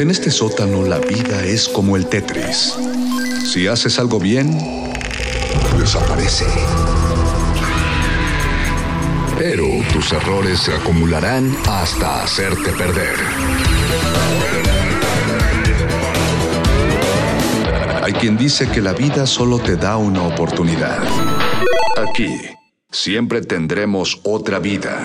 En este sótano la vida es como el Tetris. Si haces algo bien, desaparece. Pero tus errores se acumularán hasta hacerte perder. Hay quien dice que la vida solo te da una oportunidad. Aquí, siempre tendremos otra vida.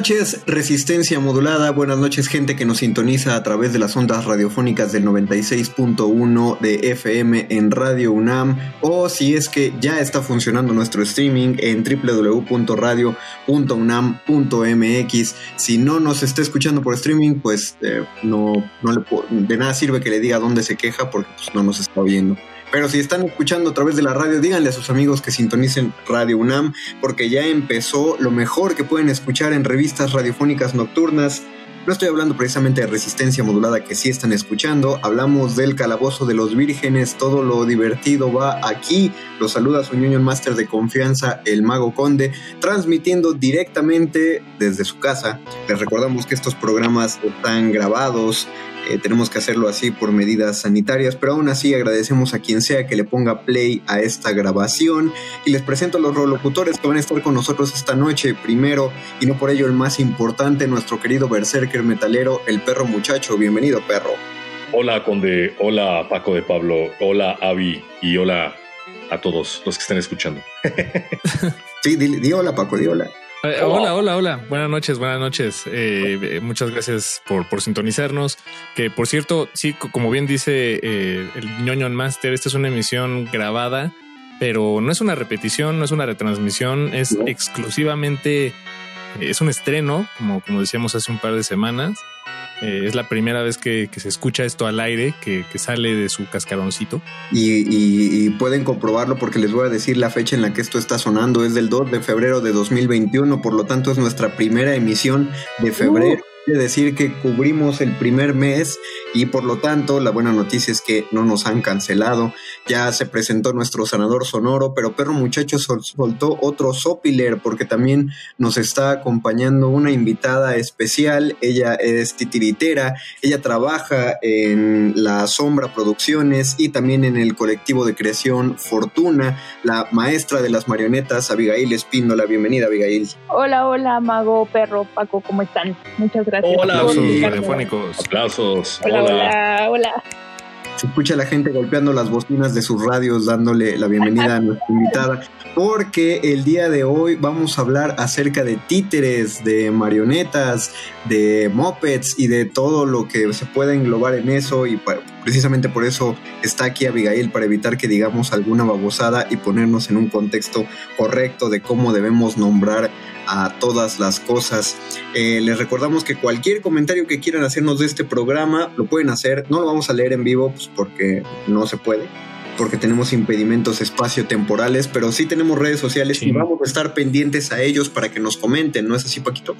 Noches, Resistencia Modulada. Buenas noches, gente que nos sintoniza a través de las ondas radiofónicas del 96.1 de FM en Radio UNAM. O si es que ya está funcionando nuestro streaming en www.radio.unam.mx. Si no nos está escuchando por streaming, pues eh, no, le de nada sirve que le diga dónde se queja porque pues, no nos está oyendo. Pero si están escuchando a través de la radio, díganle a sus amigos que sintonicen Radio UNAM, porque ya empezó lo mejor que pueden escuchar en revistas radiofónicas nocturnas. No estoy hablando precisamente de resistencia modulada que sí están escuchando, hablamos del calabozo de los vírgenes, todo lo divertido va aquí. Los saluda su Union Master de confianza, el Mago Conde, transmitiendo directamente desde su casa. Les recordamos que estos programas están grabados, eh, tenemos que hacerlo así por medidas sanitarias, pero aún así agradecemos a quien sea que le ponga play a esta grabación y les presento a los locutores que van a estar con nosotros esta noche. Primero, y no por ello el más importante, nuestro querido berserker metalero, el perro muchacho. Bienvenido, perro. Hola, Conde. Hola, Paco de Pablo. Hola, Avi. Y hola a todos los que están escuchando. sí, di, di hola, Paco, di hola. Eh, hola, hola, hola. Buenas noches, buenas noches. Eh, muchas gracias por, por sintonizarnos. Que por cierto, sí, como bien dice eh, el ñoño Master, esta es una emisión grabada, pero no es una repetición, no es una retransmisión, es exclusivamente, es un estreno, como, como decíamos hace un par de semanas. Eh, es la primera vez que, que, se escucha esto al aire, que, que sale de su cascaroncito. Y, y, y, pueden comprobarlo porque les voy a decir la fecha en la que esto está sonando. Es del 2 de febrero de 2021, por lo tanto es nuestra primera emisión de febrero. Decir que cubrimos el primer mes y por lo tanto la buena noticia es que no nos han cancelado. Ya se presentó nuestro sanador sonoro, pero Perro Muchacho soltó otro sopiler porque también nos está acompañando una invitada especial. Ella es titiritera, ella trabaja en La Sombra Producciones y también en el colectivo de creación Fortuna, la maestra de las marionetas Abigail Espíndola. Bienvenida Abigail. Hola, hola, Mago, Perro, Paco, ¿cómo están? Muchas gracias. Hola, aplausos radiofónicos. Aplausos. Hola, hola, hola. Se escucha la gente golpeando las bocinas de sus radios dándole la bienvenida a nuestra invitada, porque el día de hoy vamos a hablar acerca de títeres, de marionetas, de mopeds y de todo lo que se pueda englobar en eso y precisamente por eso está aquí Abigail para evitar que digamos alguna babosada y ponernos en un contexto correcto de cómo debemos nombrar a todas las cosas. Eh, les recordamos que cualquier comentario que quieran hacernos de este programa lo pueden hacer. No lo vamos a leer en vivo pues, porque no se puede porque tenemos impedimentos espacio-temporales, pero sí tenemos redes sociales sí. y vamos a estar pendientes a ellos para que nos comenten, ¿no es así, Paquito?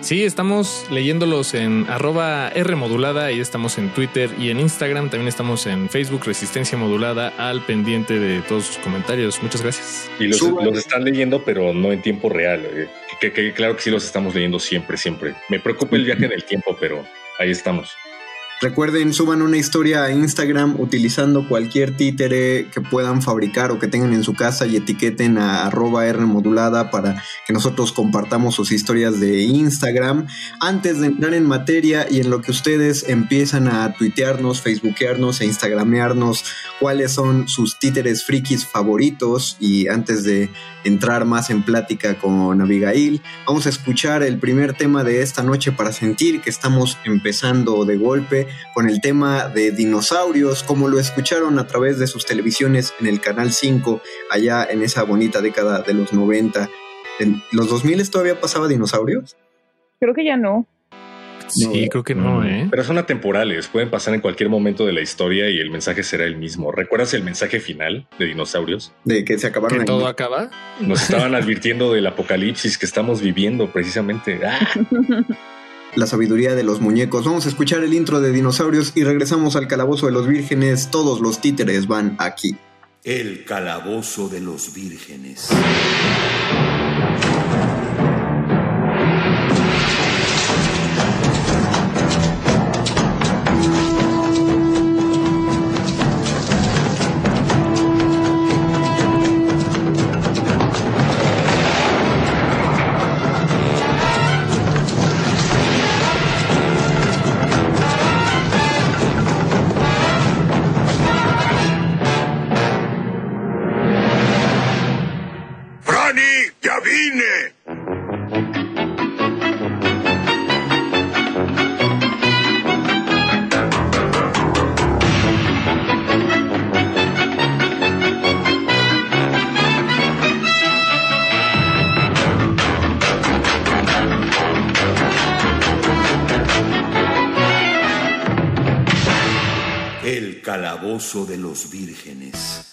Sí, estamos leyéndolos en arroba R modulada y estamos en Twitter y en Instagram. También estamos en Facebook Resistencia Modulada al pendiente de todos sus comentarios. Muchas gracias. Y los, los están leyendo, pero no en tiempo real. Eh, Que, que- claro que sí los estamos leyendo siempre, siempre. Me preocupa el viaje en el tiempo, pero ahí estamos. Recuerden, suban una historia a Instagram utilizando cualquier títere que puedan fabricar o que tengan en su casa y etiqueten a arroba R modulada para que nosotros compartamos sus historias de Instagram. Antes de entrar en materia y en lo que ustedes empiezan a tuitearnos, facebookearnos e instagramearnos cuáles son sus títeres frikis favoritos y antes de entrar más en plática con Abigail, vamos a escuchar el primer tema de esta noche para sentir que estamos empezando de golpe con el tema de dinosaurios, como lo escucharon a través de sus televisiones en el Canal 5, allá en esa bonita década de los 90. ¿En los 2000 todavía pasaba dinosaurios? Creo que ya no. Sí, creo que no, ¿eh? Pero son atemporales, pueden pasar en cualquier momento de la historia y el mensaje será el mismo. ¿Recuerdas el mensaje final de dinosaurios? De que se acabaron. Que todo acaba. Nos estaban advirtiendo del apocalipsis que estamos viviendo precisamente. ¡Ah! La sabiduría de los muñecos. Vamos a escuchar el intro de dinosaurios y regresamos al calabozo de los vírgenes. Todos los títeres van aquí. El calabozo de los vírgenes. De los vírgenes.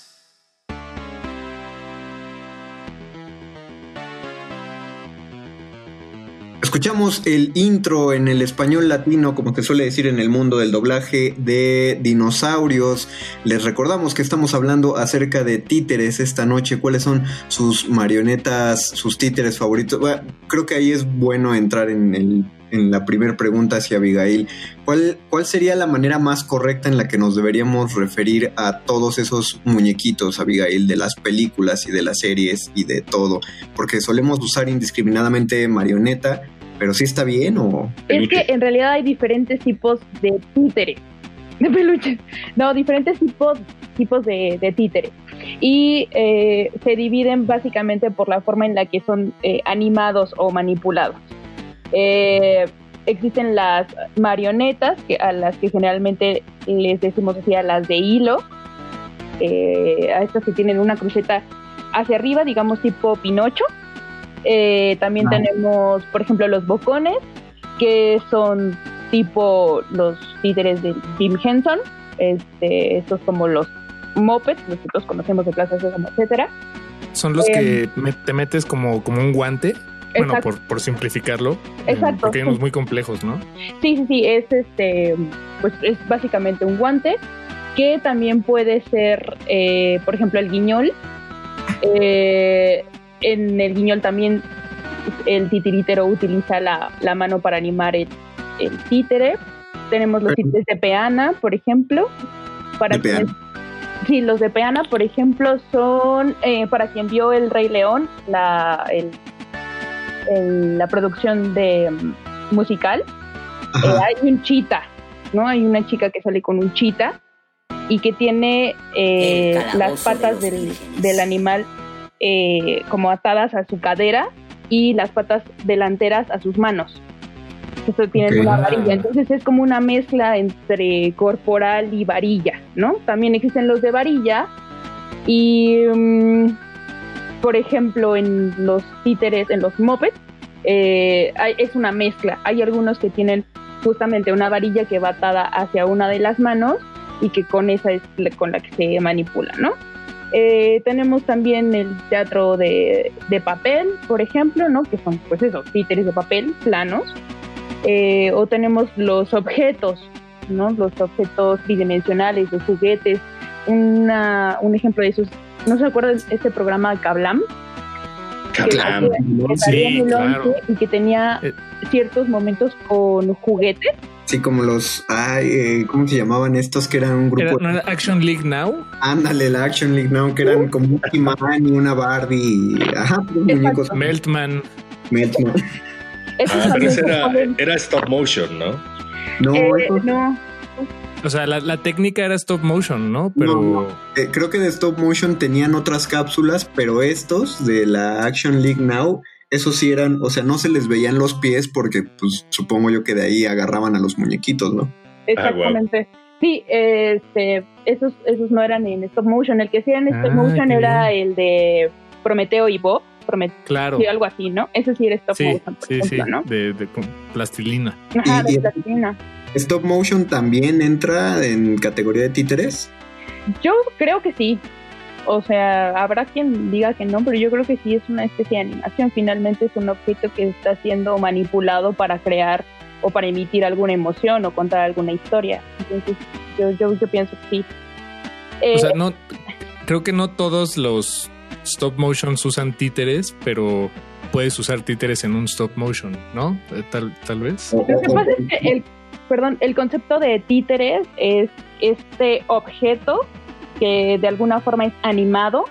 Escuchamos el intro en el español latino, como se suele decir en el mundo del doblaje de dinosaurios. Les recordamos que estamos hablando acerca de títeres esta noche. ¿Cuáles son sus marionetas, sus títeres favoritos? Creo que ahí es bueno entrar en, el- en la primera pregunta hacia Abigail. ¿Cuál, ¿Cuál sería la manera más correcta en la que nos deberíamos referir a todos esos muñequitos, Abigail, de las películas y de las series y de todo? Porque solemos usar indiscriminadamente marioneta, pero sí está bien o... Es que en realidad hay diferentes tipos de títeres, de peluches. No, diferentes tipos, tipos de, de títeres. Y eh, se dividen básicamente por la forma en la que son eh, animados o manipulados. Eh, existen las marionetas, que, a las que generalmente les decimos así a las de hilo. Eh, a estas que tienen una cruceta hacia arriba, digamos tipo Pinocho. Eh, también Ah. tenemos, por ejemplo, los bocones, que son tipo los títeres de Jim Henson. Este, estos como los mopeds, los que todos conocemos de Plaza Sésamo, etcétera. Son los Em. que me- te metes como, como un guante. Bueno, Exacto. por, por simplificarlo. eh, Exacto, Porque hay unos muy complejos, ¿no? Sí, sí, sí, es este, pues es básicamente un guante que también puede ser, eh, por ejemplo, el guiñol. Eh, en el guiñol también el titiritero utiliza la, la mano para animar el, el títere. Tenemos los títeres de peana, por ejemplo. Para De peana. quienes- sí, los de peana, por ejemplo, son eh, para quien vio El Rey León, la, el- el- la producción de mm, musical. Eh, hay un chita, ¿no? Hay una chica que sale con un chita y que tiene eh, las patas de del, del animal eh, como atadas a su cadera y las patas delanteras a sus manos. Eso tienen Ok. una varilla. Entonces es como una mezcla entre corporal y varilla, ¿no? También existen los de varilla y, mm, por ejemplo, en los títeres, en los mopeds, eh, es una mezcla. Hay algunos que tienen justamente una varilla que va atada hacia una de las manos y que con esa es con la que se manipula, ¿no? Eh, tenemos también el teatro de, de, papel, por ejemplo, ¿no? Que son, pues esos títeres de papel planos. Eh, o tenemos los objetos, ¿no? Los objetos tridimensionales, los juguetes. Una, un ejemplo de esos, ¿no se acuerdan este programa Kablam? Kablam, que, sí, claro. Y que tenía ciertos momentos con juguetes. Sí, como los, ay, eh, ¿cómo se llamaban estos que eran un grupo? ¿Era, ¿no era Action League Now? Ándale, la Action League Now, que eran como un He-Man y una Barbie. Ajá, pues, muñecos. Meltman. Meltman. Ah, pero ese era, era stop motion, ¿no? No, Eh, eso- no, O sea, la, la técnica era stop motion, ¿no? Pero No, no. Eh, creo que de stop motion tenían otras cápsulas, pero estos de la Action League Now, esos sí eran, o sea, no se les veían los pies porque, pues, supongo yo que de ahí agarraban a los muñequitos, ¿no? exactamente. Sí, este, esos, esos no eran en stop motion. El que sí era en stop Ah, motion era el de Prometeo y Bob. Prometeo, claro. sí, algo así, ¿no? Ese sí era stop Sí, motion, por sí, sí, ¿no? de, de plastilina. Ajá, Y- de y- plastilina. Stop motion también entra en categoría de títeres. Yo creo que sí. O sea, habrá quien diga que no, pero yo creo que sí es una especie de animación. Finalmente es un objeto que está siendo manipulado para crear o para emitir alguna emoción o contar alguna historia. Entonces, yo, yo, yo pienso que sí. Eh, O sea, no, creo que no todos los stop motions usan títeres, pero puedes usar títeres en un stop motion, ¿no? Eh, Tal, tal vez. Lo que pasa es que el, perdón, el concepto de títeres es este objeto que de alguna forma es animado,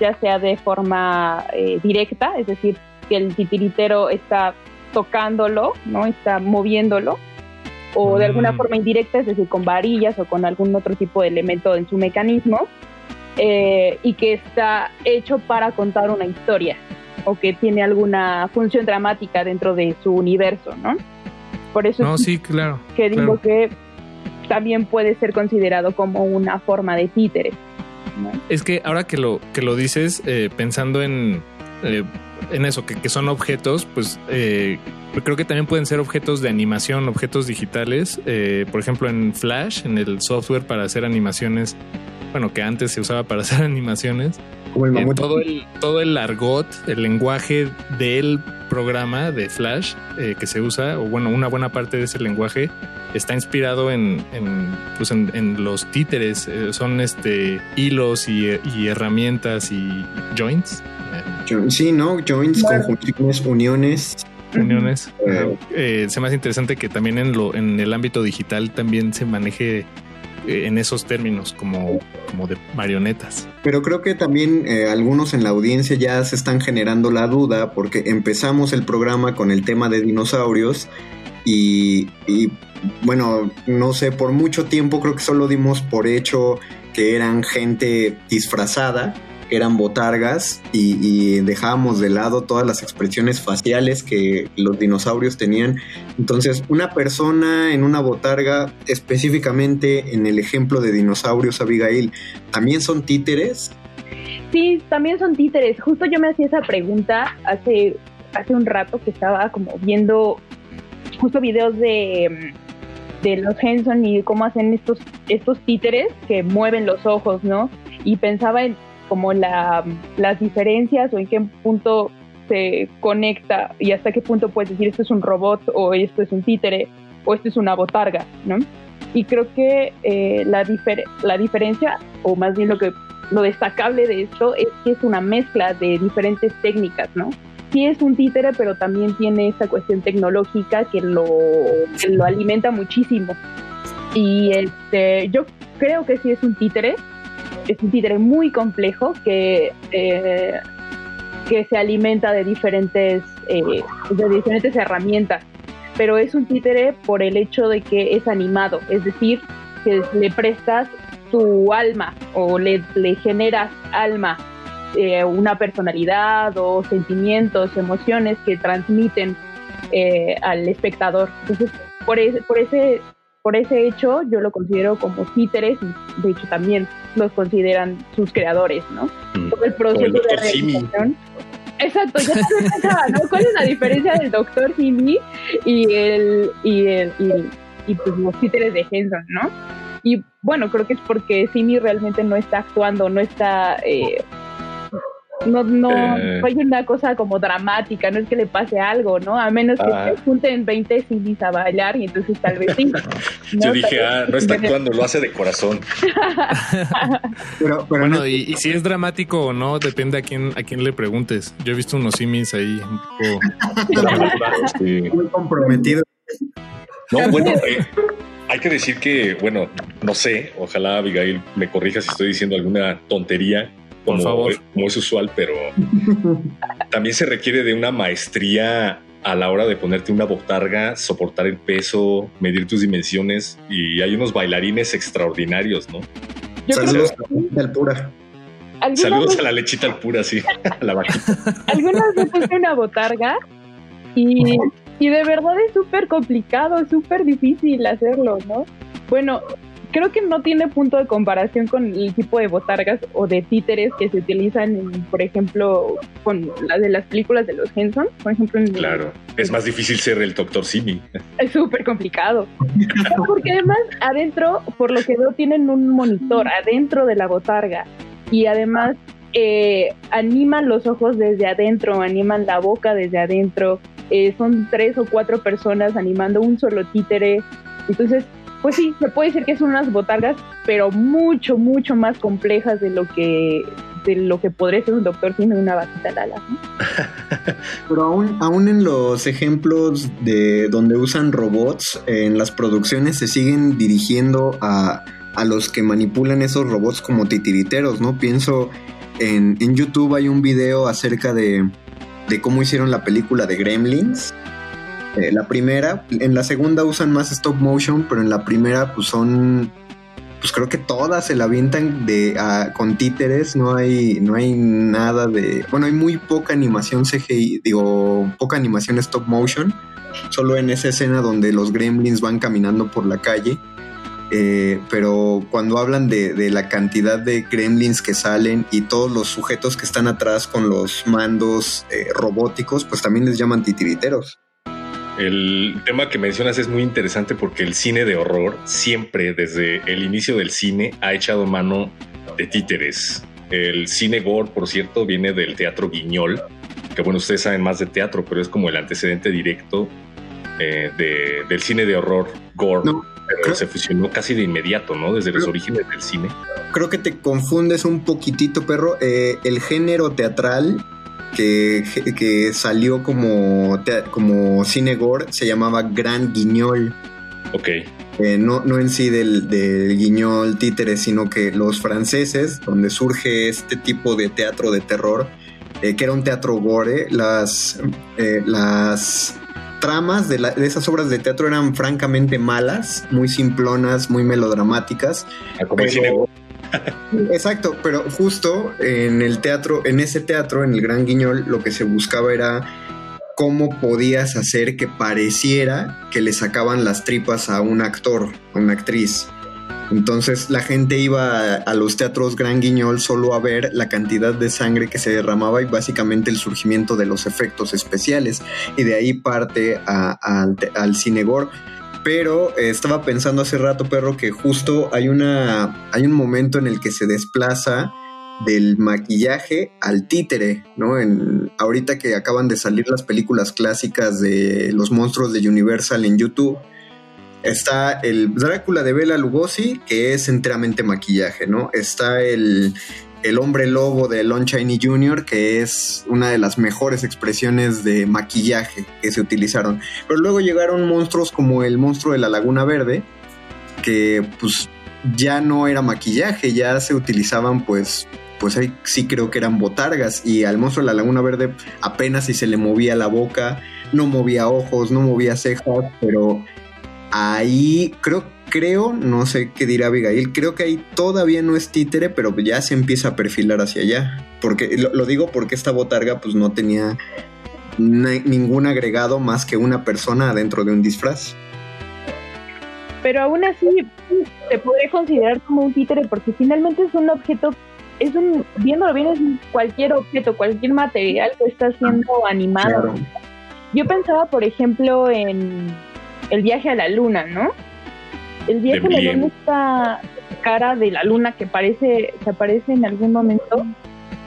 ya sea de forma eh, directa, es decir, que el titiritero está tocándolo, ¿no? Está moviéndolo, o de alguna Mm. forma indirecta, es decir, con varillas o con algún otro tipo de elemento en su mecanismo, eh, y que está hecho para contar una historia o que tiene alguna función dramática dentro de su universo, ¿no? Por eso No, sí, claro. que digo claro. que también puede ser considerado como una forma de títere. ¿no? Es que ahora que lo, que lo dices, eh, pensando en, eh, en eso, que, que son objetos, pues eh, creo que también pueden ser objetos de animación, objetos digitales. Eh, por ejemplo, en Flash, en el software para hacer animaciones, bueno, que antes se usaba para hacer animaciones, como el mamut. todo el, todo el argot, el lenguaje del programa de Flash eh, que se usa, o bueno, una buena parte de ese lenguaje está inspirado en, en, pues en, en los títeres, eh, son este hilos y, y herramientas y joints, eh, Jo- Sí, ¿no? Joints, Claro. conjunciones, uniones. uniones. Eh, Eh, se me hace interesante que también en, lo, en el ámbito digital también se maneje eh, en esos términos como, como de marionetas. Pero creo que también eh, algunos en la audiencia ya se están generando la duda porque empezamos el programa con el tema de dinosaurios y, bueno, no sé, por mucho tiempo creo que solo dimos por hecho que eran gente disfrazada, eran botargas y, dejábamos de lado todas las expresiones faciales que los dinosaurios tenían. Entonces, una persona en una botarga, específicamente en el ejemplo de dinosaurios, Abigail, ¿también son títeres? Sí, también son títeres. Justo yo me hacía esa pregunta hace, hace un rato que estaba como viendo justo videos de, de los Henson y cómo hacen estos, estos títeres que mueven los ojos, ¿no? Y pensaba en como la, las diferencias o en qué punto se conecta y hasta qué punto puedes decir esto es un robot o esto es un títere o esto es una botarga, ¿no? Y creo que eh, la, difer- la diferencia, o más bien lo que lo destacable de esto es que es una mezcla de diferentes técnicas, ¿no? Sí es un títere, pero también tiene esta cuestión tecnológica que lo, que lo alimenta muchísimo. Y este, yo creo que sí es un títere, es un títere muy complejo que, eh, que se alimenta de diferentes, eh, de diferentes herramientas, pero es un títere por el hecho de que es animado, es decir, que le prestas tu alma o le, le generas alma, eh, una personalidad o sentimientos, emociones que transmiten al espectador. Entonces, por ese, por ese por ese hecho yo lo considero como títeres y de hecho también los consideran sus creadores, ¿no? Mm. Todo el proceso el de realización. Exacto, ya pensaba, ¿no? ¿Cuál es la diferencia del Doctor Simi y el y el y, y, pues los títeres de Henson, ¿no? Y bueno, creo que es porque Simi realmente no está actuando, no está... Eh, no, no, Eh. hay una cosa como dramática, no es que le pase algo, ¿no? A menos que Ah. se junten 20 Simis a bailar y entonces tal vez sí. Yo ¿no? dije, ah, no está actuando, lo hace de corazón. Pero, pero Bueno, no- y, y si es dramático o no, depende a quién, a quién le preguntes. Yo he visto unos simis ahí un poco. Sí. muy comprometido. No, bueno, eh, hay que decir que, bueno, no sé, ojalá Abigail me corrija si estoy diciendo alguna tontería, como, Por favor. como es usual, pero también se requiere de una maestría a la hora de ponerte una botarga, soportar el peso, medir tus dimensiones y hay unos bailarines extraordinarios, ¿no? Yo creo Saludos que a la pura. alguna Saludos vez- a la lechita al pura, sí, a la vaquita. alguna vez puse una botarga y, y de verdad es súper complicado, súper difícil hacerlo, ¿no? Bueno, creo que no tiene punto de comparación con el tipo de botargas o de títeres que se utilizan, en, por ejemplo, con las de las películas de los Henson, por ejemplo, en Claro, es más difícil ser el doctor Simi. es súper complicado. Porque además adentro, por lo que veo, tienen un monitor adentro de la botarga y además eh, animan los ojos desde adentro, animan la boca desde adentro. eh, son tres o cuatro personas animando un solo títere. Entonces, pues sí, se puede decir que son unas botargas, pero mucho, mucho más complejas de lo que de lo que podría ser un doctor sin una vaquita Lala. ¿no? Pero aún, aún en los ejemplos de donde usan robots, en las producciones se siguen dirigiendo a, a los que manipulan esos robots como titiriteros, ¿no? Pienso en, en YouTube hay un video acerca de, de cómo hicieron la película de Gremlins. Eh, la primera, en la segunda usan más stop motion, pero en la primera pues son pues creo que todas se la avientan de a- con títeres, no hay no hay nada de, bueno, hay muy poca animación CGI, digo, poca animación stop motion, solo en esa escena donde los gremlins van caminando por la calle. Eh, pero cuando hablan de, la cantidad de gremlins que salen y todos los sujetos que están atrás con los mandos eh, robóticos, pues también les llaman titiriteros. El tema que mencionas es muy interesante porque el cine de horror siempre desde el inicio del cine ha echado mano de títeres. El cine gore, por cierto, viene del teatro guiñol, que bueno, ustedes saben más de teatro, pero es como el antecedente directo eh, de- del cine de horror gore. No, pero creo- se fusionó casi de inmediato, ¿no? Desde los orígenes del cine. creo que te confundes un poquitito, perro. Eh, el género teatral que, que salió como, como cine gore se llamaba Gran Guiñol. Ok, Eh, no, no en sí del, del guiñol títere, sino que los franceses, donde surge este tipo de teatro de terror, eh, que era un teatro gore, las, eh, las tramas de, la- de esas obras de teatro eran francamente malas, muy simplonas, muy melodramáticas. Ah, como el Pero- cine gore. Exacto, pero justo en el teatro, en ese teatro, en el Gran Guiñol, lo que se buscaba era cómo podías hacer que pareciera que le sacaban las tripas a un actor, a una actriz. Entonces la gente iba a, los teatros Gran Guiñol solo a ver la cantidad de sangre que se derramaba y básicamente el surgimiento de los efectos especiales. Y de ahí parte al al cine. Pero eh, estaba pensando hace rato, perro, que justo hay una. hay un momento en el que se desplaza del maquillaje al títere, ¿no? En, ahorita que acaban de salir las películas clásicas de los monstruos de Universal en YouTube, está el Drácula de Bela Lugosi, que es enteramente maquillaje, ¿no? Está el, el hombre lobo de Lon Chaney Jr., que es una de las mejores expresiones de maquillaje que se utilizaron. Pero luego llegaron monstruos como el monstruo de la Laguna Verde, que pues ya no era maquillaje, ya se utilizaban pues pues ahí sí creo que eran botargas y al monstruo de la Laguna Verde apenas si se le movía la boca, no movía ojos, no movía cejas, pero ahí creo creo, no sé qué dirá Abigail, creo que ahí todavía no es títere, pero ya se empieza a perfilar hacia allá. Porque lo, lo digo porque esta botarga pues no tenía ningún agregado más que una persona adentro de un disfraz. pero aún así se podría considerar como un títere porque finalmente es un objeto, es un, viéndolo bien, es cualquier objeto, cualquier material que está siendo animado. Claro. Yo pensaba, por ejemplo, en el viaje a la luna, ¿no? El viaje a la Bien. luna está, cara de la luna que parece, que aparece en algún momento.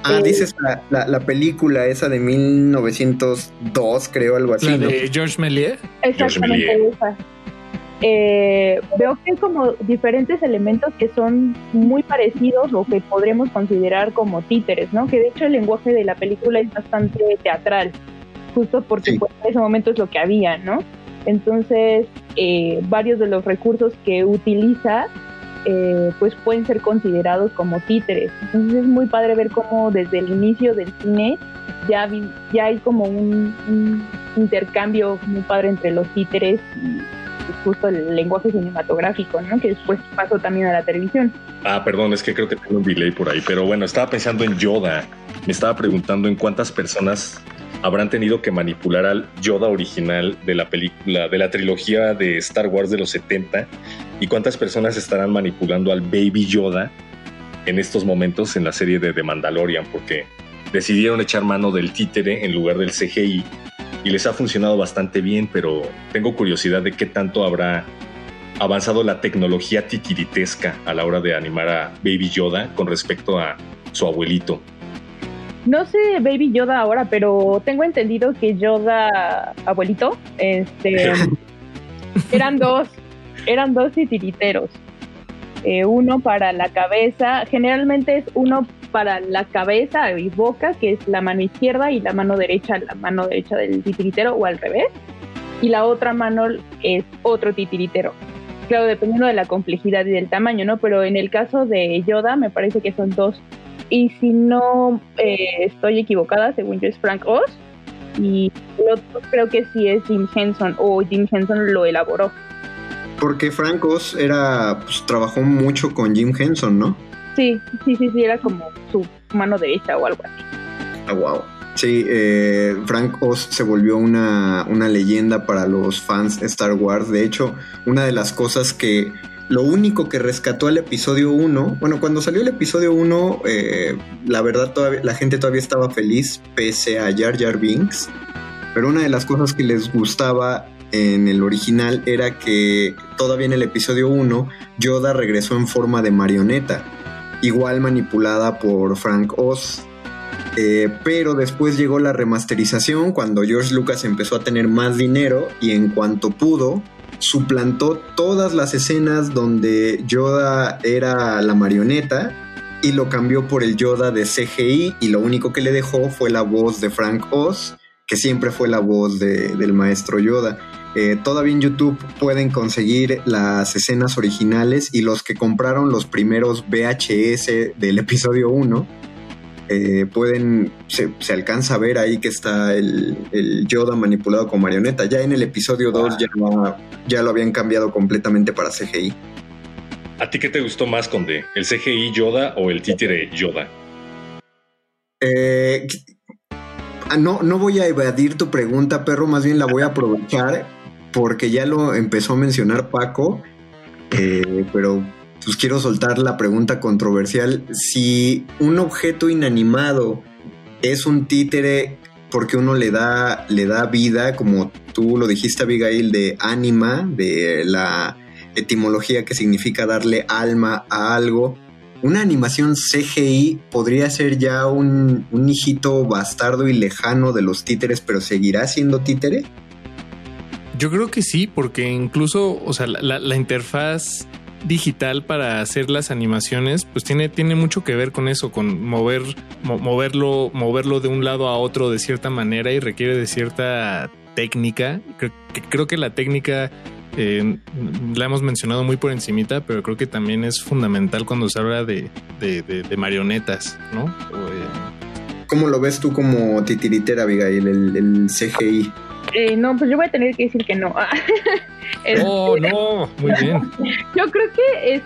Ah, Eh, dices la, la, la película esa de 1902, creo, algo así. La ¿no? de George Méliès. Exactamente Méliès. esa. Eh, veo que hay como diferentes elementos que son muy parecidos o que podremos considerar como títeres, ¿no? Que de hecho el lenguaje de la película es bastante teatral, justo porque Sí. pues, en ese momento es lo que había, ¿no? Entonces, eh, varios de los recursos que utiliza, eh, pues pueden ser considerados como títeres. Entonces es muy padre ver cómo desde el inicio del cine ya, ya hay como un, un intercambio muy padre entre los títeres y justo el lenguaje cinematográfico, ¿no? Que después pasó también a la televisión. Ah, perdón, es que creo que tengo un delay por ahí, pero bueno, estaba pensando en Yoda. Me estaba preguntando en cuántas personas habrán tenido que manipular al Yoda original de la película, de la trilogía de Star Wars de los 70 y cuántas personas estarán manipulando al Baby Yoda en estos momentos en la serie de The Mandalorian, porque decidieron echar mano del títere en lugar del CGI y les ha funcionado bastante bien, pero tengo curiosidad de qué tanto habrá avanzado la tecnología titiritesca a la hora de animar a Baby Yoda con respecto a su abuelito. No sé Baby Yoda ahora, pero tengo entendido que Yoda, abuelito, este, eran dos, eran dos titiriteros. Eh, uno para la cabeza, generalmente es uno para la cabeza y boca, que es la mano izquierda, y la mano derecha, la mano derecha del titiritero, o al revés. Y la otra mano es otro titiritero. Claro, dependiendo de la complejidad y del tamaño, ¿no? Pero en el caso de Yoda, me parece que son dos. Y si no eh, estoy equivocada, según yo es Frank Oz. Y el otro creo que sí es Jim Henson, o Jim Henson lo elaboró. Porque Frank Oz era, pues, trabajó mucho con Jim Henson, ¿no? Sí, sí, sí, sí, era como su mano derecha o algo así. Ah, wow. Sí, eh, Frank Oz se volvió una, una leyenda para los fans de Star Wars. De hecho, una de las cosas que lo único que rescató al episodio 1, bueno, cuando salió el episodio 1, eh, la verdad la gente todavía estaba feliz pese a Jar Jar Binks, pero una de las cosas que les gustaba en el original era que todavía en el episodio 1 Yoda regresó en forma de marioneta, igual manipulada por Frank Oz. Eh, pero después llegó la remasterización cuando George Lucas empezó a tener más dinero y en cuanto pudo, suplantó todas las escenas donde Yoda era la marioneta y lo cambió por el Yoda de CGI y lo único que le dejó fue la voz de Frank Oz, que siempre fue la voz de- del maestro Yoda. Eh, todavía en YouTube pueden conseguir las escenas originales y los que compraron los primeros VHS del episodio 1 eh, pueden, se, se alcanza a ver ahí que está el, el Yoda manipulado con marioneta. Ya en el episodio 2 ya, ya lo habían cambiado completamente para CGI. ¿A ti qué te gustó más, Conde? ¿El CGI Yoda o el títere Yoda? Eh, ah, no, no voy a evadir tu pregunta, perro, más bien la voy a aprovechar porque ya lo empezó a mencionar Paco, eh, pero pues quiero soltar la pregunta controversial. Si un objeto inanimado es un títere porque uno le da, le da vida, como tú lo dijiste, Abigail, de ánima, de la etimología que significa darle alma a algo, una animación CGI podría ser ya un, un hijito bastardo y lejano de los títeres, pero seguirá siendo títere. Yo creo que sí, porque incluso, o sea, la, interfaz digital para hacer las animaciones, pues tiene, tiene mucho que ver con eso, con mover, mo- moverlo, moverlo de un lado a otro de cierta manera y requiere de cierta técnica. Creo que, la técnica eh, la hemos mencionado muy por encimita, pero creo que también es fundamental cuando se habla de, de- marionetas, ¿no? Eh, ¿Cómo lo ves tú como titiritera, Abigail, el, el CGI? Eh, no, pues yo voy a tener que decir que no. Este, Oh, no, muy bien. Yo creo que es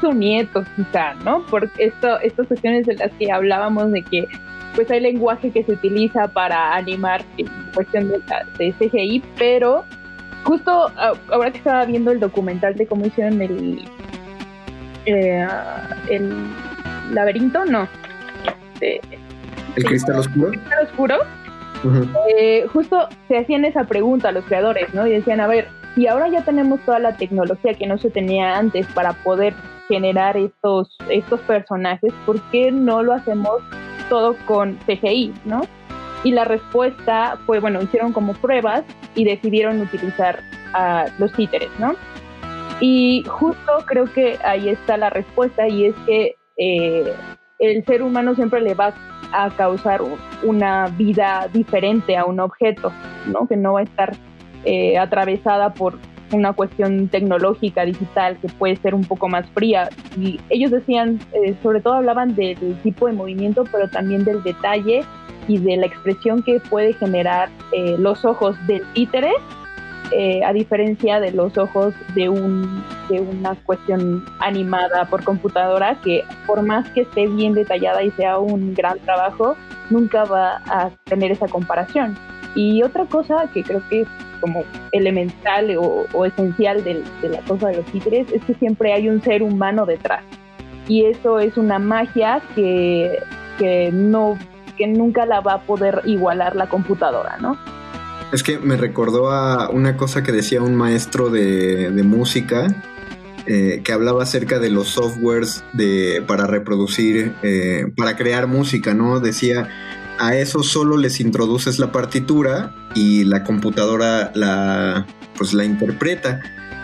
su nieto, quizá, ¿no? Porque esto, estas cuestiones de las que hablábamos de que pues hay lenguaje que se utiliza para animar en cuestión de, la- de CGI, pero justo a- ahora que estaba viendo el documental de cómo hicieron el eh, el laberinto, no, este, ¿El cristal oscuro? Cristal oscuro, Eh, justo se hacían esa pregunta a los creadores, ¿no? Y decían, a ver, si ahora ya tenemos toda la tecnología que no se tenía antes para poder generar estos, estos personajes, ¿por qué no lo hacemos todo con CGI, no? Y la respuesta fue, bueno, hicieron como pruebas y decidieron utilizar a los títeres, ¿no? Y justo creo que ahí está la respuesta y es que eh, el ser humano siempre le va a causar una vida diferente a un objeto, ¿no? Que no va a estar eh, atravesada por una cuestión tecnológica, digital, que puede ser un poco más fría. Y ellos decían, eh, sobre todo hablaban del tipo de movimiento, pero también del detalle y de la expresión que puede generar eh, los ojos del títere, eh, a diferencia de los ojos de, un, de una cuestión animada por computadora, que por más que esté bien detallada y sea un gran trabajo, nunca va a tener esa comparación. Y otra cosa que creo que es como elemental o, esencial de, la cosa de los títeres es que siempre hay un ser humano detrás. Y eso es una magia que, que, no, que nunca la va a poder igualar la computadora, ¿no? Es que me recordó a una cosa que decía un maestro de, música eh, que hablaba acerca de los softwares de, para reproducir, eh, para crear música, ¿no? Decía, a eso solo les introduces la partitura y la computadora la, pues la interpreta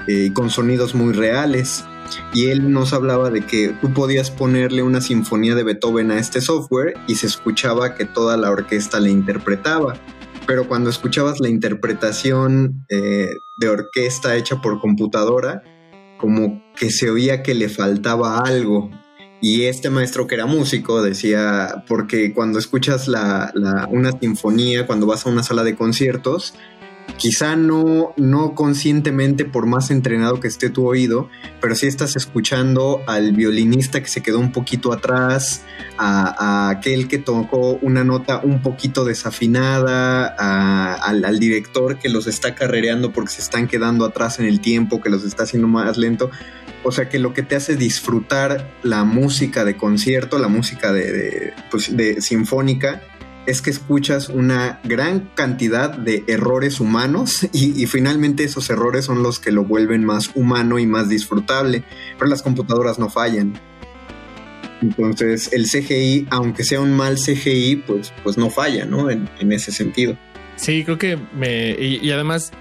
eh, con sonidos muy reales. Y él nos hablaba de que tú podías ponerle una sinfonía de Beethoven a este software y se escuchaba que toda la orquesta le interpretaba. Pero cuando escuchabas la interpretación eh, de orquesta hecha por computadora, como que se oía que le faltaba algo. Y este maestro que era músico decía, porque cuando escuchas la, una sinfonía, cuando vas a una sala de conciertos, quizá no, no conscientemente por más entrenado que esté tu oído, pero sí estás escuchando al violinista que se quedó un poquito atrás, a, aquel que tocó una nota un poquito desafinada, al, al, director que los está carrereando porque se están quedando atrás en el tiempo, que los está haciendo más lento. O sea que lo que te hace disfrutar la música de concierto, la música de, pues, sinfónica, es que escuchas una gran cantidad de errores humanos y, finalmente esos errores son los que lo vuelven más humano y más disfrutable. Pero las computadoras no fallan. Entonces el CGI, aunque sea un mal CGI, pues, pues no falla, ¿no? En, ese sentido. Sí, creo que me... y además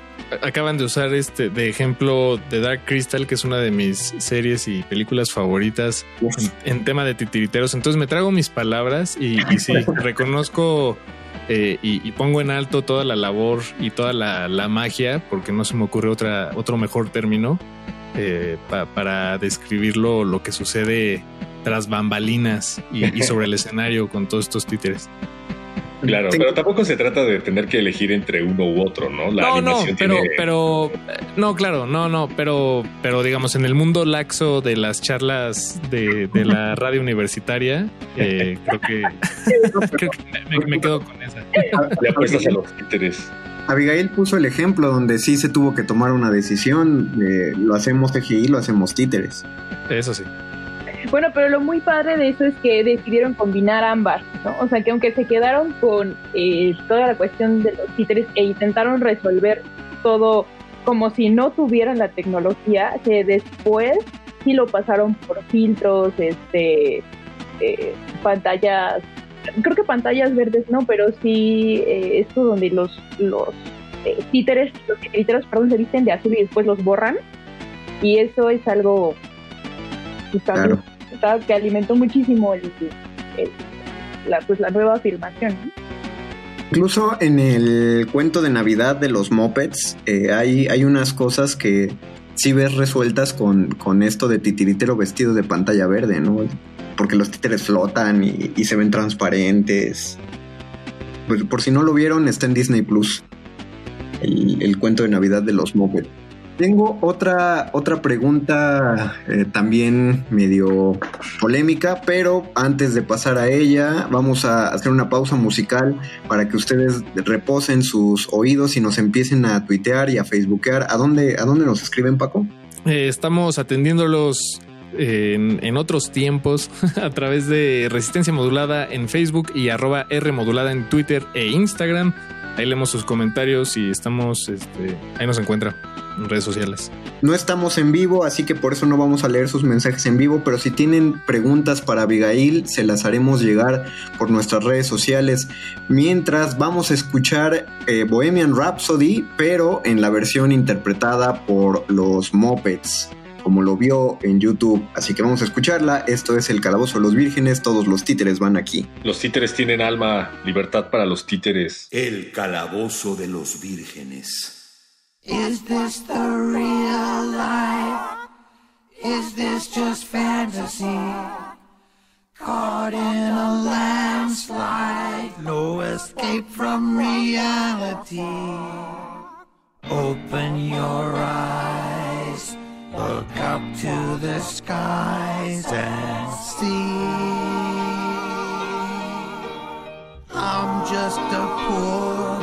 acaban de usar este de ejemplo de Dark Crystal, que es una de mis series y películas favoritas en, tema de titiriteros. Entonces me trago mis palabras y, sí, reconozco eh, y, pongo en alto toda la labor y toda la, magia, porque no se me ocurre otra, otro mejor término eh, para describirlo, lo que sucede tras bambalinas y sobre el escenario con todos estos títeres. Claro, pero tampoco se trata de tener que elegir entre uno u otro, ¿no? La no, no, pero, pero, no, claro, no, no, pero, pero digamos, en el mundo laxo de las charlas de, la radio universitaria, eh, creo que, me, quedo con esa. Le apuestas a los títeres. Abigail puso el ejemplo donde sí se tuvo que tomar una decisión, lo hacemos TGI, lo hacemos títeres. Eso sí. Bueno, pero lo muy padre de eso es que decidieron combinar ambas, ¿no? O sea, que aunque se quedaron con eh, toda la cuestión de los títeres e intentaron resolver todo como si no tuvieran la tecnología, que después sí lo pasaron por filtros, este, eh, pantallas, creo que pantallas verdes no, pero sí eh, esto donde los, los títeres, los títeres, perdón, se visten de azul y después los borran. Y eso es algo claro que alimentó muchísimo la, pues, la nueva filmación. Incluso en el cuento de Navidad de los Mopeds eh, hay, hay unas cosas que sí ves resueltas con, con esto de titiritero vestido de pantalla verde, ¿no? Porque los títeres flotan y, se ven transparentes. Pues por si no lo vieron, está en Disney Plus. El, el cuento de Navidad de los Mopeds. Tengo otra, otra pregunta eh, también medio polémica, pero antes de pasar a ella, vamos a hacer una pausa musical para que ustedes reposen sus oídos y nos empiecen a tuitear y a facebookear. ¿A dónde, a dónde nos escriben, Paco? Eh, estamos atendiéndolos en, en, otros tiempos a través de Resistencia Modulada en Facebook y arroba R Modulada en Twitter e Instagram. Ahí leemos sus comentarios y estamos, este, ahí nos encuentra. En redes sociales. No estamos en vivo, así que por eso no vamos a leer sus mensajes en vivo, pero si tienen preguntas para Abigail, se las haremos llegar por nuestras redes sociales. Mientras vamos a escuchar eh, Bohemian Rhapsody, pero en la versión interpretada por los Muppets como lo vio en YouTube. Así que vamos a escucharla. Esto es El Calabozo de los Vírgenes. Todos los títeres van aquí. Los títeres tienen alma, libertad para los títeres. El calabozo de los vírgenes. Is this the real life? Is this just fantasy? Caught in a landslide, no escape from reality. Open your eyes, look up to the skies and see. I'm just a poor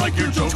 like your jokes.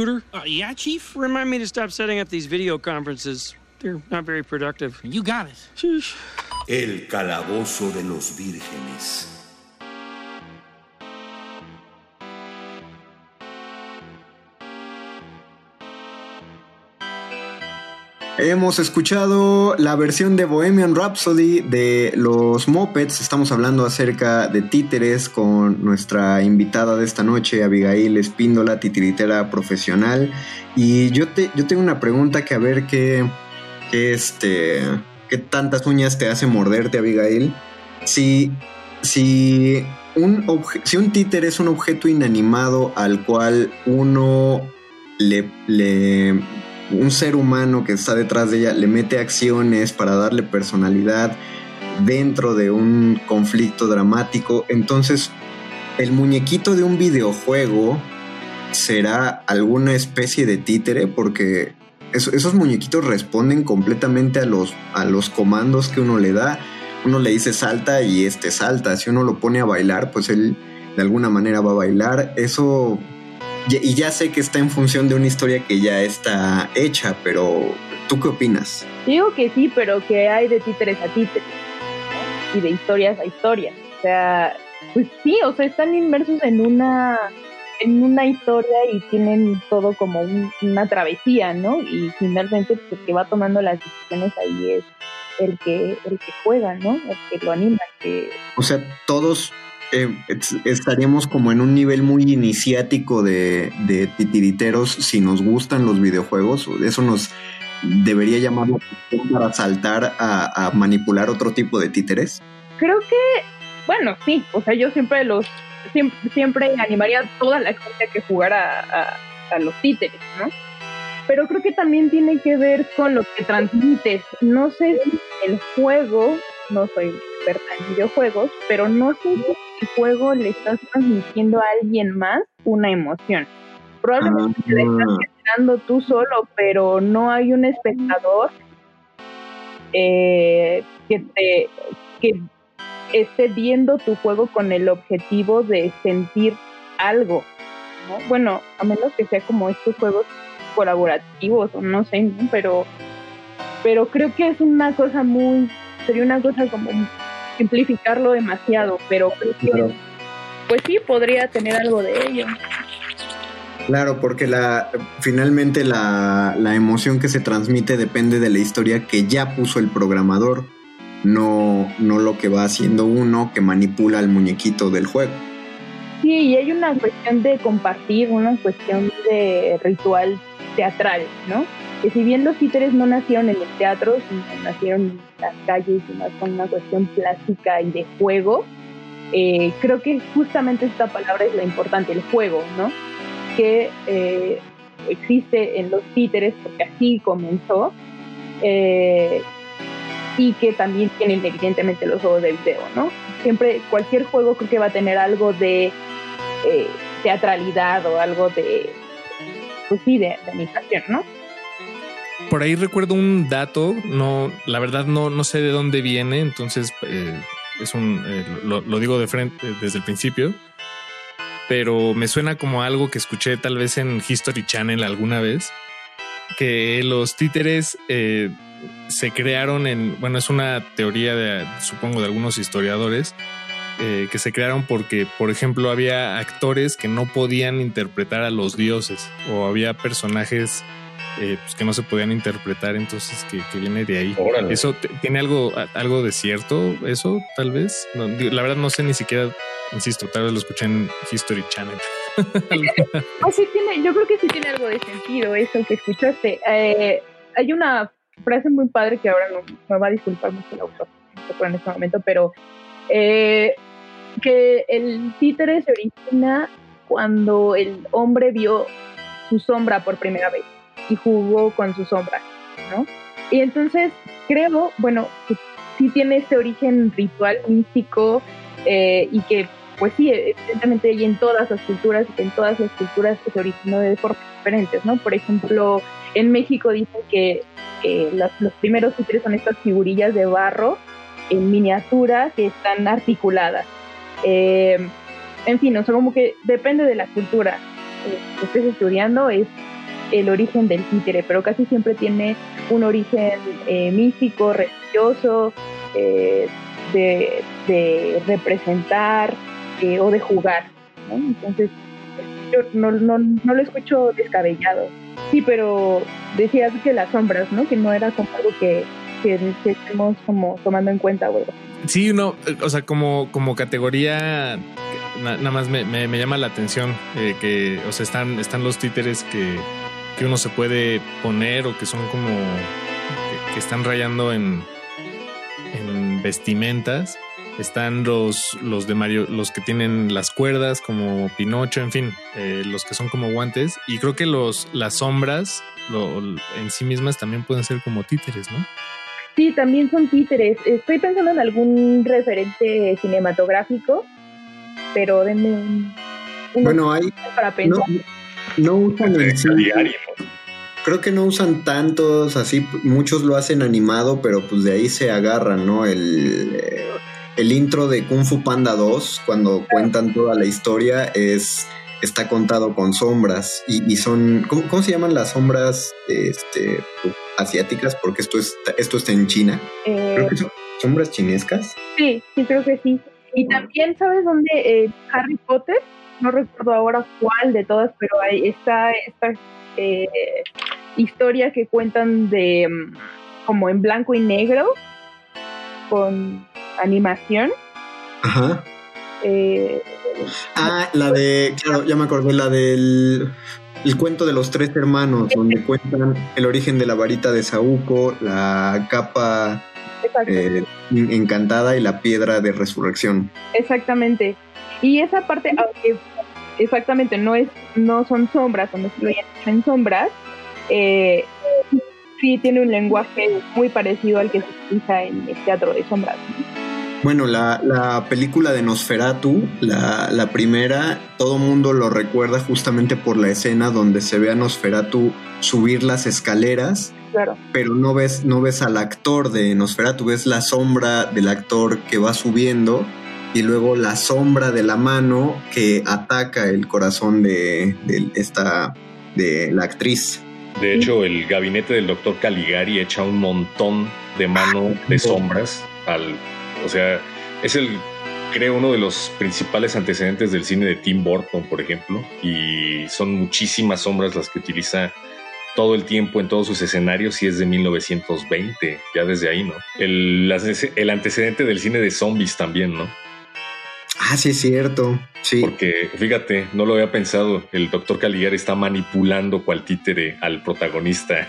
Scooter? Uh, yeah, Chief? Remind me to stop setting up these video conferences. They're not very productive. You got it. Sheesh. El calabozo de los vírgenes. Hemos escuchado la versión de Bohemian Rhapsody de los Mopeds. Estamos hablando acerca de títeres con nuestra invitada de esta noche, Abigail Espíndola, titiritera profesional. Y yo, te, yo tengo una pregunta que a ver qué, este, qué tantas uñas te hace morderte, Abigail. Si, si, un obje- si un títer es un objeto inanimado al cual uno le, le un ser humano que está detrás de ella le mete acciones para darle personalidad dentro de un conflicto dramático, entonces el muñequito de un videojuego será alguna especie de títere porque eso- esos muñequitos responden completamente a los, a los comandos que uno le da. Uno le dice salta y este salta. Si uno lo pone a bailar, pues él de alguna manera va a bailar. Eso y ya sé que está en función de una historia que ya está hecha, pero ¿tú qué opinas? Digo que sí, pero que hay de títeres a títeres y de historias a historias. O sea, pues sí, o sea, están inmersos en una en una historia y tienen todo como un- una travesía, ¿no? Y finalmente pues, el que va tomando las decisiones ahí es el que el que juega, ¿no? El que lo anima, el que O sea, todos eh, es- estaríamos como en un nivel muy iniciático de, titiriteros si nos gustan los videojuegos. Eso nos debería llamar la atención para saltar a, a manipular otro tipo de títeres. creo que, bueno, sí, o sea, yo siempre los, siempre, siempre animaría a toda la gente a que jugara a, a los títeres, ¿no? Pero creo que también tiene que ver con lo que transmites. No sé si el juego, no soy experta en videojuegos, pero no sé si el juego le estás transmitiendo a alguien más una emoción. Probablemente te la estás generando tú solo, pero no hay un espectador eh, que te que esté viendo tu juego con el objetivo de sentir algo. ¿no? Bueno, a menos que sea como estos juegos colaborativos o no sé, ¿no? pero pero creo que es una cosa muy sería una cosa como simplificarlo demasiado, pero creo que Claro. pues sí podría tener algo de ello. Claro, porque la, finalmente la, la emoción que se transmite depende de la historia que ya puso el programador, no, no lo que va haciendo uno que manipula al muñequito del juego. Sí, y hay una cuestión de compartir, una cuestión de ritual teatral, ¿no? Que si bien los títeres no nacieron en el teatro, sino nacieron en las calles y más con una cuestión plástica y de juego, eh, creo que justamente esta palabra es la importante, el juego, ¿no? Que eh, existe en los títeres porque así comenzó eh, y que también tienen evidentemente los juegos de video, ¿no? Siempre, cualquier juego creo que va a tener algo de teatralidad o algo de, pues sí, de animación, ¿no? Por ahí recuerdo un dato, no, la verdad no, no sé de dónde viene, entonces eh, es un, eh, lo, digo de frente eh, desde el principio, pero me suena como algo que escuché tal vez en History Channel alguna vez, que los títeres se crearon en, bueno, es una teoría de, supongo, de algunos historiadores, que se crearon porque, por ejemplo, había actores que no podían interpretar a los dioses o había personajes eh, pues, que no se podían interpretar, entonces que, que viene de ahí. Órale. ¿Eso tiene algo, a- algo de cierto? ¿Eso tal vez? No, digo, la verdad no sé ni siquiera, insisto, tal vez lo escuché en History Channel. Ah, sí tiene, yo creo que sí tiene algo de sentido eso que escuchaste. Eh, hay una frase muy padre que ahora no me va a disculpar mucho el autor en este momento, pero eh, que el títere se origina cuando el hombre vio su sombra por primera vez y jugó con su sombra, ¿no? Y entonces creo, bueno, que sí tiene este origen ritual místico eh, y que pues sí, evidentemente y en todas las culturas y que en todas las culturas se originó de formas diferentes, ¿no? Por ejemplo, en México dicen que los, los primeros títeres son estas figurillas de barro en miniatura que están articuladas. Eh, en fin, o sea, como que depende de la cultura. que estés estudiando es el origen del títere, pero casi siempre tiene un origen eh, místico, religioso, eh, de, representar eh, o de jugar. Entonces, yo no, no, no, lo escucho descabellado. Sí, pero decías que las sombras, ¿no? Que no era como algo que, que, estemos como tomando en cuenta, güey. Sí, no, o sea, como, como categoría, nada más me, me, me, llama la atención eh, que, o sea, están, están los títeres que, que uno se puede poner o que son como, que, que están rayando en, en vestimentas. Están los, los de Mario, los que tienen las cuerdas, como Pinocho, en fin, eh, los que son como guantes. Y creo que los, las sombras lo, en sí mismas también pueden ser como títeres, ¿no? Sí, también son títeres. Estoy pensando en algún referente cinematográfico, pero denme un. un bueno, hay. Para pensar. No, no usan el diario. Creo que no usan tantos, así muchos lo hacen animado, pero pues de ahí se agarran, ¿no? El, el intro de Kung Fu Panda 2, cuando cuentan toda la historia, es está contado con sombras y, y son ¿cómo, ¿cómo, se llaman las sombras este, asiáticas? Porque esto está, esto está en China. Eh, creo que son sombras chinescas. Sí, sí creo que sí. Y también sabes dónde eh, Harry Potter, no recuerdo ahora cuál de todas, pero ahí está esta eh, historia que cuentan de como en blanco y negro con animación. Ajá. Eh, ah, la de, claro, ya me acordé, la del el cuento de los tres hermanos, donde cuentan el origen de la varita de Saúco, la capa eh, encantada y la piedra de resurrección. Exactamente. Y esa parte, aunque exactamente no es, no son sombras, o no se lo hecho en sombras, eh, sí tiene un lenguaje muy parecido al que se utiliza en el teatro de sombras. ¿no? Bueno, la, la, película de Nosferatu, la, la primera, todo mundo lo recuerda justamente por la escena donde se ve a Nosferatu subir las escaleras, claro. pero no ves, no ves al actor de Nosferatu, ves la sombra del actor que va subiendo y luego la sombra de la mano que ataca el corazón de, de esta de la actriz. De hecho, el gabinete del doctor Caligari echa un montón de mano de sombras al o sea, es el, creo, uno de los principales antecedentes del cine de Tim Burton, por ejemplo, y son muchísimas sombras las que utiliza todo el tiempo en todos sus escenarios y es de 1920, ya desde ahí, ¿no? El, el antecedente del cine de zombies también, ¿no? Ah, sí, es cierto. Sí. Porque fíjate, no lo había pensado. El doctor Caligari está manipulando cual títere al protagonista.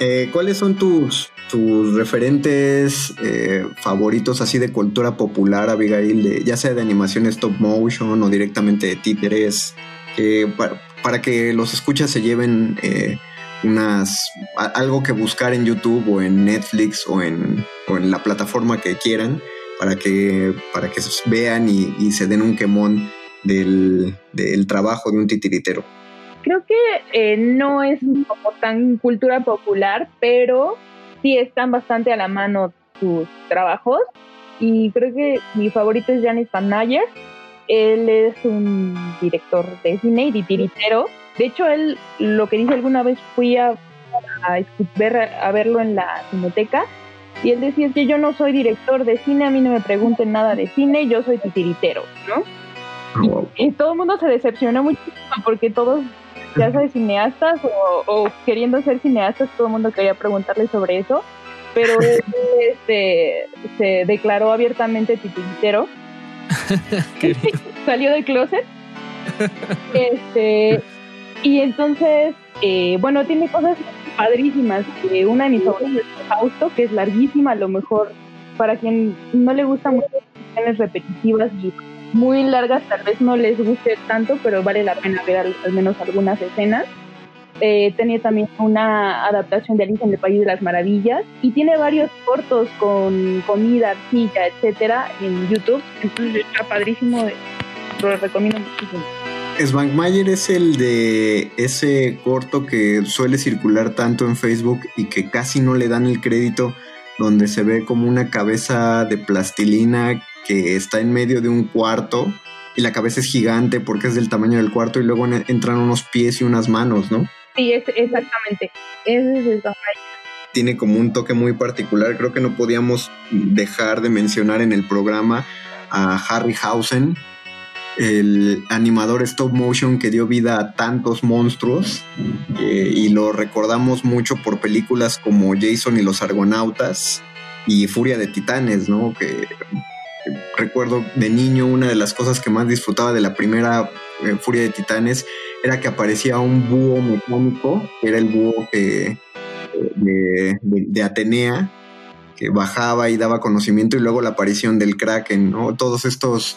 eh, ¿Cuáles son tus, tus referentes eh, favoritos así de cultura popular, Abigail, de, ya sea de animación stop motion o directamente de títeres, eh, para, para, que los escuchas se lleven eh, unas algo que buscar en YouTube o en Netflix o en, en la plataforma que quieran para que para que vean y, se den un quemón del, del trabajo de un titiritero. Creo que eh, no es como tan cultura popular, pero sí están bastante a la mano sus trabajos y creo que mi favorito es Janis Van Nayer. Él es un director de cine y tiritero. De hecho, él lo que dice alguna vez fui a, a, a verlo en la cineteca y él decía es que yo no soy director de cine, a mí no me pregunten nada de cine, yo soy titiritero, ¿no? Y, y todo el mundo se decepcionó muchísimo porque todos ya sea cineastas o, o, queriendo ser cineastas, todo el mundo quería preguntarle sobre eso, pero este, se declaró abiertamente titiritero. Salió del closet. Este, y entonces, eh, bueno, tiene cosas padrísimas. Eh, una de mis favoritas es Fausto, que es larguísima, a lo mejor para quien no le gusta mucho repetitivas y muy largas tal vez no les guste tanto, pero vale la pena ver al, al menos algunas escenas. Eh, tenía también una adaptación de Alicia en el País de las Maravillas y tiene varios cortos con comida, arcilla, etcétera en YouTube. Entonces está padrísimo, lo recomiendo muchísimo. Svankmajer es el de ese corto que suele circular tanto en Facebook y que casi no le dan el crédito, donde se ve como una cabeza de plastilina que está en medio de un cuarto y la cabeza es gigante porque es del tamaño del cuarto y luego en- entran unos pies y unas manos, ¿no? Sí, es, exactamente. Ese es el. Tiene como un toque muy particular. Creo que no podíamos dejar de mencionar en el programa a Harryhausen, el animador stop motion que dio vida a tantos monstruos eh, y lo recordamos mucho por películas como Jason y los Argonautas y Furia de Titanes, ¿no? Que eh, recuerdo de niño una de las cosas que más disfrutaba de la primera eh, Furia de Titanes era que aparecía un búho mecánico, era el búho que, de, de- de Atenea, que bajaba y daba conocimiento, y luego la aparición del Kraken, ¿no? Todos estos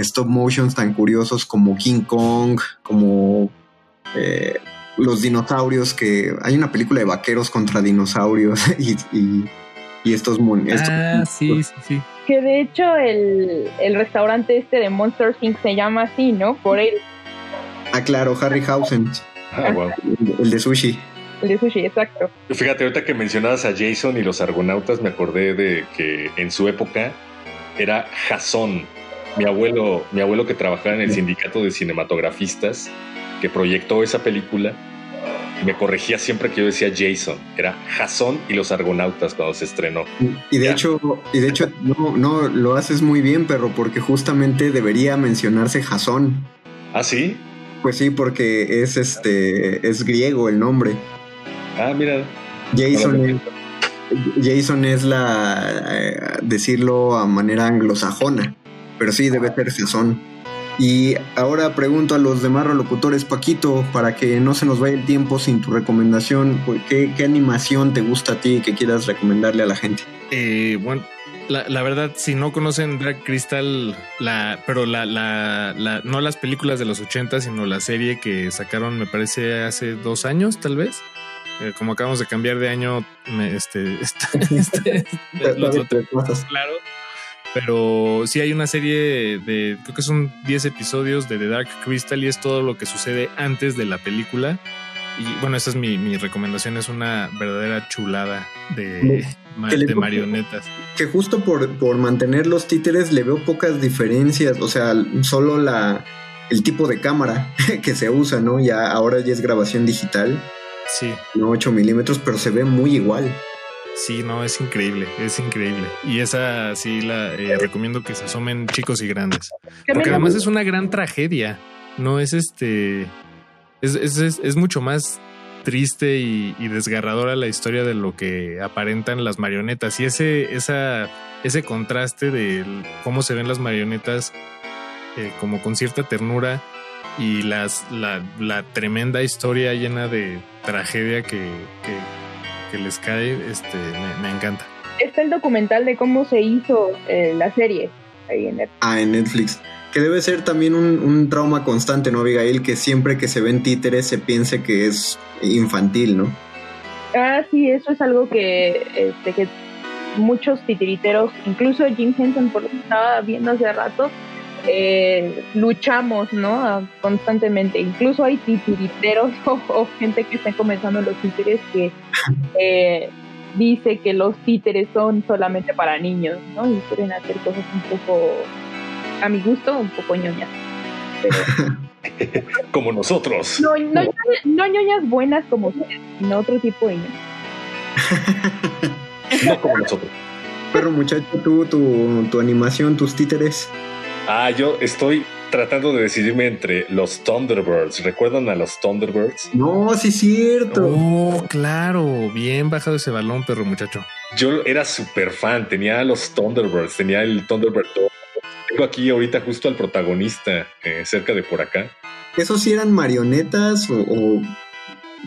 stop motions tan curiosos como King Kong, como eh, los dinosaurios, que hay una película de vaqueros contra dinosaurios y, y- y estos, mon- estos Ah, sí, sí, sí. Que de hecho el, el restaurante este de Monster Inc. se llama así, ¿no? Por él, Ah, claro, Harryhausen, Ah, wow. el, el de sushi. el de sushi, exacto. Fíjate, ahorita que mencionabas a Jason y los argonautas, me acordé de que en su época era Jason, mi abuelo, mi abuelo que trabajaba en el sindicato de cinematografistas, que proyectó esa película, me corregía siempre que yo decía Jason, era Jason y los argonautas cuando se estrenó. Y de Ya. hecho, y de hecho, no, no lo haces muy bien, perro, porque justamente debería mencionarse Jasón. ¿Ah, sí? Pues sí, porque es este, es griego el nombre. Ah, mira. Jason Jason es la eh, decirlo a manera anglosajona, pero sí debe ser Jasón. Y ahora pregunto a los demás locutores, Paquito, para que no se nos vaya el tiempo sin tu recomendación, pues, ¿qué, qué animación te gusta a ti que quieras recomendarle a la gente? Eh, bueno, la, la verdad, si no conocen Drag Crystal, la, pero la, la, la- no las películas de los 80, sino la serie que sacaron, me parece, hace dos años, tal vez. Eh, como acabamos de cambiar de año, me- este, este, este- claro. Pero sí hay una serie de, creo que son 10 episodios de The Dark Crystal y es todo lo que sucede antes de la película. Y bueno, esa es mi, mi recomendación, es una verdadera chulada de, le de marionetas. que justo por, por mantener los títeres le veo pocas diferencias, o sea, solo la el tipo de cámara que se usa, ¿no? Ya ahora ya es grabación digital, Sí, no 8 milímetros, pero se ve muy igual. Sí, no, es increíble, es increíble. Y esa sí la eh, recomiendo que se asomen chicos y grandes. Porque además es una gran tragedia, no es este, es, es, es, es mucho más triste y, y desgarradora la historia de lo que aparentan las marionetas y ese, esa, ese contraste de cómo se ven las marionetas eh, como con cierta ternura y las, la, la tremenda historia llena de tragedia que, que, que les cae, este, me, me encanta. Está el documental de cómo se hizo eh, la serie ahí en el Ah, en Netflix. Que debe ser también un, un trauma constante, ¿no, Abigail? Que siempre que se ven títeres se piense que es infantil, ¿no? Ah, sí, eso es algo que, este, que muchos titiriteros, incluso Jim Henson, por lo que estaba viendo hace rato, eh, luchamos, ¿no? Constantemente. Incluso hay titiriteros o, o gente que está comenzando los títeres que eh, dice que los títeres son solamente para niños, ¿no? Y quieren hacer cosas un poco, a mi gusto, un poco ñoñas. Pero Como nosotros. no, no, no ñoñas buenas como ustedes, sino otro tipo de ñoñas. No como nosotros. Pero muchacho, tú, tu, tu animación, tus títeres. Ah, yo estoy tratando de decidirme entre los Thunderbirds. ¿Recuerdan a los Thunderbirds? No, sí es cierto. Oh, claro, bien bajado ese balón, perro muchacho. Yo era súper fan, tenía a los Thunderbirds, tenía el Thunderbird 2. Tengo aquí ahorita justo al protagonista, eh, cerca de por acá. ¿Esos sí eran marionetas o, o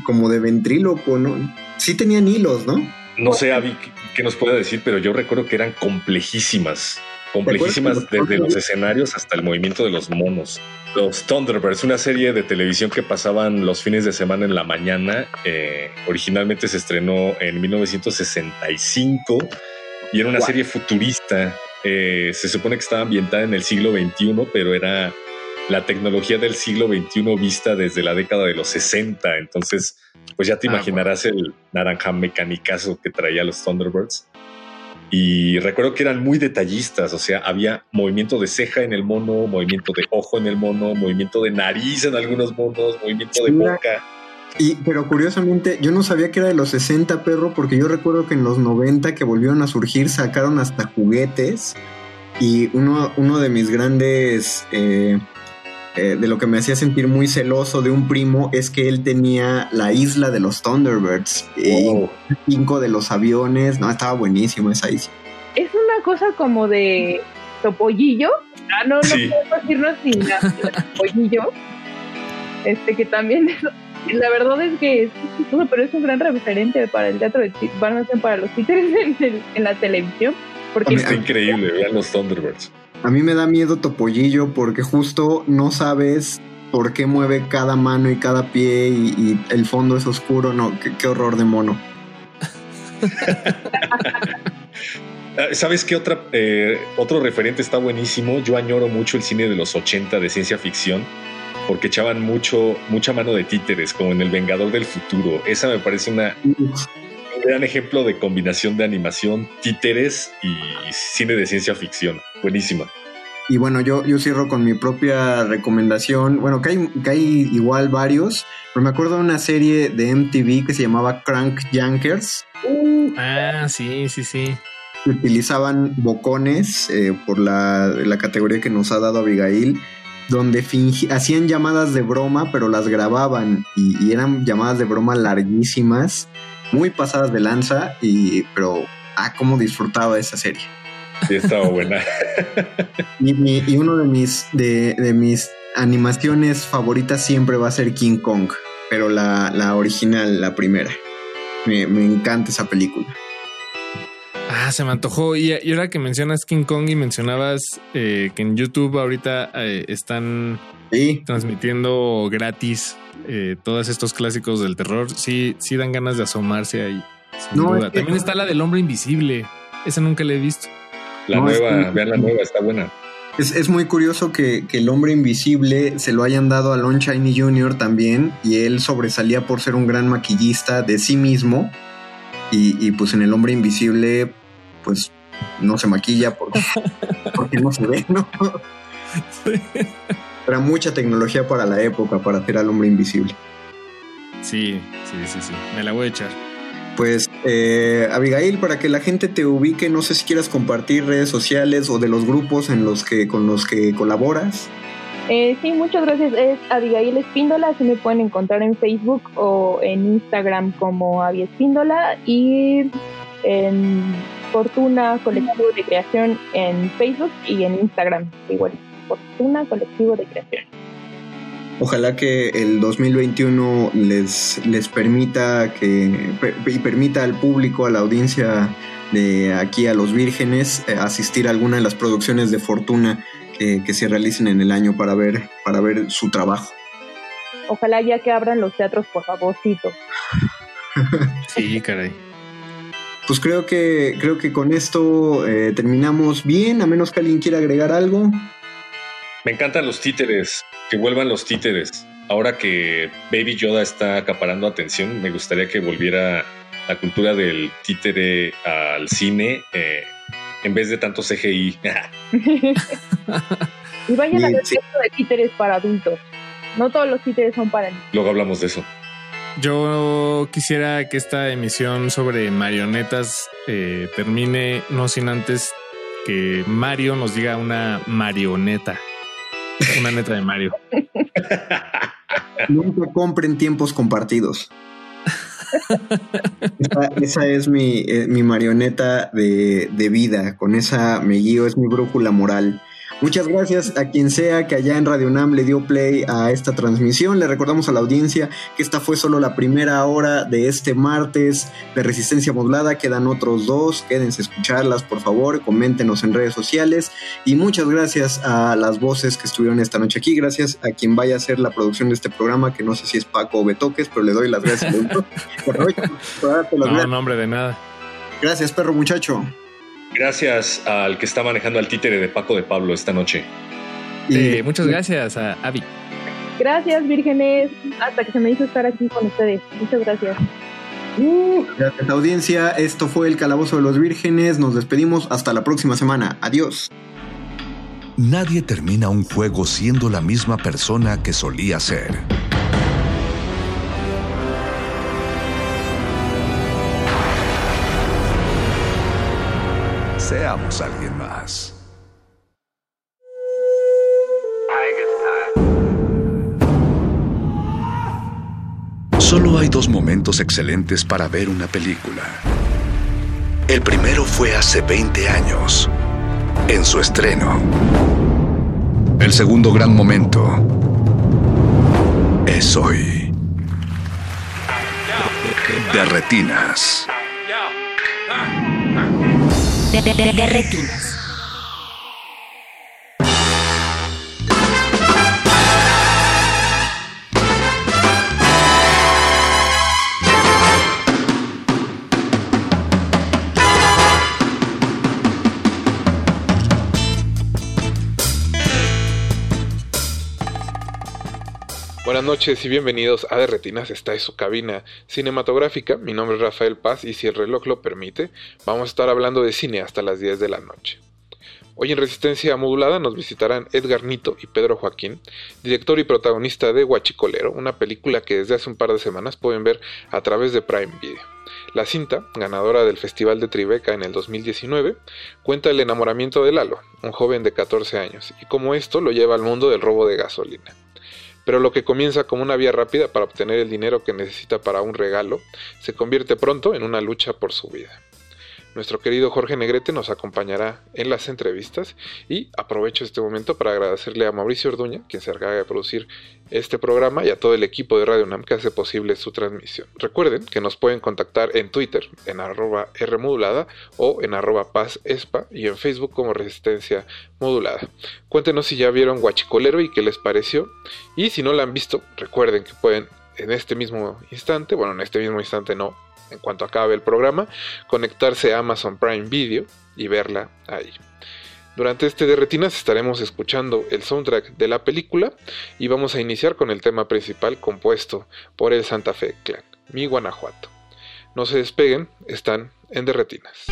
como de ventríloco, no? Sí tenían hilos, ¿no? No sé, Avi, qué- qué nos puede decir, pero yo recuerdo que eran complejísimas. Complejísimas ¿Te acuerdas de desde los los escenarios hasta el movimiento de los monos. Los Thunderbirds, una serie de televisión que pasaban los fines de semana en la mañana. eh, originalmente se estrenó en 1965 y era una serie futurista. Eh, se supone que estaba ambientada en el siglo XXI, pero era la tecnología del siglo XXI vista desde la década de los 60. Entonces, pues ya te Ah, imaginarás el naranja mecanicazo que traía los Thunderbirds. Y recuerdo que eran muy detallistas, o sea, había movimiento de ceja en el mono, movimiento de ojo en el mono, movimiento de nariz en algunos monos, movimiento de boca. Y, pero curiosamente, yo no sabía que era de los 60, perro, porque yo recuerdo que en los 90 que volvieron a surgir sacaron hasta juguetes. Y uno, uno de mis grandes, eh, eh, de lo que me hacía sentir muy celoso de un primo, es que él tenía la isla de los Thunderbirds. Y cinco de los aviones. No, estaba buenísimo esa isla. Es una cosa como de topollillo. Ah, no, no Sí. podemos irnos sin topollillo. Este que también es- la verdad es que es chistoso, pero es un gran referente para el teatro de para los títeres en, el- en la televisión. Porque Está increíble, vean los Thunderbirds. A mí me da miedo Topollillo porque justo no sabes por qué mueve cada mano y cada pie y, y el fondo es oscuro. No, qué, qué horror de mono. Ah, ¿Sabes qué otra, eh, otro referente está buenísimo? Yo añoro mucho el cine de los 80 de ciencia ficción porque echaban mucho, mucha mano de títeres, como en El Vengador del Futuro. Esa me parece una, un gran ejemplo de combinación de animación, títeres y cine de ciencia ficción. Buenísima. Y bueno, yo, yo cierro con mi propia recomendación. Bueno, que hay, que hay igual varios, pero me acuerdo de una serie de MTV que se llamaba Crank Yankers. Ah, sí, sí, sí. utilizaban bocones eh, por la, la categoría que nos ha dado Abigail, donde fingi- hacían llamadas de broma, pero las grababan y, y eran llamadas de broma larguísimas, muy pasadas de lanza, y, pero ah, cómo disfrutaba de esa serie. Sí, estaba buena. Y, mi- y uno de mis, de, de mis animaciones favoritas siempre va a ser King Kong, pero la, la original, la primera. Me, me encanta esa película. Ah, se me antojó. Y, y ahora que mencionas King Kong y mencionabas eh, que en YouTube ahorita eh, están transmitiendo gratis eh, todos estos clásicos del terror, sí, sí dan ganas de asomarse ahí. Sin No, duda. es que- También está la del hombre invisible. Esa nunca la he visto. La No, es nueva, que- vean la nueva, está buena. Es, es muy curioso que, que el hombre invisible se lo hayan dado a Lon Chaney Jr. también y él sobresalía por ser un gran maquillista de sí mismo y, y, pues en el hombre invisible pues no se maquilla porque, porque no se ve, ¿no? Era mucha tecnología para la época para hacer al hombre invisible. Sí, sí, sí, sí. Me la voy a echar. Pues eh, Abigail, para que la gente te ubique, no sé si quieras compartir redes sociales o de los grupos en los que con los que colaboras. Eh, sí, muchas gracias. Es Abigail Espíndola. Así me pueden encontrar en Facebook o en Instagram como Avi Espíndola y en Fortuna Colectivo de Creación en Facebook y en Instagram. Igual, Fortuna Colectivo de Creación. Ojalá que el 2021 les, les permita que per- y permita al público, a la audiencia de aquí a los vírgenes, eh, asistir a alguna de las producciones de Fortuna que, que se realicen en el año para ver, para ver su trabajo. Ojalá ya que abran los teatros, por favorcito. Sí, caray. Pues creo que, creo que con esto eh, terminamos bien, a menos que alguien quiera agregar algo. Me encantan los títeres, que vuelvan los títeres. Ahora que Baby Yoda está acaparando atención, me gustaría que volviera la cultura del títere al cine eh, en vez de tanto CGI. Y vayan a ver sí. esto de títeres para adultos. No todos los títeres son para niños. Luego hablamos de eso. Yo quisiera que esta emisión sobre marionetas eh, termine no sin antes que Mario nos diga una marioneta. Una neta de Mario. Nunca compren tiempos compartidos. Esa, es mi, eh, mi marioneta de, de vida. Con esa me guío, es mi brújula moral. Muchas gracias a quien sea que allá en Radio UNAM le dio play a esta transmisión. Le recordamos a la audiencia que esta fue solo la primera hora de este martes de Resistencia Modulada. Quedan otros dos. Quédense a escucharlas, por favor. Coméntenos en redes sociales. Y muchas gracias a las voces que estuvieron esta noche aquí. Gracias a quien vaya a hacer la producción de este programa, que no sé si es Paco o Betoques, pero le doy las gracias. No, gracias. nombre de nada. Gracias, perro muchacho. Gracias al que está manejando al títere de Paco de Pablo esta noche. Eh, muchas gracias a Avi. Gracias, vírgenes. Hasta que se me hizo estar aquí con ustedes. Muchas gracias. Gracias audiencia, esto fue el Calabozo de los Vírgenes, nos despedimos hasta la próxima semana, adiós. Nadie termina un juego siendo la misma persona que solía ser. Seamos alguien más. Solo hay dos momentos excelentes para ver una película. El primero fue hace 20 años, en su estreno. El segundo gran momento es hoy. De retinas. De, de- de- de retinas. Buenas noches y bienvenidos a De Retinas, esta es su cabina cinematográfica. Mi nombre es Rafael Paz y si el reloj lo permite, vamos a estar hablando de cine hasta las 10 de la noche. Hoy en Resistencia Modulada nos visitarán Edgar Nito y Pedro Joaquín, director y protagonista de Huachicolero, una película que desde hace un par de semanas pueden ver a través de Prime Video. La cinta, ganadora del Festival de Tribeca en el 2019, cuenta el enamoramiento de Lalo, un joven de 14 años, y cómo esto lo lleva al mundo del robo de gasolina pero lo que comienza como una vía rápida para obtener el dinero que necesita para un regalo, se convierte pronto en una lucha por su vida. Nuestro querido Jorge Negrete nos acompañará en las entrevistas y aprovecho este momento para agradecerle a Mauricio Orduña, quien se encarga de producir este programa, y a todo el equipo de Radio UNAM que hace posible su transmisión. Recuerden que nos pueden contactar en Twitter, en arroba Rmodulada o en arroba Paz Espa y en Facebook como Resistencia Modulada. Cuéntenos si ya vieron Guachicolero y qué les pareció. Y si no la han visto, recuerden que pueden en este mismo instante, bueno, en este mismo instante no, en cuanto acabe el programa, conectarse a Amazon Prime Video y verla ahí. Durante este de Retinas estaremos escuchando el soundtrack de la película y vamos a iniciar con el tema principal compuesto por el Santa Fe Clan, Mi Guanajuato. No se despeguen, están en De Retinas.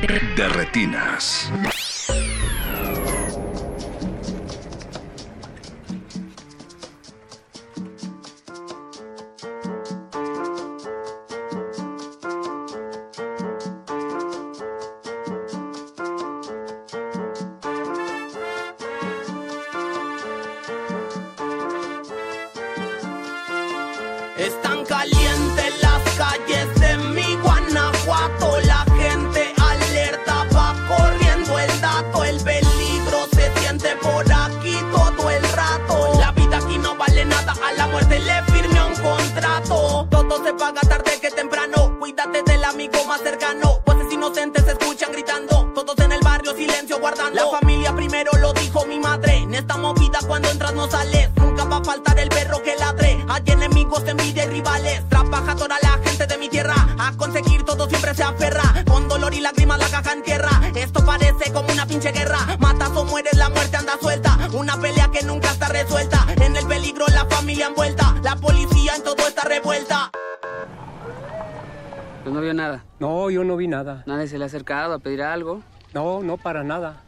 Pedir algo. No, no para nada.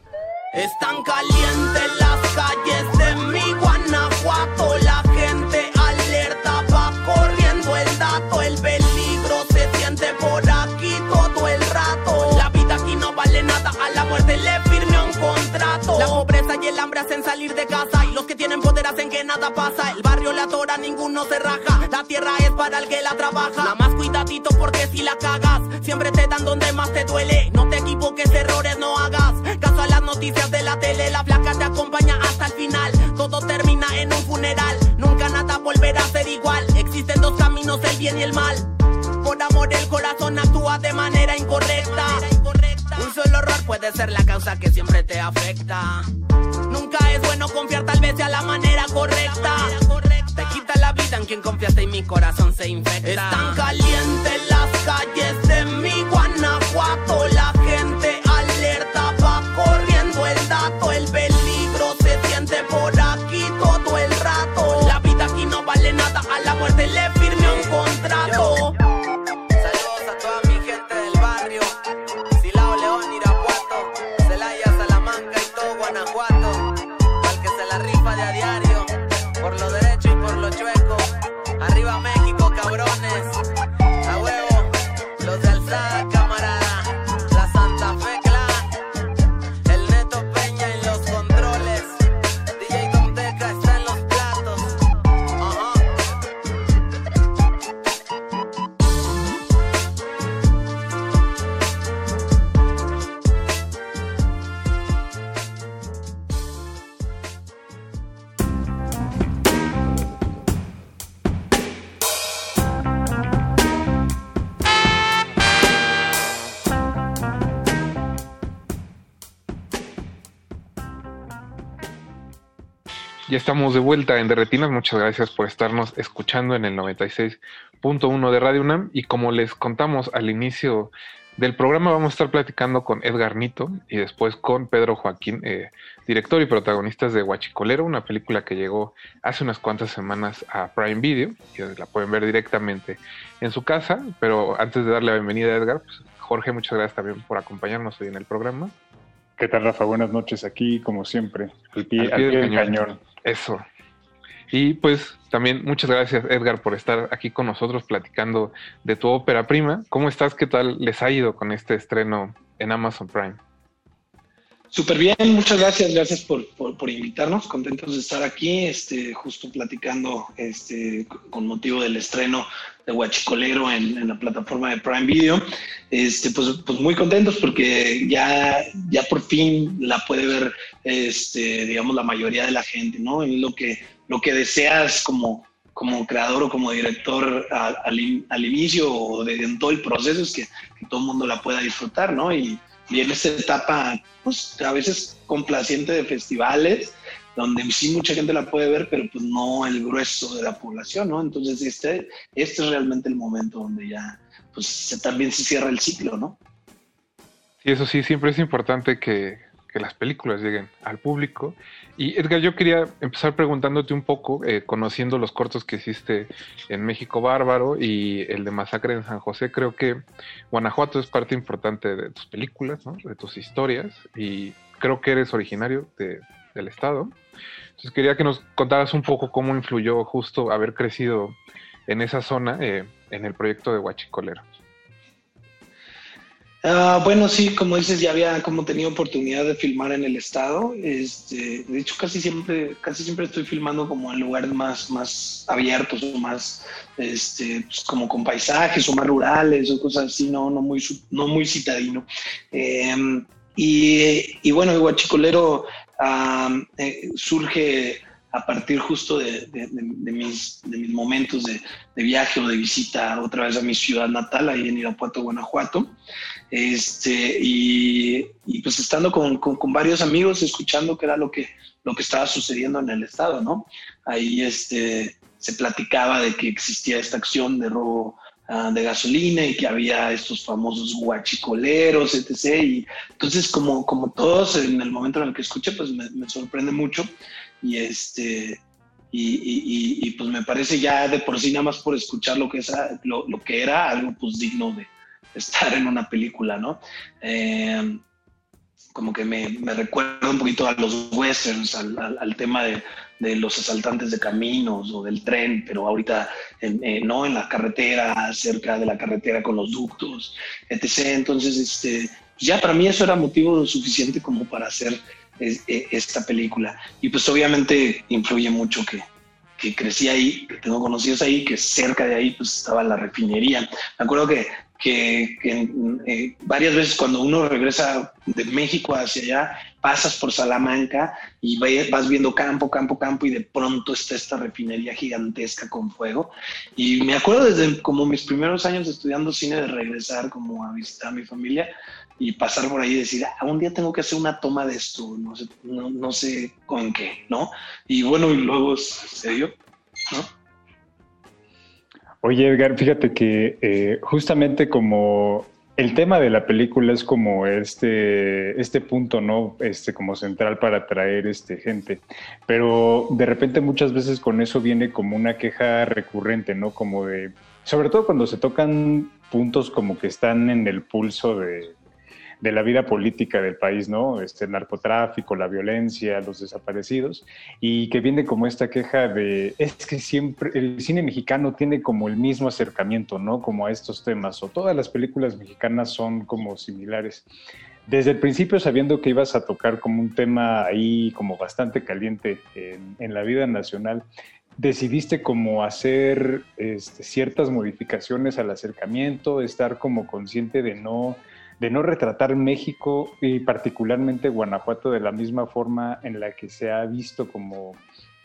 Están calientes las calles de mi Guanajuato. La gente alerta va corriendo el dato. El peligro se siente por aquí todo el rato. La vida aquí no vale nada. A la muerte le firme un contrato. La pobreza y el hambre hacen salir de casa. Y los que tienen poder hacen que nada pasa. El barrio le atora, ninguno se raja. La tierra es para el que la trabaja. Nada más cuidadito porque si la cagas, siempre te dan donde más te duele. De la tele, la flaca te acompaña hasta el final. Todo termina en un funeral. Nunca nada volverá a ser igual. Existen dos caminos, el bien y el mal. Por amor el corazón actúa de manera incorrecta. Un solo error puede ser la causa que siempre te afecta. Nunca es bueno confiar, tal vez sea la manera correcta. Te quita la vida en quien confiaste y mi corazón se infecta. Están calientes las estamos de vuelta en Derretinas. Muchas gracias por estarnos escuchando en el 96.1 de Radio UNAM. Y como les contamos al inicio del programa, vamos a estar platicando con Edgar Nito y después con Pedro Joaquín, eh, director y protagonistas de Huachicolero, una película que llegó hace unas cuantas semanas a Prime Video y la pueden ver directamente en su casa. Pero antes de darle la bienvenida a Edgar, pues, Jorge, muchas gracias también por acompañarnos hoy en el programa. ¿Qué tal, Rafa? Buenas noches aquí, como siempre, al pie, al pie del cañón. Eso. Y pues también muchas gracias, Edgar, por estar aquí con nosotros platicando de tu ópera prima. ¿Cómo estás? ¿Qué tal les ha ido con este estreno en Amazon Prime? Súper bien, muchas gracias, gracias por, por, por, invitarnos, contentos de estar aquí, este, justo platicando este, con motivo del estreno de Huachicolero en, la plataforma de Prime Video. Este, pues, pues muy contentos porque ya, ya por fin la puede ver, este, digamos, la mayoría de la gente, ¿no? Lo que, lo que deseas como, como creador o como director al, al, inicio o de, todo el proceso es que, todo el mundo la pueda disfrutar, ¿no? Y, y en esta etapa, pues a veces complaciente de festivales, donde sí mucha gente la puede ver, pero pues no el grueso de la población, ¿no? Entonces este, este es realmente el momento donde ya, pues se, también se cierra el ciclo, ¿no? Sí, eso sí, siempre es importante que, que las películas lleguen al público. Y Edgar, yo quería empezar preguntándote un poco, eh, conociendo los cortos que hiciste en México Bárbaro y el de Masacre en San José, creo que Guanajuato es parte importante de tus películas, ¿no? de tus historias, y creo que eres originario de, del estado. Entonces quería que nos contaras un poco cómo influyó justo haber crecido en esa zona eh, en el proyecto de Huachicolero. Uh, bueno, sí, como dices, ya había como tenido oportunidad de filmar en el estado. Este, de hecho, casi siempre, casi siempre estoy filmando como en lugares más, más abiertos o más, este, pues como con paisajes o más rurales o cosas así, no, no muy, no muy citadino. Eh, y, y, bueno, Huachicolero eh, surge a partir justo de, de, mis, momentos de, viaje o de visita otra vez a mi ciudad natal, ahí en Irapuato, Guanajuato. Este, y, y pues estando con, con, con, varios amigos, escuchando qué era lo que, lo que estaba sucediendo en el estado, ¿no? Ahí este, se platicaba de que existía esta acción de robo uh, de gasolina y que había estos famosos guachicoleros, etc. Y entonces, como, como todos, en el momento en el que escuché, pues me, me sorprende mucho y este y, y, y, pues me parece ya de por sí nada más por escuchar lo que, es, lo, lo que era algo pues digno de estar en una película, ¿no? Eh, como que me, me, recuerda un poquito a los westerns, al, al, al tema de, de, los asaltantes de caminos o del tren, pero ahorita en, eh, no en la carretera, cerca de la carretera con los ductos, etc. Entonces, este, ya para mí eso era motivo suficiente como para hacer esta película. Y pues obviamente influye mucho que, que crecí ahí, que tengo conocidos ahí, que cerca de ahí pues estaba la refinería. Me acuerdo que, que, eh, varias veces cuando uno regresa de México hacia allá, pasas por Salamanca y vas viendo campo, campo, campo y de pronto está esta refinería gigantesca con fuego. Y me acuerdo desde como mis primeros años estudiando cine de regresar como a visitar a mi familia y pasar por ahí y decir, ah, un día tengo que hacer una toma de esto, no sé, no sé con qué, ¿no? Y bueno, y luego se dio, ¿no? Oye, Edgar, fíjate que eh, justamente como el tema de la película es como este, este punto, ¿no? Este, como central para atraer este, gente. Pero de repente muchas veces con eso viene como una queja recurrente, ¿no? Como de, sobre todo cuando se tocan puntos como que están en el pulso de, de la vida política del país, ¿no? Este el narcotráfico, la violencia, los desaparecidos, y que viene como esta queja de, es que siempre el cine mexicano tiene como el mismo acercamiento, ¿no? Como a estos temas, o todas las películas mexicanas son como similares. Desde el principio, sabiendo que ibas a tocar como un tema ahí como bastante caliente en, la vida nacional, decidiste como hacer este, ciertas modificaciones al acercamiento, estar como consciente de no de no retratar México y particularmente Guanajuato de la misma forma en la que se ha visto como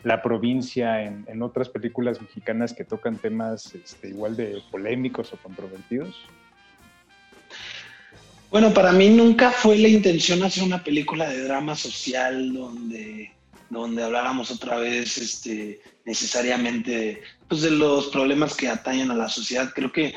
la provincia en, otras películas mexicanas que tocan temas este, igual de polémicos o controvertidos? Bueno, para mí nunca fue la intención hacer una película de drama social donde donde habláramos otra vez este, necesariamente pues, de los problemas que atañen a la sociedad. Creo que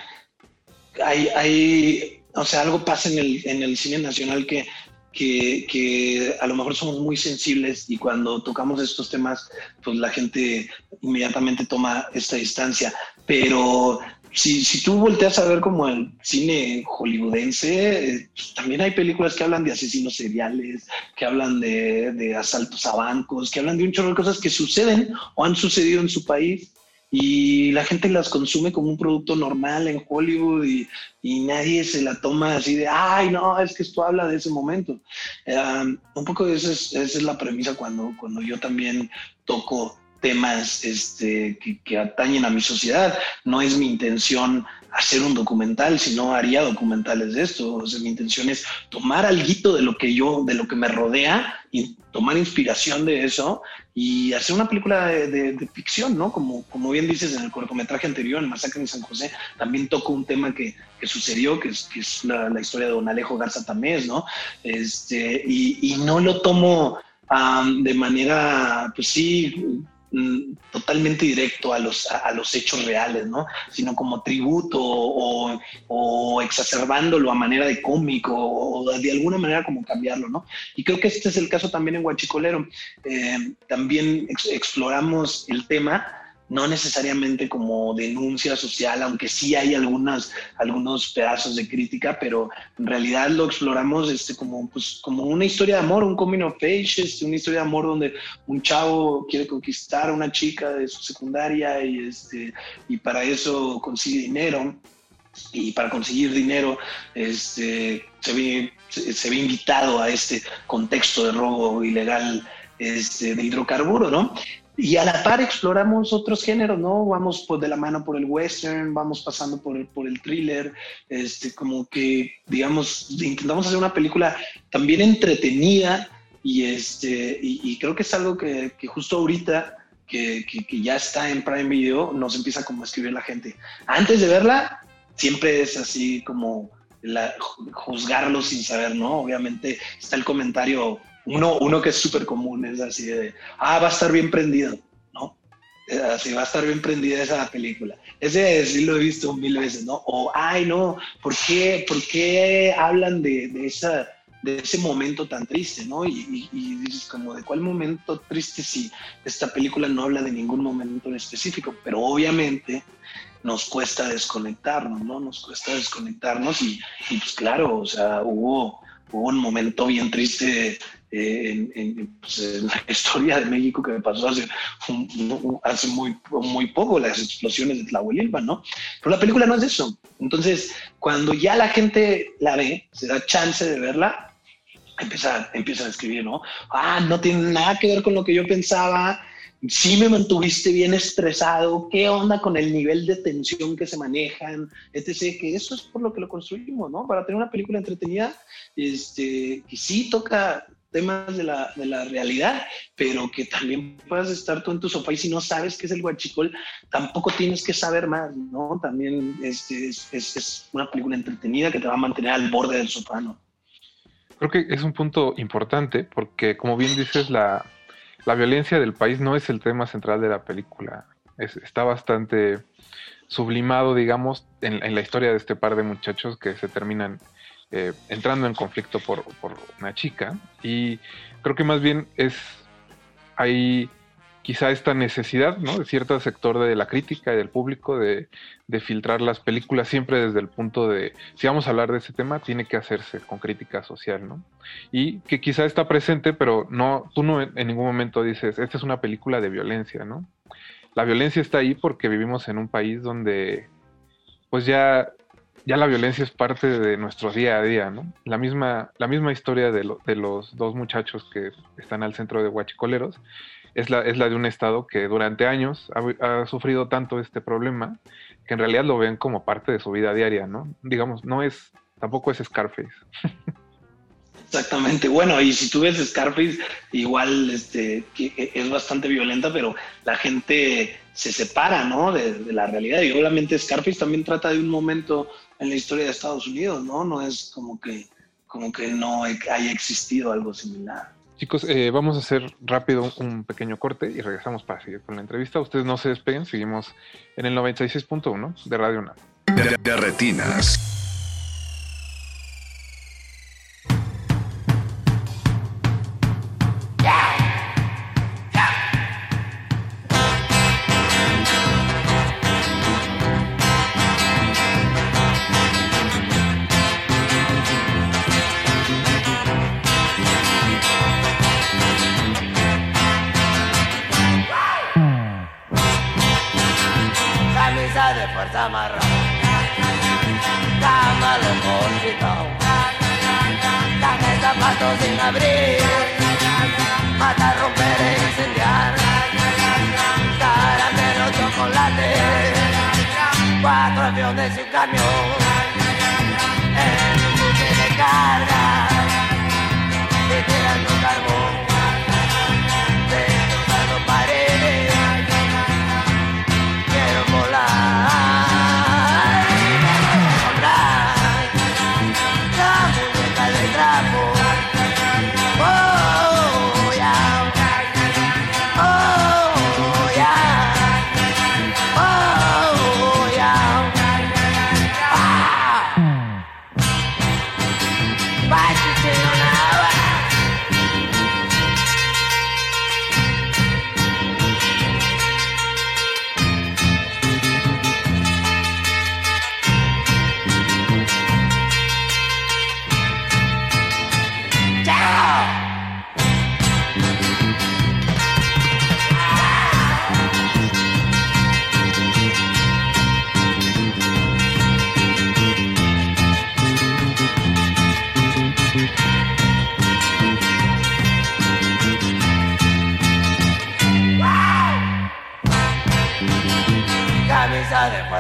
hay, hay o sea, algo pasa en el, en el cine nacional que, que, que, a lo mejor somos muy sensibles y cuando tocamos estos temas, pues la gente inmediatamente toma esta distancia. Pero si, si tú volteas a ver como el cine hollywoodense, eh, pues, también hay películas que hablan de asesinos seriales, que hablan de, de asaltos a bancos, que hablan de un chorro de cosas que suceden o han sucedido en su país y la gente las consume como un producto normal en Hollywood y, y nadie se la toma así de, ay, no, es que esto habla de ese momento. Um, un poco esa es, esa es la premisa cuando, cuando yo también toco temas este, que, que, atañen a mi sociedad. No es mi intención hacer un documental, sino haría documentales de esto. O sea, mi intención es tomar algo de lo que yo, de lo que me rodea y tomar inspiración de eso y hacer una película de, ficción, ¿no? Como, como bien dices en el cortometraje anterior, en Masacre en San José, también toco un tema que, que sucedió, que es, la, historia de don Alejo Garza Tamés, ¿no? Este, y, y no lo tomo de manera, pues sí, totalmente directo a los, a, los hechos reales, ¿no? Sino como tributo o, exacerbándolo a manera de cómico o, de alguna manera como cambiarlo, ¿no? Y creo que este es el caso también en Guachicolero. Eh, también ex exploramos el tema no necesariamente como denuncia social, aunque sí hay algunas, algunos pedazos de crítica, pero en realidad lo exploramos este, como, pues, como una historia de amor, un coming of age, este, una historia de amor donde un chavo quiere conquistar a una chica de su secundaria y, este, y para eso consigue dinero. Y para conseguir dinero este, se, ve, se, ve invitado a este contexto de robo ilegal este, de hidrocarburo, ¿no? Y a la par exploramos otros géneros, ¿no? Vamos pues, de la mano por el western, vamos pasando por el, por el thriller, este, como que, digamos, intentamos hacer una película también entretenida y, este, y, y creo que es algo que, que justo ahorita, que, que, que, ya está en Prime Video, nos empieza como a escribir la gente. Antes de verla, siempre es así como la, juzgarlo sin saber, ¿no? Obviamente está el comentario uno, uno que es súper común es así de, ah, va a estar bien prendido, ¿no? Así va a estar bien prendida esa película. Ese sí lo he visto mil veces, ¿no? O, ay, no, ¿por qué, por qué hablan de, de esa, de ese momento tan triste, ¿no? Y, y, y, dices como, ¿de cuál momento triste si esta película no habla de ningún momento en específico? Pero obviamente nos cuesta desconectarnos, ¿no? Nos cuesta desconectarnos y, y pues claro, o sea, hubo, hubo un momento bien triste en, en, pues, en, la historia de México que me pasó hace, un, hace muy, muy poco, las explosiones de Tlahuelilpan, ¿no? Pero la película no es eso. Entonces, cuando ya la gente la ve, se da chance de verla, empieza, empieza a escribir, ¿no? Ah, no tiene nada que ver con lo que yo pensaba, sí me mantuviste bien estresado, qué onda con el nivel de tensión que se manejan, etc., que eso es por lo que lo construimos, ¿no? Para tener una película entretenida, este, que sí toca temas de la, de la, realidad, pero que también puedas estar tú en tu sofá y si no sabes qué es el guachicol, tampoco tienes que saber más, ¿no? También este, es, es, es, una película entretenida que te va a mantener al borde del sofá, ¿no? Creo que es un punto importante porque, como bien dices, la, la violencia del país no es el tema central de la película. Es, está bastante sublimado, digamos, en, en la historia de este par de muchachos que se terminan eh, entrando en conflicto por, por, una chica y creo que más bien es hay quizá esta necesidad ¿no? de cierto sector de la crítica y del público de, de, filtrar las películas siempre desde el punto de si vamos a hablar de ese tema tiene que hacerse con crítica social ¿no? y que quizá está presente pero no tú no en ningún momento dices esta es una película de violencia ¿no? la violencia está ahí porque vivimos en un país donde pues ya ya la violencia es parte de nuestro día a día, ¿no? La misma, la misma historia de, lo, de los dos muchachos que están al centro de Huachicoleros es la, es la de un estado que durante años ha, sufrido tanto este problema que en realidad lo ven como parte de su vida diaria, ¿no? Digamos, no es, tampoco es Scarface. Exactamente, bueno, y si tú ves Scarface, igual este, es bastante violenta, pero la gente se separa, ¿no? De, de la realidad. Y obviamente Scarface también trata de un momento en la historia de Estados Unidos, ¿no? No es como que, como que no haya existido algo similar. Chicos, eh, vamos a hacer rápido un pequeño corte y regresamos para seguir con la entrevista. Ustedes no se despeguen, seguimos en el 96.1 de Radio UNAM. De, de retinas.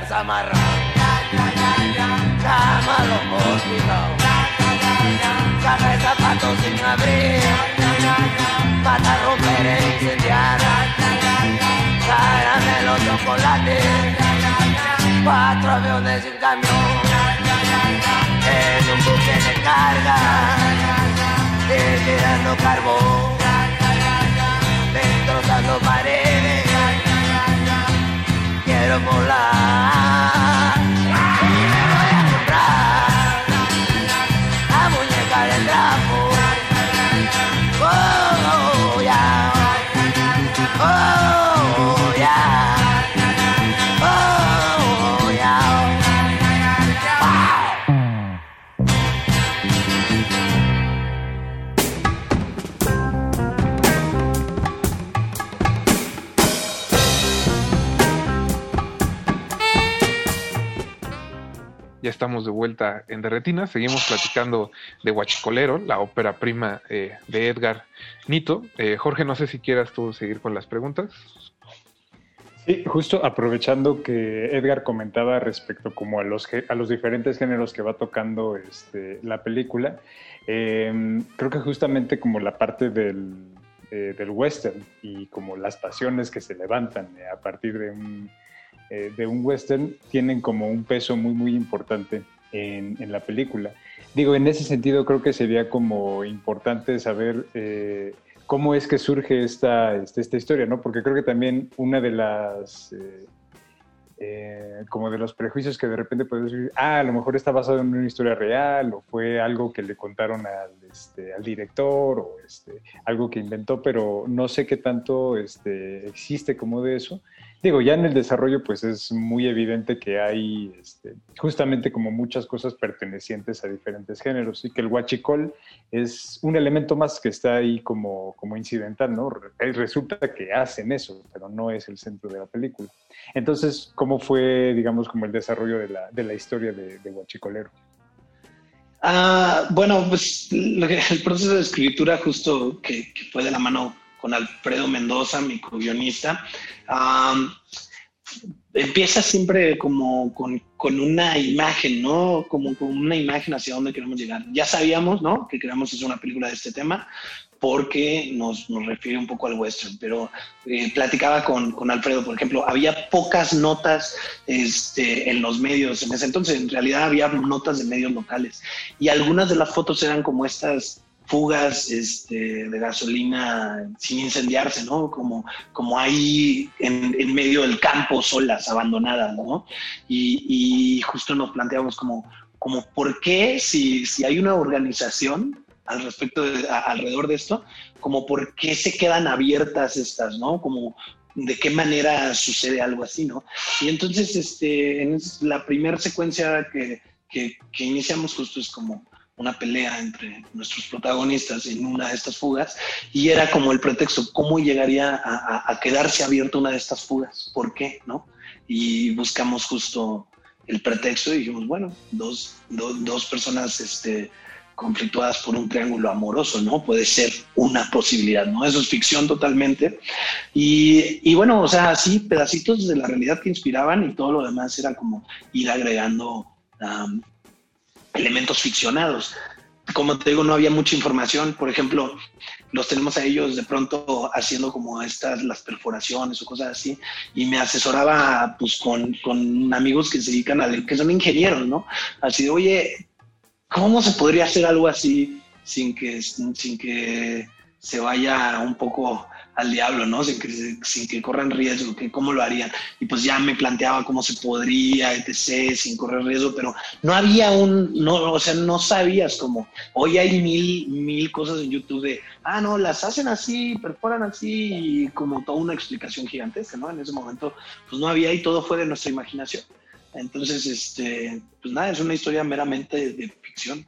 Fuerza marrón Cama locochito Caja de zapatos sin abrir. Mata, romper e incendiar. Caramelo, chocolate Cuatro aviones un camión. En un buque de carga. Tirando carbón. Destrozando paredes Quiero volar de vuelta en Derretinas. Seguimos platicando de Huachicolero, la ópera prima eh, de Edgar Nito. Eh, Jorge, no sé si quieras tú seguir con las preguntas. Sí, justo aprovechando que Edgar comentaba respecto como a los, a los diferentes géneros que va tocando este, la película, eh, creo que justamente como la parte del, eh, del western y como las pasiones que se levantan a partir de un, eh, de un western tienen como un peso muy, muy importante en, en la película. Digo, en ese sentido creo que sería como importante saber eh, cómo es que surge esta, este- esta historia, ¿no? Porque creo que también una de las... eh, como de los prejuicios que de repente puedes decir, ah, a lo mejor está basado en una historia real o fue algo que le contaron al, este, director o este, algo que inventó, pero no sé qué tanto existe como de eso. Digo, ya en el desarrollo pues es muy evidente que hay este, justamente como muchas cosas pertenecientes a diferentes géneros y que el huachicol es un elemento más que está ahí como, como incidental, ¿no? Re- Resulta que hacen eso, pero no es el centro de la película. Entonces, ¿cómo fue, digamos, como el desarrollo de la, de la historia de, de Huachicolero? Ah, bueno, pues el proceso de escritura justo que fue de la mano con Alfredo Mendoza, mi co-guionista, empieza siempre como con, con una imagen, ¿no? Como con una imagen hacia dónde queremos llegar. Ya sabíamos, ¿no? Que queríamos hacer una película de este tema porque nos, nos refiere un poco al western, pero eh, platicaba con, con Alfredo, por ejemplo, había pocas notas este, en los medios en ese entonces, en realidad había notas de medios locales y algunas de las fotos eran como estas fugas este, de gasolina sin incendiarse, ¿no? Como, como ahí en, en medio del campo, solas, abandonadas, ¿no? Y, y justo nos planteamos como, como ¿por qué si, si hay una organización al respecto alrededor de esto, como por qué se quedan abiertas estas, ¿no? Como de qué manera sucede algo así, ¿no? Y entonces, este, en la primera secuencia que, que, que iniciamos justo es como una pelea entre nuestros protagonistas en una de estas fugas y era como el pretexto, ¿cómo llegaría a, quedarse abierta una de estas fugas? ¿Por qué? ¿No? Y buscamos justo el pretexto y dijimos, bueno, dos, do- dos personas este, conflictuadas por un triángulo amoroso, ¿no? Puede ser una posibilidad, ¿no? Eso es ficción totalmente. Y, y bueno, o sea, sí, pedacitos de la realidad que inspiraban y todo lo demás era como ir agregando am, elementos ficcionados. Como te digo, no había mucha información. Por ejemplo, los tenemos a ellos de pronto haciendo como estas, las perforaciones o cosas así, y me asesoraba pues con, con amigos que se dedican a, que son ingenieros, ¿no? Así de, oye, ¿cómo se podría hacer algo así sin que, sin que se vaya un poco al diablo, ¿no? Sin que, sin que corran riesgo, que cómo lo harían. Y pues ya me planteaba cómo se podría, etc., sin correr riesgo, pero no había un, no, o sea, no sabías cómo. Hoy hay mil, mil cosas en YouTube de, ah, no, las hacen así, perforan así, y como toda una explicación gigantesca, ¿no? En ese momento, pues no había y todo fue de nuestra imaginación. Entonces, este, pues nada, es una historia meramente de ficción.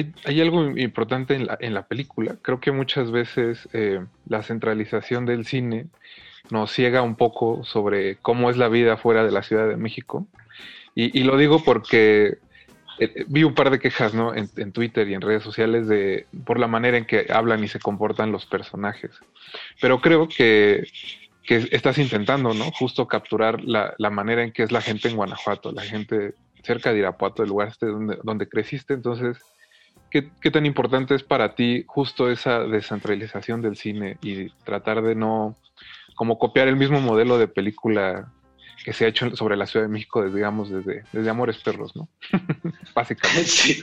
Hay, hay algo importante en la, en la película. Creo que muchas veces eh, la centralización del cine nos ciega un poco sobre cómo es la vida fuera de la Ciudad de México. Y, y lo digo porque eh, vi un par de quejas ¿no? en, en Twitter y en redes sociales de, por la manera en que hablan y se comportan los personajes. Pero creo que, que estás intentando, ¿no? Justo capturar la, la manera en que es la gente en Guanajuato, la gente cerca de Irapuato, el lugar este donde, donde creciste. Entonces, ¿qué, ¿qué tan importante es para ti justo esa descentralización del cine y tratar de no como copiar el mismo modelo de película que se ha hecho sobre la Ciudad de México, digamos, desde, desde Amores Perros, ¿no? Básicamente. Sí.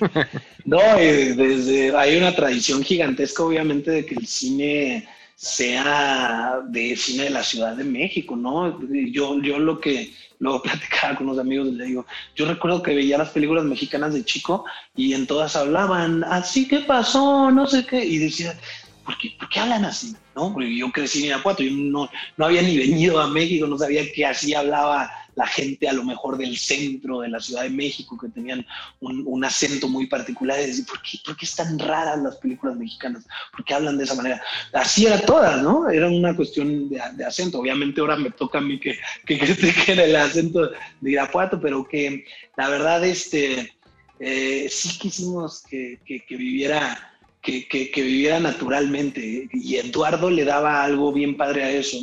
No, desde, hay una tradición gigantesca, obviamente, de que el cine sea de cine de la Ciudad de México, ¿no? Yo, yo lo que lo platicaba con los amigos, les digo, yo recuerdo que veía las películas mexicanas de chico y en todas hablaban, así que pasó, no sé qué, y decía, ¿por qué, qué hablan así? ¿No? Porque yo crecí en Irapuato, yo no, no había ni venido a México, no sabía que así hablaba la gente a lo mejor del centro de la Ciudad de México, que tenían un, acento muy particular, y decir, ¿por qué, ¿por qué están raras las películas mexicanas? ¿Por qué hablan de esa manera? Así era todas, ¿no? Era una cuestión de, acento. Obviamente ahora me toca a mí que, que critiquen el acento de Irapuato, pero que la verdad, este, eh, sí quisimos que, que viviera que, viviera naturalmente. Y Eduardo le daba algo bien padre a eso,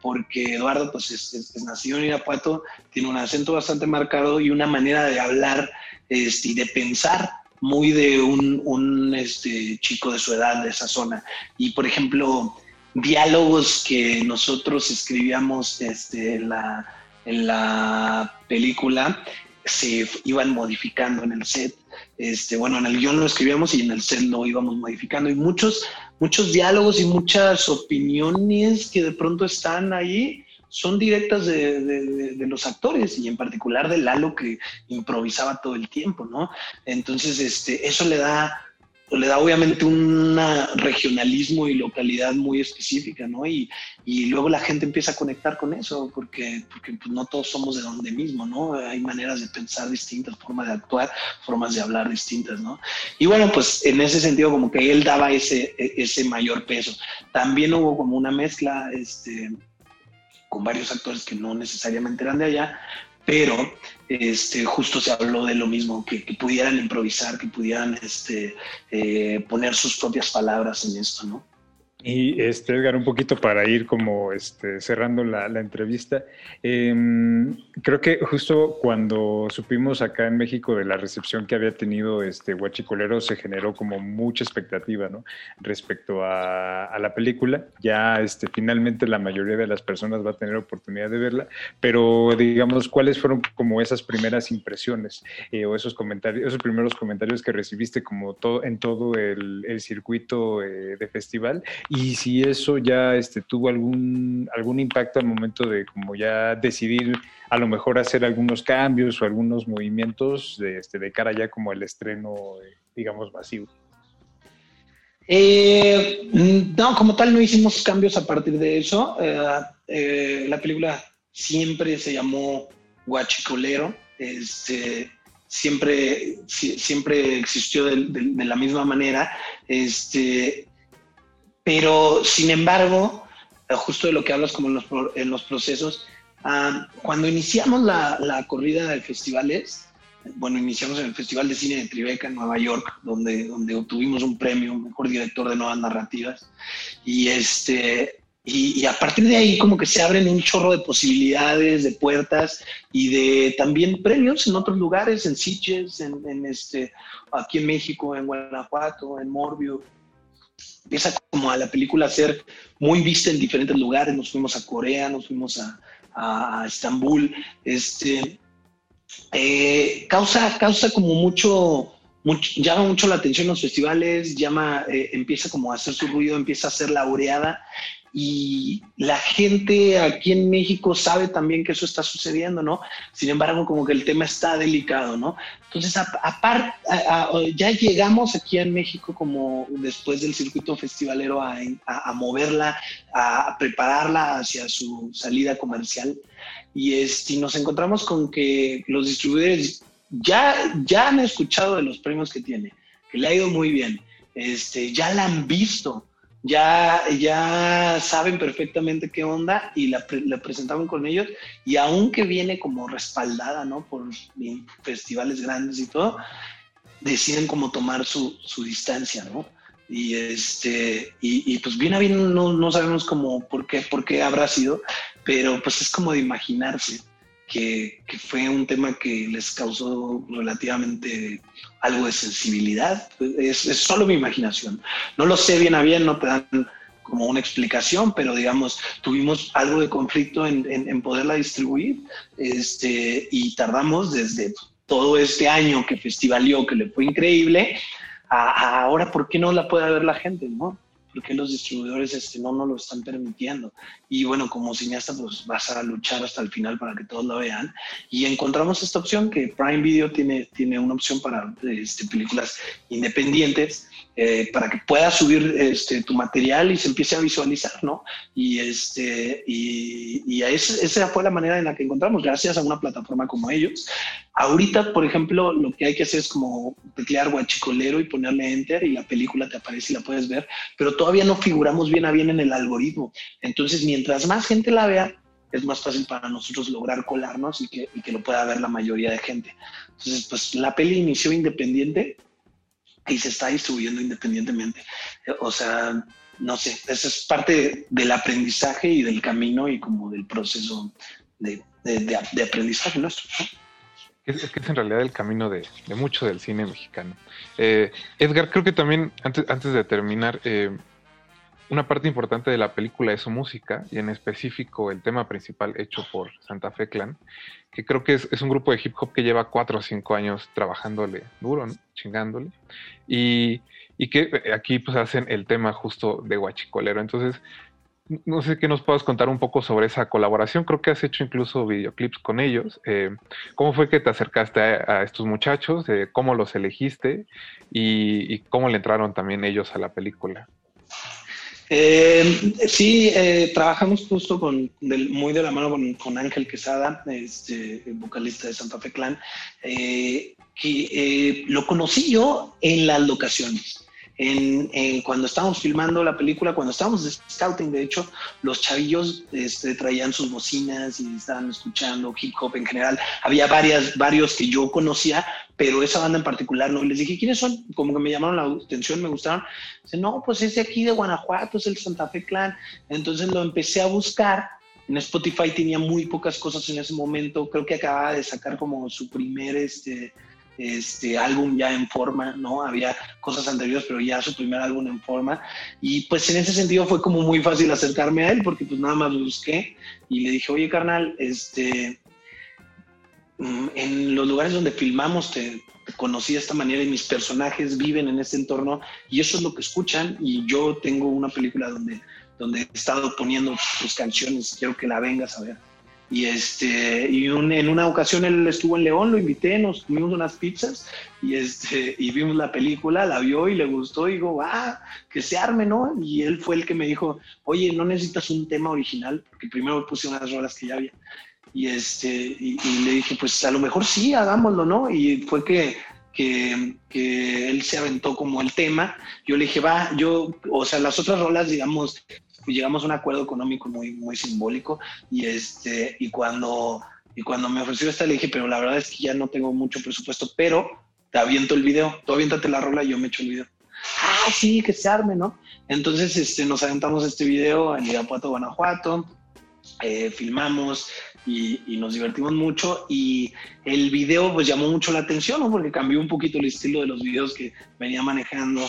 porque Eduardo pues es, es, es nacido en Irapuato, tiene un acento bastante marcado y una manera de hablar este, y de pensar muy de un, un este, chico de su edad, de esa zona. Y por ejemplo, diálogos que nosotros escribíamos este, en, la, en la película se iban modificando en el set este, bueno, en el guion lo escribíamos y en el set lo íbamos modificando y muchos, muchos diálogos y muchas opiniones que de pronto están ahí son directas de, los actores y en particular de Lalo que improvisaba todo el tiempo, ¿no? Entonces, este, eso le da, le da obviamente un regionalismo y localidad muy específica, ¿no? Y, y luego la gente empieza a conectar con eso, porque, porque pues, no todos somos de donde mismo, ¿no? Hay maneras de pensar distintas, formas de actuar, formas de hablar distintas, ¿no? Y bueno, pues en ese sentido como que él daba ese, ese mayor peso. También hubo como una mezcla, este, con varios actores que no necesariamente eran de allá, pero este, justo se habló de lo mismo, que, pudieran improvisar, que pudieran este, eh, poner sus propias palabras en esto, ¿no? Y este, Edgar, un poquito para ir como este, cerrando la, la entrevista, em, creo que justo cuando supimos acá en México de la recepción que había tenido este Huachicolero, se generó como mucha expectativa ¿no? respecto a, la película. Ya este, finalmente la mayoría de las personas va a tener oportunidad de verla, pero digamos, ¿cuáles fueron como esas primeras impresiones eh, o esos comentarios, esos primeros comentarios que recibiste como en todo el, el circuito eh, de festival? y si eso ya este, tuvo algún, algún impacto al momento de como ya decidir a lo mejor hacer algunos cambios o algunos movimientos de, este, cara ya como el estreno, eh, digamos, masivo. Eh, no, como tal no hicimos cambios a partir de eso. Eh, la película siempre se llamó Guachicolero. Este, siempre, si- siempre existió de, la misma manera. Este, pero, sin embargo, justo de lo que hablas como en los, en los procesos, ah, cuando iniciamos la, la corrida de festivales, bueno, iniciamos en el Festival de Cine de Tribeca en Nueva York, donde, donde obtuvimos un premio, mejor director de nuevas narrativas. Y, este, y, y a partir de ahí como que se abren un chorro de posibilidades, de puertas y de también premios en otros lugares, en Sitges, en, en este, aquí en México, en Guanajuato, en Morbio. Empieza como a la película a ser muy vista en diferentes lugares. Nos fuimos a Corea, nos fuimos a, a Estambul. Este, eh, causa, causa como mucho, llama mucho la atención los festivales, llama, eh, empieza como a hacer su ruido, empieza a ser laureada y la gente aquí en México sabe también que eso está sucediendo, ¿no? Sin embargo, como que el tema está delicado, ¿no? Entonces, aparte, ya llegamos aquí en México como después del circuito festivalero a, a- a moverla, a, a prepararla hacia su salida comercial y este, nos encontramos con que los distribuidores ya, ya han escuchado de los premios que tiene, que le ha ido muy bien, este, ya la han visto, ya, ya saben perfectamente qué onda y la, pre- la presentaban con ellos y aunque viene como respaldada ¿no? por festivales grandes y todo, deciden como tomar su, su distancia, ¿no? Y, este, y, pues bien a bien no, no sabemos cómo, por qué, por qué habrá sido, pero pues es como de imaginarse que, que fue un tema que les causó relativamente algo de sensibilidad. Es, es solo mi imaginación. No lo sé bien a bien, no te dan como una explicación, pero digamos, tuvimos algo de conflicto en, en, en poderla distribuir este, y tardamos desde todo este año que festivalió, que le fue increíble, a, a ahora, ¿por qué no la puede ver la gente? ¿no? ¿Por qué los distribuidores este, no nos lo están permitiendo? Y bueno, como cineasta, pues vas a luchar hasta el final para que todos la vean. Y encontramos esta opción que Prime Video tiene, tiene una opción para este, películas independientes. Eh, para que puedas subir este, tu material y se empiece a visualizar, ¿no? Y, este, y, y a ese- esa fue la manera en la que encontramos, gracias a una plataforma como ellos. Ahorita, por ejemplo, lo que hay que hacer es como teclear guachicolero y ponerle enter y la película te aparece y la puedes ver, pero todavía no figuramos bien a bien en el algoritmo. Entonces, mientras más gente la vea, es más fácil para nosotros lograr colarnos y que, y que lo pueda ver la mayoría de gente. Entonces, pues la peli inició independiente y se está distribuyendo independientemente. O sea, no sé, eso es parte del aprendizaje y del camino y como del proceso de, de- de- de aprendizaje nuestro. ¿no? Es que es en realidad el camino de, de mucho del cine mexicano. Eh, Edgar, creo que también, antes, antes de terminar, eh, una parte importante de la película es su música, y en específico el tema principal hecho por Santa Fe Clan, que creo que es, es un grupo de hip hop que lleva cuatro o cinco años trabajándole duro, chingándole, y, y que eh, aquí pues hacen el tema justo de Guachicolero. Entonces, no sé qué nos puedas contar un poco sobre esa colaboración. Creo que has hecho incluso videoclips con ellos. Eh, ¿Cómo fue que te acercaste a, estos muchachos? Eh, ¿Cómo los elegiste? Y cómo le entraron también ellos a la película? Eh, sí, eh, trabajamos justo con, del- muy de la mano con, Ángel Quesada, este, vocalista de Santa Fe Clan, eh, que eh, lo conocí yo en las locaciones. En, en cuando estábamos filmando la película, cuando estábamos de scouting, de hecho, los chavillos este, traían sus bocinas y estaban escuchando hip hop en general. Había varias, varios que yo conocía, pero esa banda en particular no. Les dije, ¿quiénes son? Como que me llamaron la atención, me gustaron. Dice, no, pues es de aquí de Guanajuato, es el Santa Fe Clan. Entonces lo empecé a buscar. En Spotify tenía muy pocas cosas en ese momento. Creo que acababa de sacar como su primer este, este álbum ya en forma, ¿no? Había cosas anteriores, pero ya su primer álbum en forma. Y pues en ese sentido fue como muy fácil acercarme a él, porque pues nada más lo busqué y le dije, oye, carnal, este, mm, en los lugares donde filmamos te, te conocí de esta manera y mis personajes viven en este entorno y eso es lo que escuchan y yo tengo una película donde, donde he estado poniendo tus canciones, quiero que la vengas a ver. Y, este, y un- en una ocasión él estuvo en León, lo invité, nos comimos unas pizzas y, este, y vimos la película, la vio y le gustó y digo, ah, que se arme, ¿no? Y él fue el que me dijo, oye, ¿no necesitas un tema original? Porque primero puse unas rolas que ya había. Y, este, y, y le dije, pues a lo mejor sí, hagámoslo, ¿no? Y fue que, que, que él se aventó como el tema. Yo le dije, va, yo, o sea, las otras rolas, digamos, llegamos a un acuerdo económico muy, muy simbólico y, este, y, cuando, y cuando me ofreció esta le dije, pero la verdad es que ya no tengo mucho presupuesto, pero te aviento el video, tú aviéntate la rola y yo me echo el video. Ah, sí, que se arme, ¿no? Entonces este, nos aventamos este video en Irapuato, Guanajuato, eh, filmamos y, y nos divertimos mucho y el video pues llamó mucho la atención, ¿no? Porque cambió un poquito el estilo de los videos que venía manejando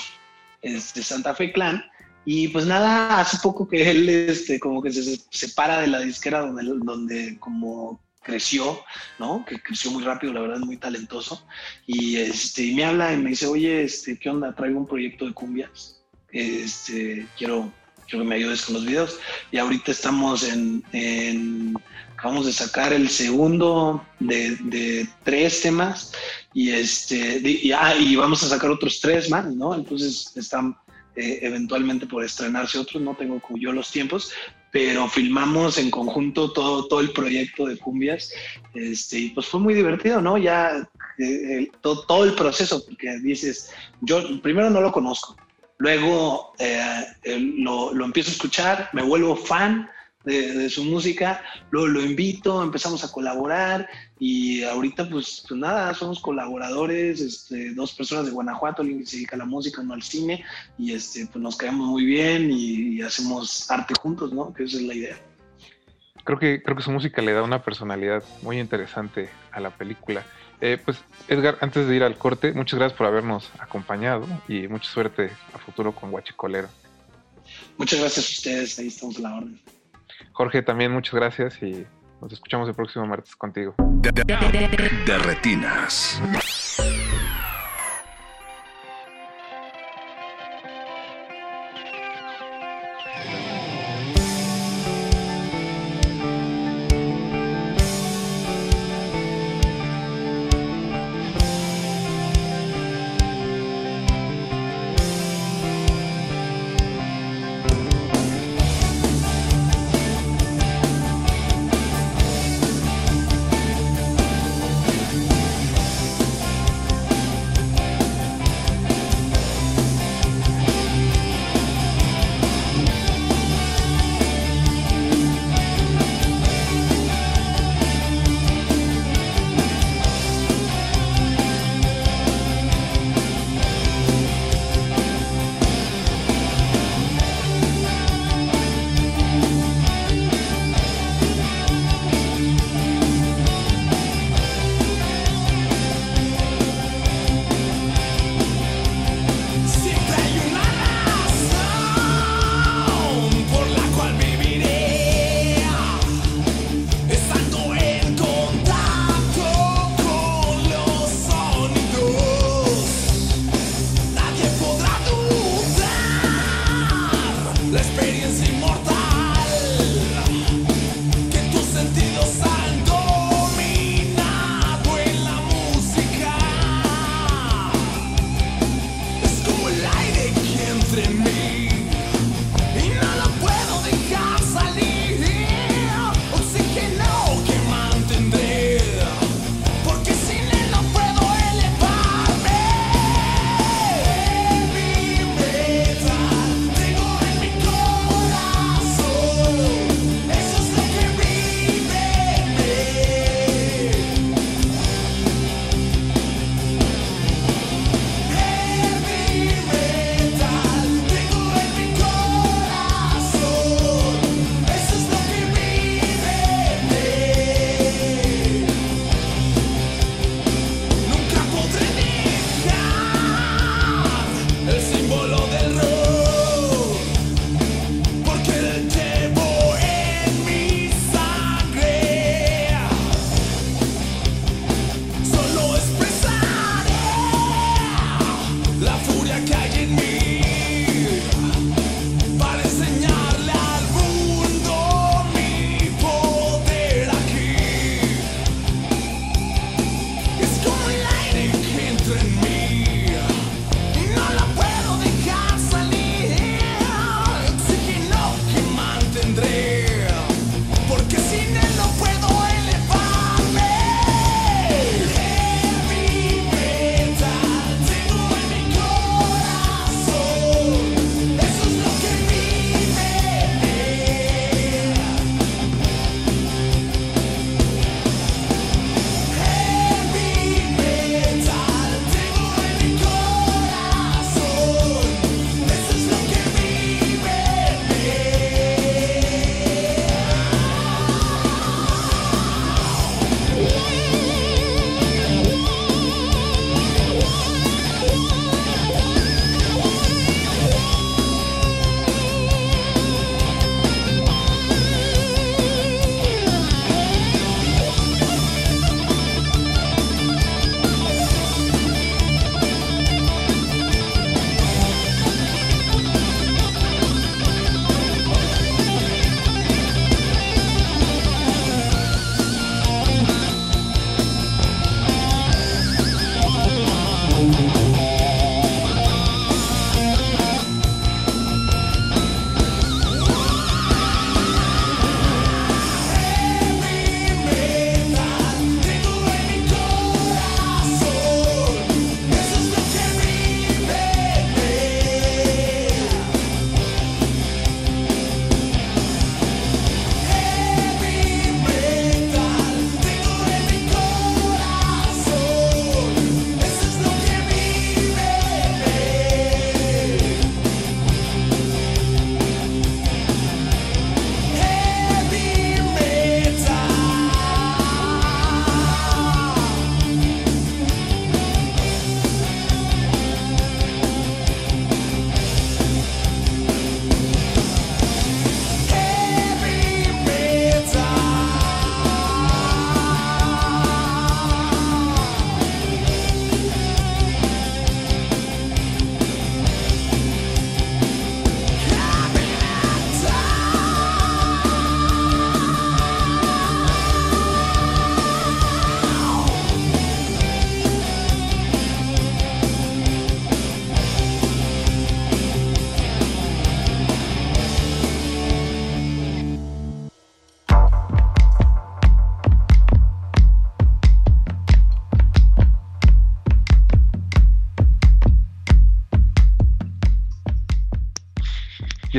este Santa Fe Clan. Y pues nada, hace poco que él este, como que se separa de la disquera donde, donde como creció, ¿no? Que creció muy rápido, la verdad es muy talentoso. Y, este, me habla y me dice, oye, este, ¿qué onda? Traigo un proyecto de cumbias. Este, quiero, quiero que me ayudes con los videos. Y ahorita estamos en, en acabamos de sacar el segundo de, de tres temas y este y, ah, y vamos a sacar otros tres más, ¿no? Entonces están eh, eventualmente por estrenarse otros, no tengo como yo los tiempos, pero filmamos en conjunto todo, todo el proyecto de Cumbias, este, y pues fue muy divertido, ¿no? Ya eh, todo, todo el proceso, porque dices, yo primero no lo conozco, luego eh, el- lo, lo empiezo a escuchar, me vuelvo fan, de, de su música, luego lo invito, empezamos a colaborar y ahorita pues, pues nada, somos colaboradores, este, dos personas de Guanajuato, alguien que se dedica a la música, uno al cine y este, pues nos caemos muy bien y, y hacemos arte juntos, ¿no? Que esa es la idea. Creo que, creo que su música le da una personalidad muy interesante a la película. Eh, pues Edgar, antes de ir al corte, muchas gracias por habernos acompañado y mucha suerte a futuro con Guachicolero. Muchas gracias a ustedes, ahí estamos a la orden. Jorge, también muchas gracias y nos escuchamos el próximo martes contigo.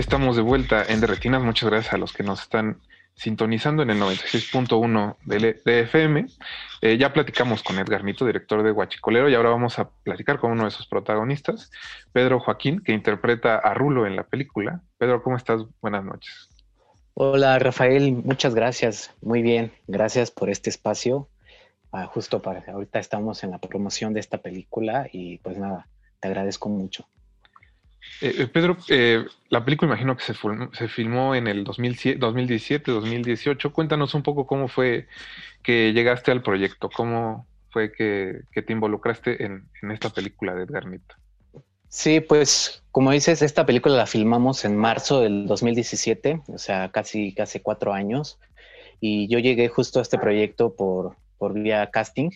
Estamos de vuelta en Derretinas. Muchas gracias a los que nos están sintonizando en el 96.1 de FM. Eh, ya platicamos con Edgar Nito, director de Huachicolero, y ahora vamos a platicar con uno de sus protagonistas, Pedro Joaquín, que interpreta a Rulo en la película. Pedro, ¿cómo estás? Buenas noches. Hola Rafael, muchas gracias. Muy bien, gracias por este espacio. Ah, justo para ahorita estamos en la promoción de esta película y pues nada, te agradezco mucho. Eh, eh, Pedro, eh, la película imagino que se, se filmó en el 2017, 2018. Cuéntanos un poco cómo fue que llegaste al proyecto, cómo fue que, te involucraste en, esta película de Edgar. Sí, pues como dices, esta película la filmamos en marzo del 2017, o sea, casi, casi cuatro años. Y yo llegué justo a este proyecto por, por vía casting.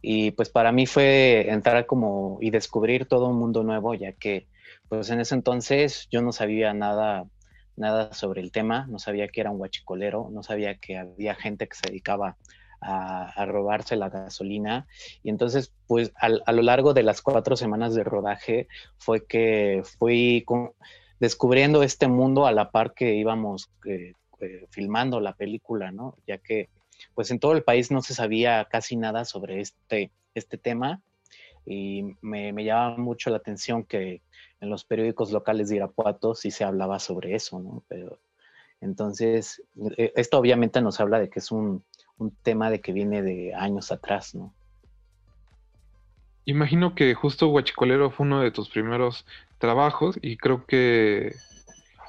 Y pues para mí fue entrar como y descubrir todo un mundo nuevo, ya que pues en ese entonces yo no sabía nada, nada sobre el tema, no sabía que era un huachicolero, no sabía que había gente que se dedicaba a, robarse la gasolina. Y entonces, pues a lo largo de las cuatro semanas de rodaje fue que fui descubriendo este mundo a la par que íbamos eh, eh, filmando la película, ¿no? Ya que pues en todo el país no se sabía casi nada sobre este, este tema y me, me llama mucho la atención que en los periódicos locales de Irapuato sí se hablaba sobre eso, ¿no? Pero entonces, e, esto obviamente nos habla de que es un, tema de que viene de años atrás, ¿no? Imagino que justo Huachicolero fue uno de tus primeros trabajos y creo que,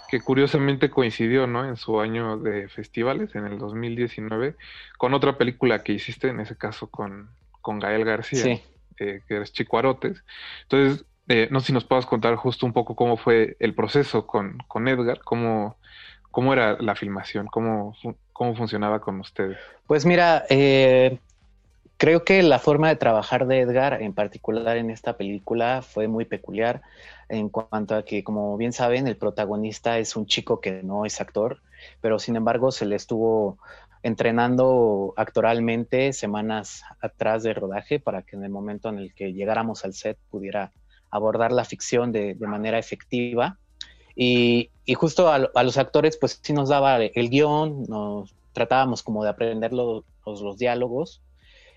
que curiosamente coincidió, ¿no? En su año de festivales, en el 2019, con otra película que hiciste, en ese caso con, con Gael García, eh, que es Chicuarotes. Entonces, eh, no sé si nos puedas contar justo un poco cómo fue el proceso con, con Edgar, cómo, cómo era la filmación, cómo, cómo funcionaba con ustedes. Pues mira, eh, creo que la forma de trabajar de Edgar, en particular en esta película, fue muy peculiar en cuanto a que, como bien saben, el protagonista es un chico que no es actor, pero sin embargo se le estuvo entrenando actoralmente semanas atrás de rodaje para que en el momento en el que llegáramos al set pudiera abordar la ficción de, manera efectiva. Y, justo a, los actores, pues sí nos daba el guion, nos tratábamos como de aprender los, los, diálogos.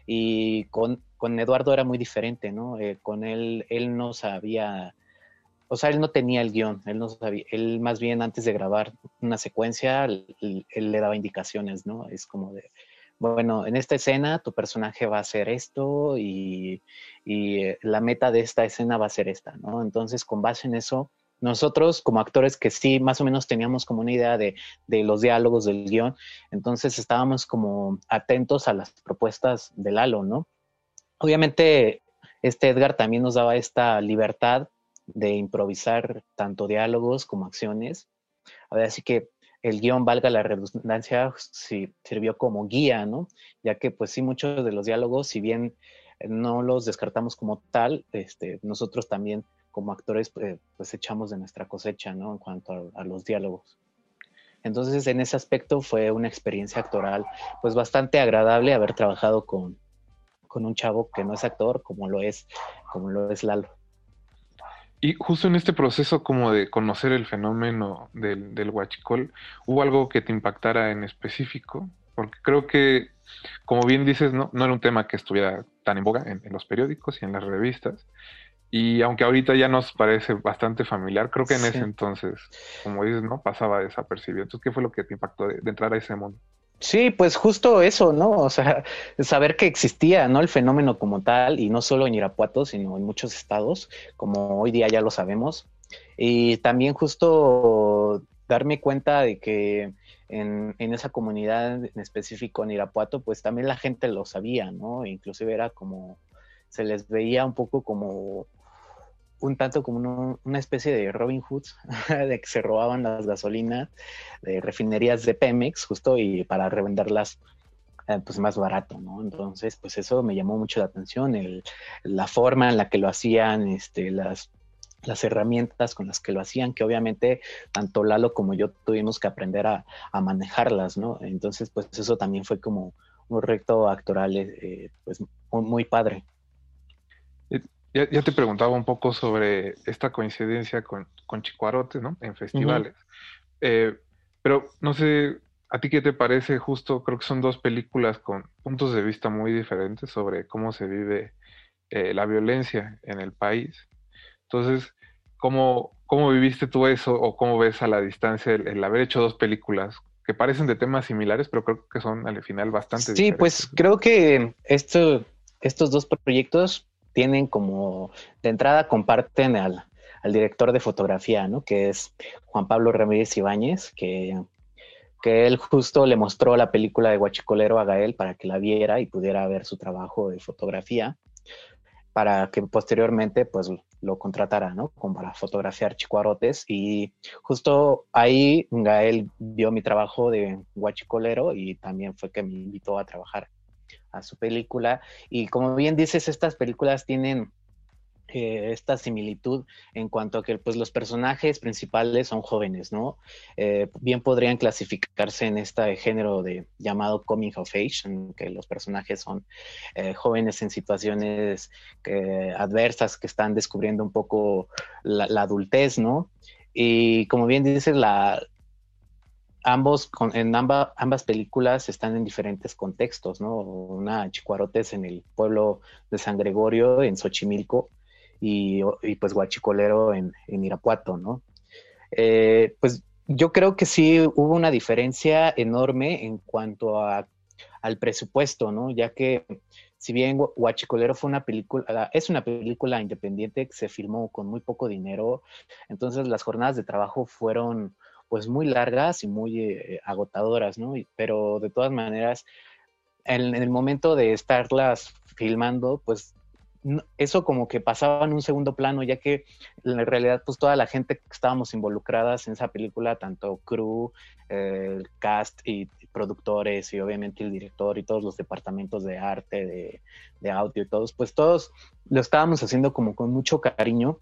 Y con, con, Eduardo era muy diferente, ¿no? Eh, con él, él no sabía, o sea, él no tenía el guion, él no sabía, él más bien antes de grabar una secuencia, él, él le daba indicaciones, ¿no? Es como de, bueno, en esta escena tu personaje va a hacer esto y, eh, la meta de esta escena va a ser esta, ¿no? Entonces, con base en eso, nosotros como actores que sí más o menos teníamos como una idea de, los diálogos del guion, entonces estábamos como atentos a las propuestas de Lalo, ¿no? Obviamente, este Edgar también nos daba esta libertad de improvisar tanto diálogos como acciones. Así que el guion, valga la redundancia, sí, sirvió como guía, ¿no? Ya que pues sí, muchos de los diálogos, si bien no los descartamos como tal, este, nosotros también como actores pues, pues echamos de nuestra cosecha, ¿no? En cuanto a, los diálogos. Entonces, en ese aspecto fue una experiencia actoral pues bastante agradable haber trabajado con, con un chavo que no es actor como lo es, como lo es Lalo. Y justo en este proceso como de conocer el fenómeno del, del huachicol, ¿hubo algo que te impactara en específico? Porque creo que, como bien dices, no, no era un tema que estuviera tan en boga en, los periódicos y en las revistas. Y aunque ahorita ya nos parece bastante familiar, creo que en ese entonces, como dices, ¿no? Pasaba desapercibido. Entonces, ¿qué fue lo que te impactó de entrar a ese mundo? Sí, pues justo eso, ¿no? O sea, saber que existía, ¿no? El fenómeno como tal, y no solo en Irapuato, sino en muchos estados, como hoy día ya lo sabemos. Y también justo darme cuenta de que en, en esa comunidad en específico en Irapuato, pues también la gente lo sabía, ¿no? Inclusive era como, se les veía un poco como un tanto como una especie de Robin Hood, de que se robaban las gasolinas de refinerías de Pemex, justo, y para revenderlas eh, pues más barato, ¿no? Entonces, pues eso me llamó mucho la atención, el, la forma en la que lo hacían, este, las, las herramientas con las que lo hacían, que obviamente tanto Lalo como yo tuvimos que aprender a, manejarlas, ¿no? Entonces, pues eso también fue como un reto actoral, eh, pues muy, muy padre. Ya, ya, te preguntaba un poco sobre esta coincidencia con, con Chicuarote, ¿no? En festivales. eh, pero no sé, ¿a ti qué te parece? Justo creo que son dos películas con puntos de vista muy diferentes sobre cómo se vive eh, la violencia en el país. Entonces, ¿cómo, ¿cómo viviste tú eso o cómo ves a la distancia el, el haber hecho dos películas que parecen de temas similares, pero creo que son al final bastante sí, diferentes? pues creo que esto, estos dos proyectos tienen como, de entrada comparten al, director de fotografía, ¿no? Que es Juan Pablo Ramírez Ibáñez, que, que él justo le mostró la película de Guachicolero a Gael para que la viera y pudiera ver su trabajo de fotografía, para que posteriormente pues lo contratara, ¿no? Como para fotografiar chicuarotes y justo ahí Gael vio mi trabajo de Guachicolero y también fue que me invitó a trabajar a su película y como bien dices, estas películas tienen eh, esta similitud en cuanto a que pues, los personajes principales son jóvenes, ¿no? Eh, bien podrían clasificarse en este género de llamado coming of age, en que los personajes son eh, jóvenes en situaciones adversas que están descubriendo un poco la, la adultez, ¿no? Y como bien dices, la, ambos, en amba, ambas películas están en diferentes contextos, ¿no? Una Chicuarotes en el pueblo de San Gregorio, en Xochimilco, y, pues Guachicolero en, en Irapuato, ¿no? Eh, pues yo creo que sí hubo una diferencia enorme en cuanto a, al presupuesto, ¿no? Ya que si bien Guachicolero fue una película, es una película independiente que se filmó con muy poco dinero, entonces las jornadas de trabajo fueron pues muy largas y muy eh, agotadoras, ¿no? Pero de todas maneras, en, el momento de estarlas filmando, pues eso como que pasaba en un segundo plano, ya que en realidad pues toda la gente que estábamos involucradas en esa película, tanto crew, eh, el cast y, y, productores y obviamente el director y todos los departamentos de arte, de, de audio y todos, pues todos lo estábamos haciendo como con mucho cariño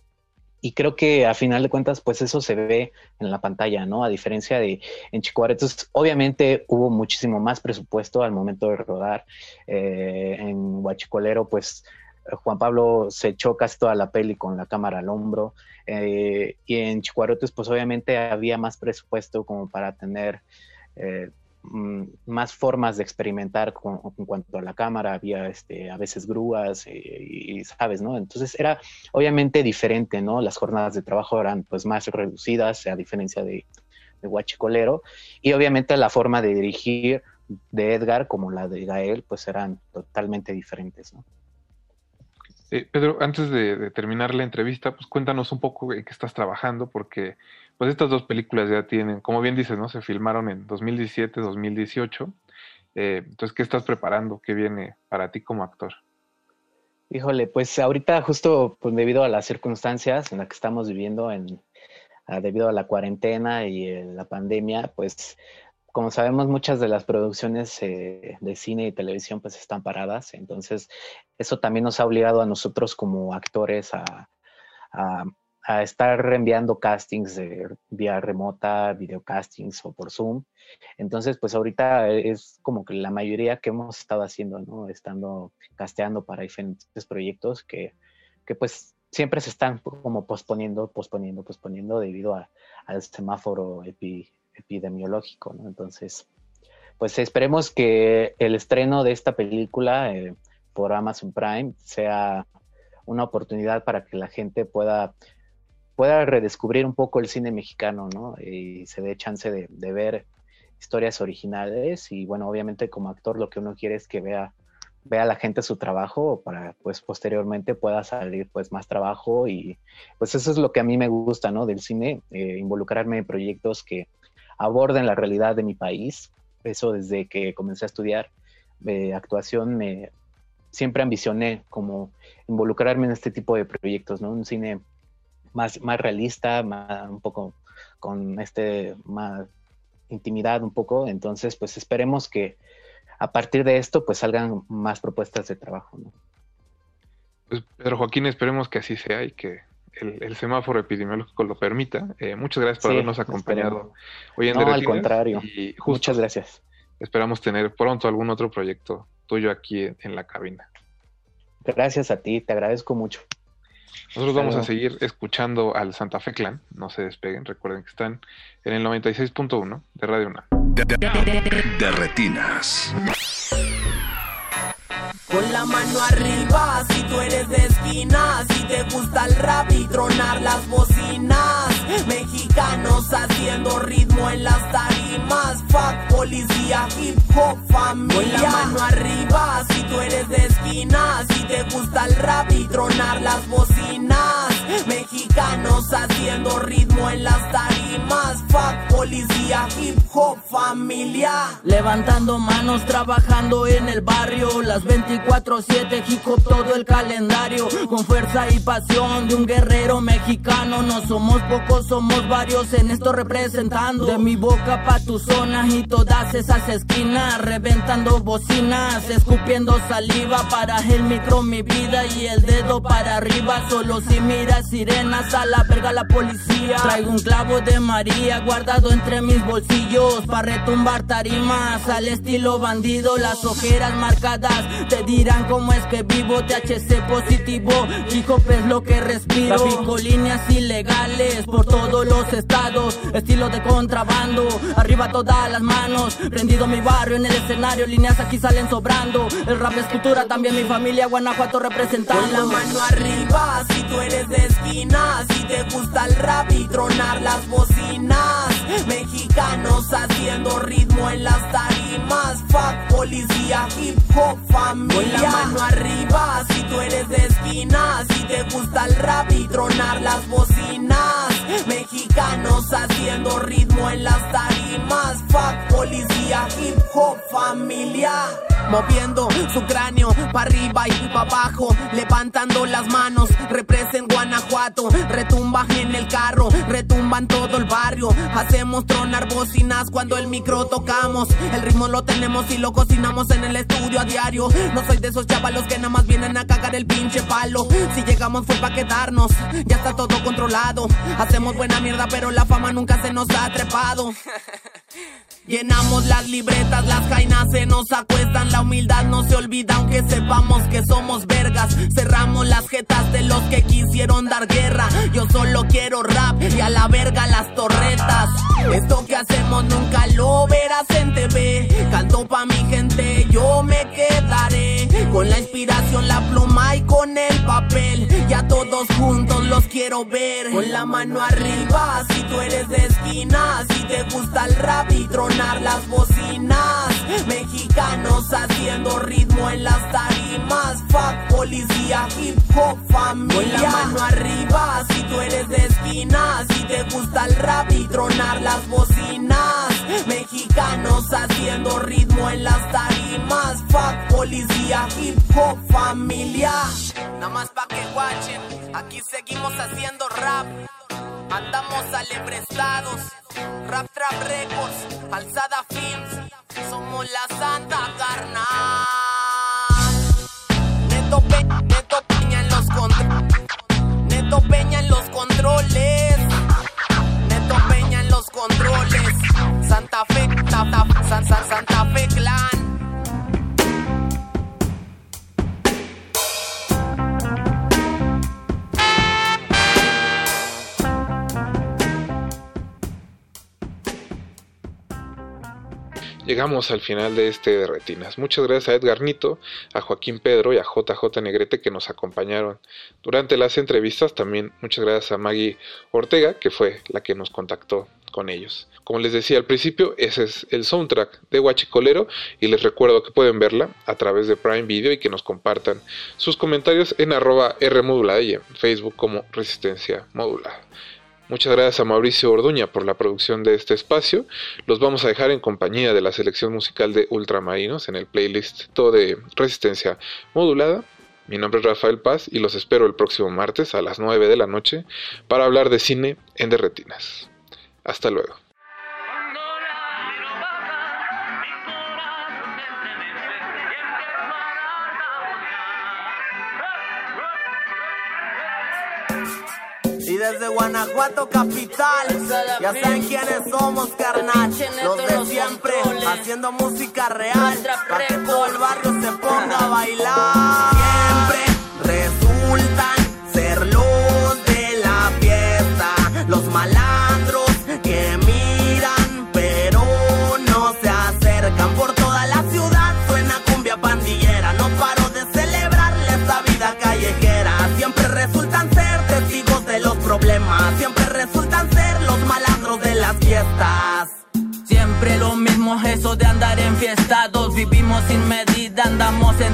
y creo que a final de cuentas, pues eso se ve en la pantalla, ¿no? A diferencia de en Chicuaretos, obviamente hubo muchísimo más presupuesto al momento de rodar. Eh, en Huachicolero, pues Juan Pablo se echó casi toda la peli con la cámara al hombro. Eh, y en Chicuarotes, pues obviamente había más presupuesto como para tener eh, más formas de experimentar con, en cuanto a la cámara, había este, a veces grúas y, y, sabes, ¿no? Entonces era obviamente diferente, ¿no? Las jornadas de trabajo eran pues más reducidas a diferencia de, de Huachicolero y obviamente la forma de dirigir de Edgar como la de Gael pues eran totalmente diferentes. Eh, Pedro, antes de, terminar la entrevista, pues cuéntanos un poco en qué estás trabajando, porque pues estas dos películas ya tienen, como bien dices, ¿no? Se filmaron en 2017, 2018. Eh, entonces, ¿qué estás preparando? ¿Qué viene para ti como actor? Híjole, pues ahorita justo pues, debido a las circunstancias en las que estamos viviendo, en, uh, debido a la cuarentena y eh, la pandemia, pues como sabemos, muchas de las producciones eh, de cine y televisión pues están paradas, entonces eso también nos ha obligado a nosotros como actores a, a, estar reenviando castings vía remota, videocastings o por Zoom. Entonces, pues ahorita es como que la mayoría que hemos estado haciendo, ¿no? Estando casteando para diferentes proyectos que, que pues siempre se están como posponiendo, posponiendo, posponiendo debido al semáforo epi, epidemiológico, ¿no? Entonces, pues esperemos que el estreno de esta película eh, por Amazon Prime sea una oportunidad para que la gente pueda, pueda redescubrir un poco el cine mexicano, ¿no? Y se dé chance de, ver historias originales y bueno, obviamente como actor lo que uno quiere es que vea vea la gente su trabajo para pues posteriormente pueda salir pues más trabajo y pues eso es lo que a mí me gusta no del cine eh, involucrarme en proyectos que aborden la realidad de mi país eso desde que comencé a estudiar eh, actuación me siempre ambicioné como involucrarme en este tipo de proyectos no un cine más más realista más un poco con este más intimidad un poco entonces pues esperemos que a partir de esto pues salgan más propuestas de trabajo. ¿no? Pues Pedro Joaquín, esperemos que así sea y que el, el semáforo epidemiológico lo permita. Eh, muchas gracias por sí, habernos acompañado hoy en No, al contrario. Y justo muchas gracias. Esperamos tener pronto algún otro proyecto tuyo aquí en, en la cabina. Gracias a ti, te agradezco mucho. Nosotros vamos a seguir escuchando al Santa Fe Clan. No se despeguen. Recuerden que están en el 96.1 de Radio UNAM. De retinas. Con la mano arriba, si tú eres de esquina, si te gusta el rap y tronar las bocinas. Mexicanos haciendo ritmo en las tarimas. Fuck policía, hip hop, familia. Con la mano arriba, si tú eres de esquina, si te gusta el rap y tronar las bocinas. Mexicanos haciendo ritmo en las tarimas. Fuck policía, hip hop, familia. Levantando manos, trabajando en el barrio. Las 24-7, hip hop todo el calendario. Con fuerza y pasión de un guerrero mexicano. No somos pocos, somos varios en esto representando. De mi boca pa' tu zona y todas esas esquinas. Reventando bocinas, escupiendo saliva. Para el micro, mi vida y el dedo para arriba. Solo si miras sirenas a la verga la policía. Traigo un clavo de María guardado entre mis bolsillos. Pa' retumbar tarimas al estilo bandido. Las ojeras marcadas te dirán cómo es que vivo. THC positivo, hip hop es lo que respiro. Tráfico líneas ilegales por todos los estados. Estilo de contrabando, arriba todas las manos. Prendido mi barrio en el escenario, líneas aquí salen sobrando. El rap es cultura, también mi familia Guanajuato representando. Con la mano arriba, si tú eres de si te gusta el rap y tronar las bocinas. Mexicanos haciendo ritmo en las tarimas. Fuck policía, hip hop, familia. Con la mano arriba, si tú eres de esquina, si te gusta el rap y tronar las bocinas. Mexicanos haciendo ritmo en las tarimas. Fuck policía, hip hop, familia. Moviendo su cráneo pa' arriba y pa' abajo, levantando las manos, represen Guanajuato, retumba en el carro, retumba en todo el barrio, hacemos tronar bocinas cuando el micro tocamos, el ritmo lo tenemos y lo cocinamos en el estudio a diario, no soy de esos chavalos que nada más vienen a cagar el pinche palo, si llegamos fue pa' quedarnos, ya está todo controlado, hacemos buena mierda pero la fama nunca se nos ha trepado. Llenamos las libretas, las jainas se nos acuestan, la humildad no se olvida aunque sepamos que somos vergas. Cerramos las jetas de los que quisieron dar guerra. Yo solo quiero rap y a la verga las torretas. Esto que hacemos nunca lo verás en TV. Canto pa' mi gente, yo me quedaré con la inspiración, la pluma y con el papel. Ya todos juntos los quiero ver. Con la mano arriba, si tú eres de esquina, si te gusta el rap y tronar las bocinas. Mexicanos haciendo ritmo en las tarimas. Fuck policía, hip hop, familia. Con la mano arriba, si tú eres de esquina, si te gusta el rap y tronar las bocinas. Mexicanos haciendo ritmo en las tarimas. Fuck policía, hip hop, familia. Nada más pa' que guachen, aquí seguimos haciendo rap. Andamos alebrestados, Rap Trap Records, Alzada Films, somos la santa carnal. Neto, Pe- Neto Peña en los controles. Neto Peña en los controles. Neto Peña en los controles. Santa Fe, Santa, San, San- Santa Fe Clan. Llegamos al final de este de Retinas. Muchas gracias a Edgar Nito, a Joaquín Pedro y a JJ Negrete que nos acompañaron durante las entrevistas. También muchas gracias a Maggie Ortega, que fue la que nos contactó con ellos. Como les decía al principio, ese es el soundtrack de Huachicolero y les recuerdo que pueden verla a través de Prime Video y que nos compartan sus comentarios en arroba Rmodulada y en Facebook como Resistencia Modulada. Muchas gracias a Mauricio Orduña por la producción de este espacio. Los vamos a dejar en compañía de la selección musical de Ultramarinos en el playlist todo de Resistencia Modulada. Mi nombre es Rafael Paz y los espero el próximo martes a las 9 de la noche para hablar de cine en Derretinas. Hasta luego. Desde Guanajuato capital, ya saben quiénes somos, carnal. Los de siempre, haciendo música real, para que todo el barrio se ponga a bailar.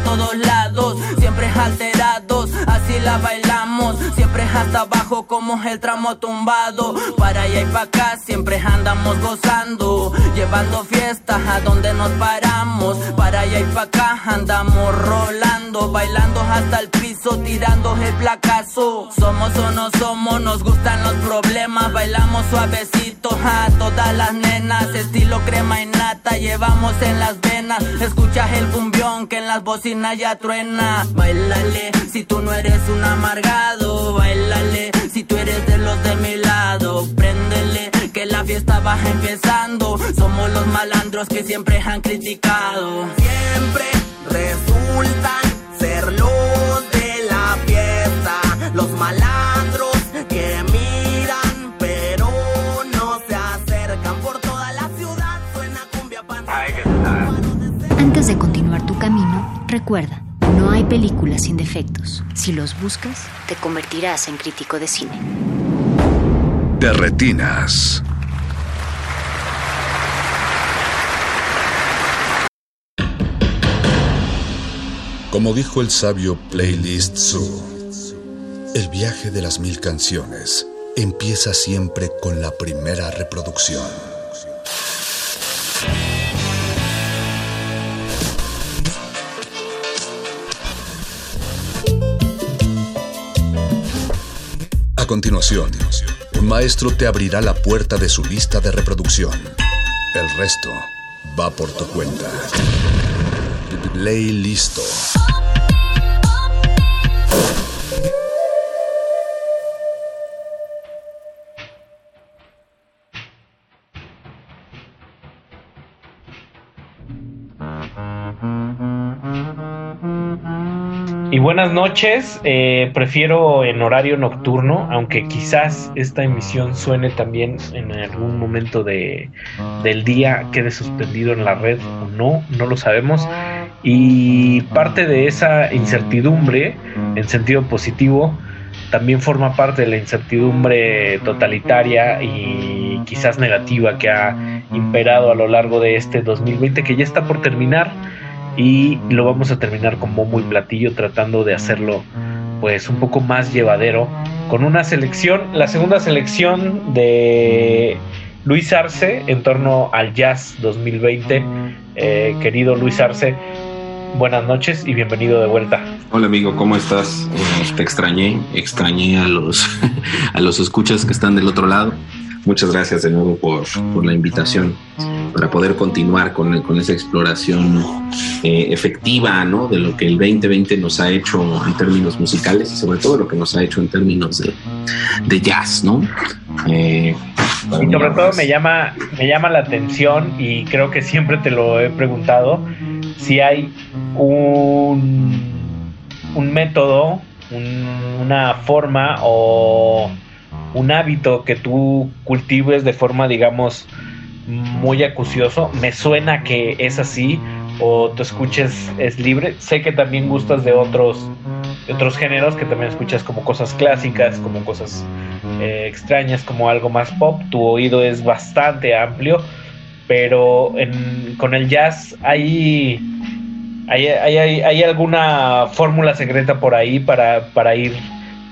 Todos lados, siempre alterados, así la bailamos, siempre hasta abajo como el tramo tumbado. Para allá y para acá siempre andamos gozando, llevando fiestas a donde nos paramos. Para allá y para acá andamos rolando, bailando hasta el piso, tirando el placazo. Somos o no somos, nos gustan los problemas, bailamos suavecito a todas las nenas, estilo crema y nata, llevamos en las venas. Escuchas el cumbión que en las bocinas ya truena. Bailale, si tú no eres un amargado, bailale, si tú eres de los de mi lado, préndele, que la fiesta va empezando. Somos los malandros que siempre han criticado. Siempre resultan Antes de continuar tu camino, recuerda, no hay películas sin defectos. Si los buscas, te convertirás en crítico de cine. De retinas. Como dijo el sabio Playlist Zoo, el viaje de las mil canciones empieza siempre con la primera reproducción. A continuación, un maestro te abrirá la puerta de su lista de reproducción. El resto va por tu cuenta. Ley listo. Y buenas noches, eh, prefiero en horario nocturno, aunque quizás esta emisión suene también en algún momento de, del día, quede suspendido en la red o no, no lo sabemos. Y parte de esa incertidumbre, en sentido positivo, también forma parte de la incertidumbre totalitaria y quizás negativa que ha imperado a lo largo de este 2020 que ya está por terminar y lo vamos a terminar con bombo y platillo tratando de hacerlo pues un poco más llevadero con una selección, la segunda selección de Luis Arce en torno al Jazz 2020. Eh, querido Luis Arce, buenas noches y bienvenido de vuelta. Hola amigo, ¿cómo estás? Eh, te extrañé, extrañé a los, a los escuchas que están del otro lado. Muchas gracias de nuevo por, por la invitación para poder continuar con, con esa exploración eh, efectiva ¿no? de lo que el 2020 nos ha hecho en términos musicales y sobre todo lo que nos ha hecho en términos de, de jazz, ¿no? Eh, y sobre todo me llama, me llama la atención y creo que siempre te lo he preguntado si hay un, un método, un, una forma o un hábito que tú cultives de forma, digamos, muy acucioso. Me suena que es así o tú escuches es libre. Sé que también gustas de otros otros géneros, que también escuchas como cosas clásicas, como cosas eh, extrañas, como algo más pop. Tu oído es bastante amplio, pero con el jazz hay hay, hay, hay, hay alguna fórmula secreta por ahí para, para ir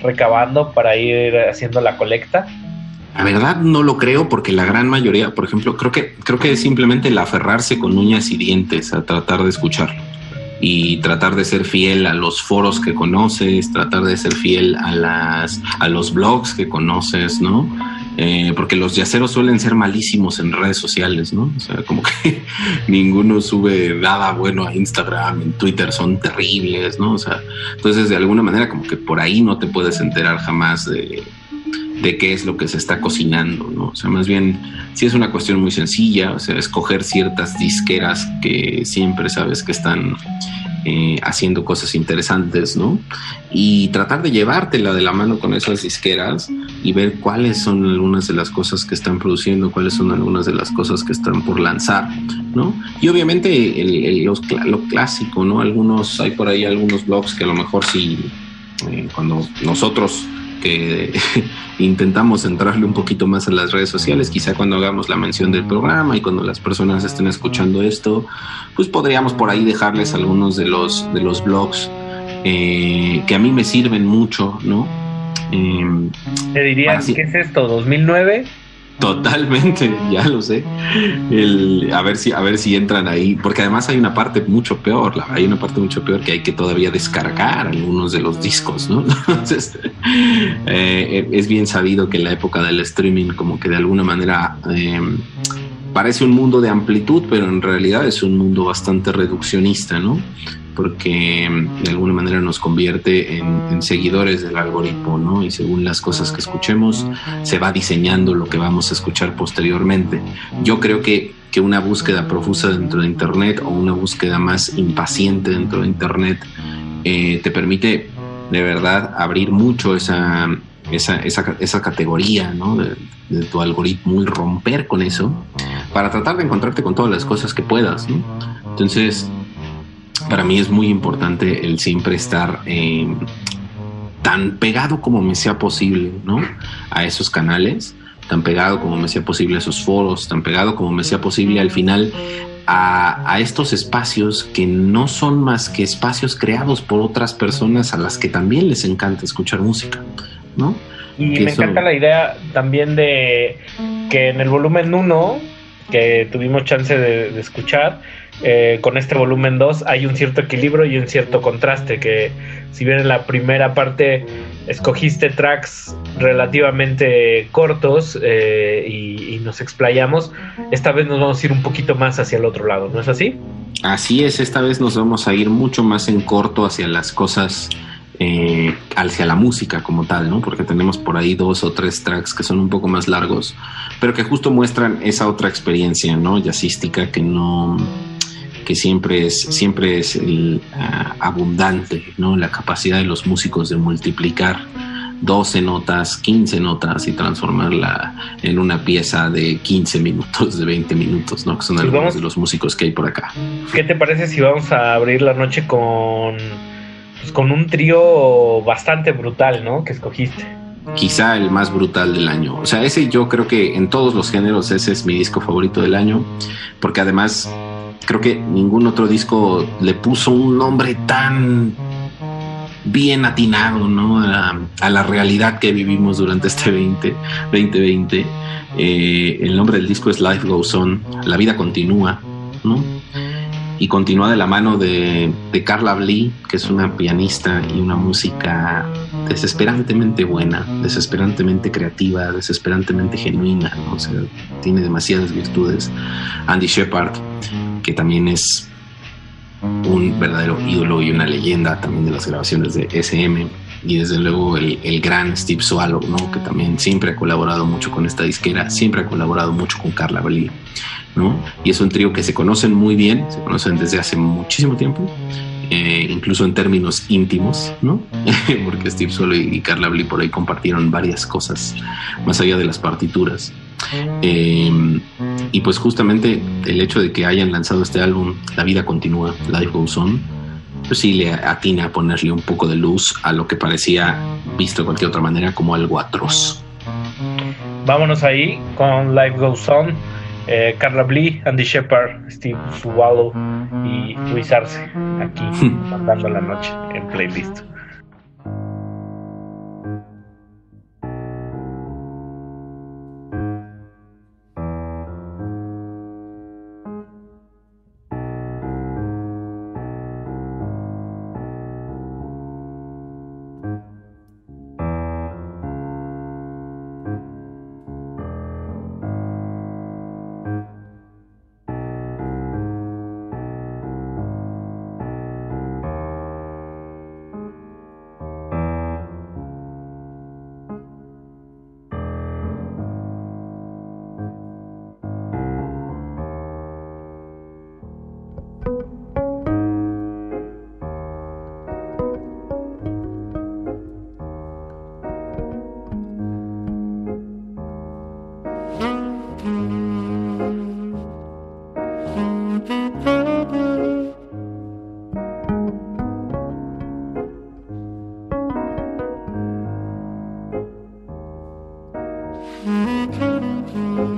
recabando, para ir haciendo la colecta. La verdad no lo creo porque la gran mayoría, por ejemplo, creo que creo que es simplemente el aferrarse con uñas y dientes a tratar de escucharlo y tratar de ser fiel a los foros que conoces, tratar de ser fiel a las a los blogs que conoces, ¿no? Eh, porque los yaceros suelen ser malísimos en redes sociales, ¿no? O sea, como que ninguno sube nada bueno a Instagram, en Twitter son terribles, ¿no? O sea, entonces de alguna manera como que por ahí no te puedes enterar jamás de, de qué es lo que se está cocinando, ¿no? O sea, más bien, sí es una cuestión muy sencilla, o sea, escoger ciertas disqueras que siempre sabes que están eh, haciendo cosas interesantes, ¿no? Y tratar de llevártela de la mano con esas disqueras y ver cuáles son algunas de las cosas que están produciendo, cuáles son algunas de las cosas que están por lanzar, ¿no? Y obviamente lo clásico, ¿no? Algunos, hay por ahí algunos blogs que a lo mejor sí, eh, cuando nosotros que intentamos entrarle un poquito más a las redes sociales, quizá cuando hagamos la mención del programa y cuando las personas estén escuchando esto, pues podríamos por ahí dejarles algunos de los, de los blogs eh, que a mí me sirven mucho, ¿no? Eh, Te diría, así- ¿qué es esto? ¿2009? Totalmente, ya lo sé. A ver si, a ver si entran ahí, porque además hay una parte mucho peor, hay una parte mucho peor que hay que todavía descargar algunos de los discos, ¿no? Entonces, eh, es bien sabido que en la época del streaming, como que de alguna manera eh, parece un mundo de amplitud, pero en realidad es un mundo bastante reduccionista, ¿no? Porque mm, de alguna manera nos convierte en, seguidores del algoritmo, ¿no? Y según las cosas que escuchemos, se va diseñando lo que vamos a escuchar posteriormente. Yo creo que, que una búsqueda profusa dentro de Internet o una búsqueda más impaciente dentro de Internet eh, te permite de verdad abrir mucho esa, esa, esa, esa categoría ¿no? de, de tu algoritmo y romper con eso para tratar de encontrarte con todas las cosas que puedas. ¿no? Entonces, para mí es muy importante el siempre estar eh, tan pegado como me sea posible, ¿no? A esos canales, tan pegado como me sea posible a esos foros, tan pegado como me sea posible al final a, a estos espacios que no son más que espacios creados por otras personas a las que también les encanta escuchar música, ¿no? Y Que me eso- encanta la idea también de que en el volumen 1, que tuvimos chance de, de escuchar, eh, con este volumen 2 hay un cierto equilibrio y un cierto contraste, que si bien en la primera parte escogiste tracks relativamente cortos eh, y, nos explayamos, esta vez nos vamos a ir un poquito más hacia el otro lado, ¿no es así? Así es, esta vez nos vamos a ir mucho más en corto hacia las cosas, eh, hacia la música como tal, ¿no? Porque tenemos por ahí dos o tres tracks que son un poco más largos, pero que justo muestran esa otra experiencia, ¿no? Jazzística que no que siempre es siempre es el, ah, abundante, ¿no? La capacidad de los músicos de multiplicar 12 notas, 15 notas y transformarla en una pieza de 15 minutos, de 20 minutos, ¿no? Que son algunos vamos- de los músicos que hay por acá. ¿Qué te parece si vamos a abrir la noche con, pues, con un trío bastante brutal, ¿no? Que escogiste. quizá el más brutal del año. O sea, ese yo creo que en todos los géneros ese es mi disco favorito del año, porque además creo que ningún otro disco le puso un nombre tan bien atinado, ¿no? A, la realidad que vivimos durante este 20, 2020. Eh, el nombre del disco es Life Goes On, La vida continúa, ¿no? Y continúa de la mano de, Carla Blee, que es una pianista y una música desesperantemente buena, desesperantemente creativa, desesperantemente genuina, o sea, tiene demasiadas virtudes. Andy Shepard, que también es un verdadero ídolo y una leyenda también de las grabaciones de SM. Y desde luego el, el gran Steve Swallow, ¿no? que también siempre ha colaborado mucho con esta disquera, siempre ha colaborado mucho con Carla Blee. ¿no? Y es un trío que se conocen muy bien, se conocen desde hace muchísimo tiempo, eh, incluso en términos íntimos, ¿no? Porque Steve Solo y Carla Blee por ahí compartieron varias cosas más allá de las partituras. Eh, y pues justamente el hecho de que hayan lanzado este álbum, La vida continúa, Life Goes On, pues sí le atina a ponerle un poco de luz a lo que parecía, visto de cualquier otra manera, como algo atroz. Vámonos ahí con Life Goes On. Eh, Carla Blee, Andy Shepard, Steve Swallow y Luis Arce aquí mandando la noche en playlist. Mm-hmm.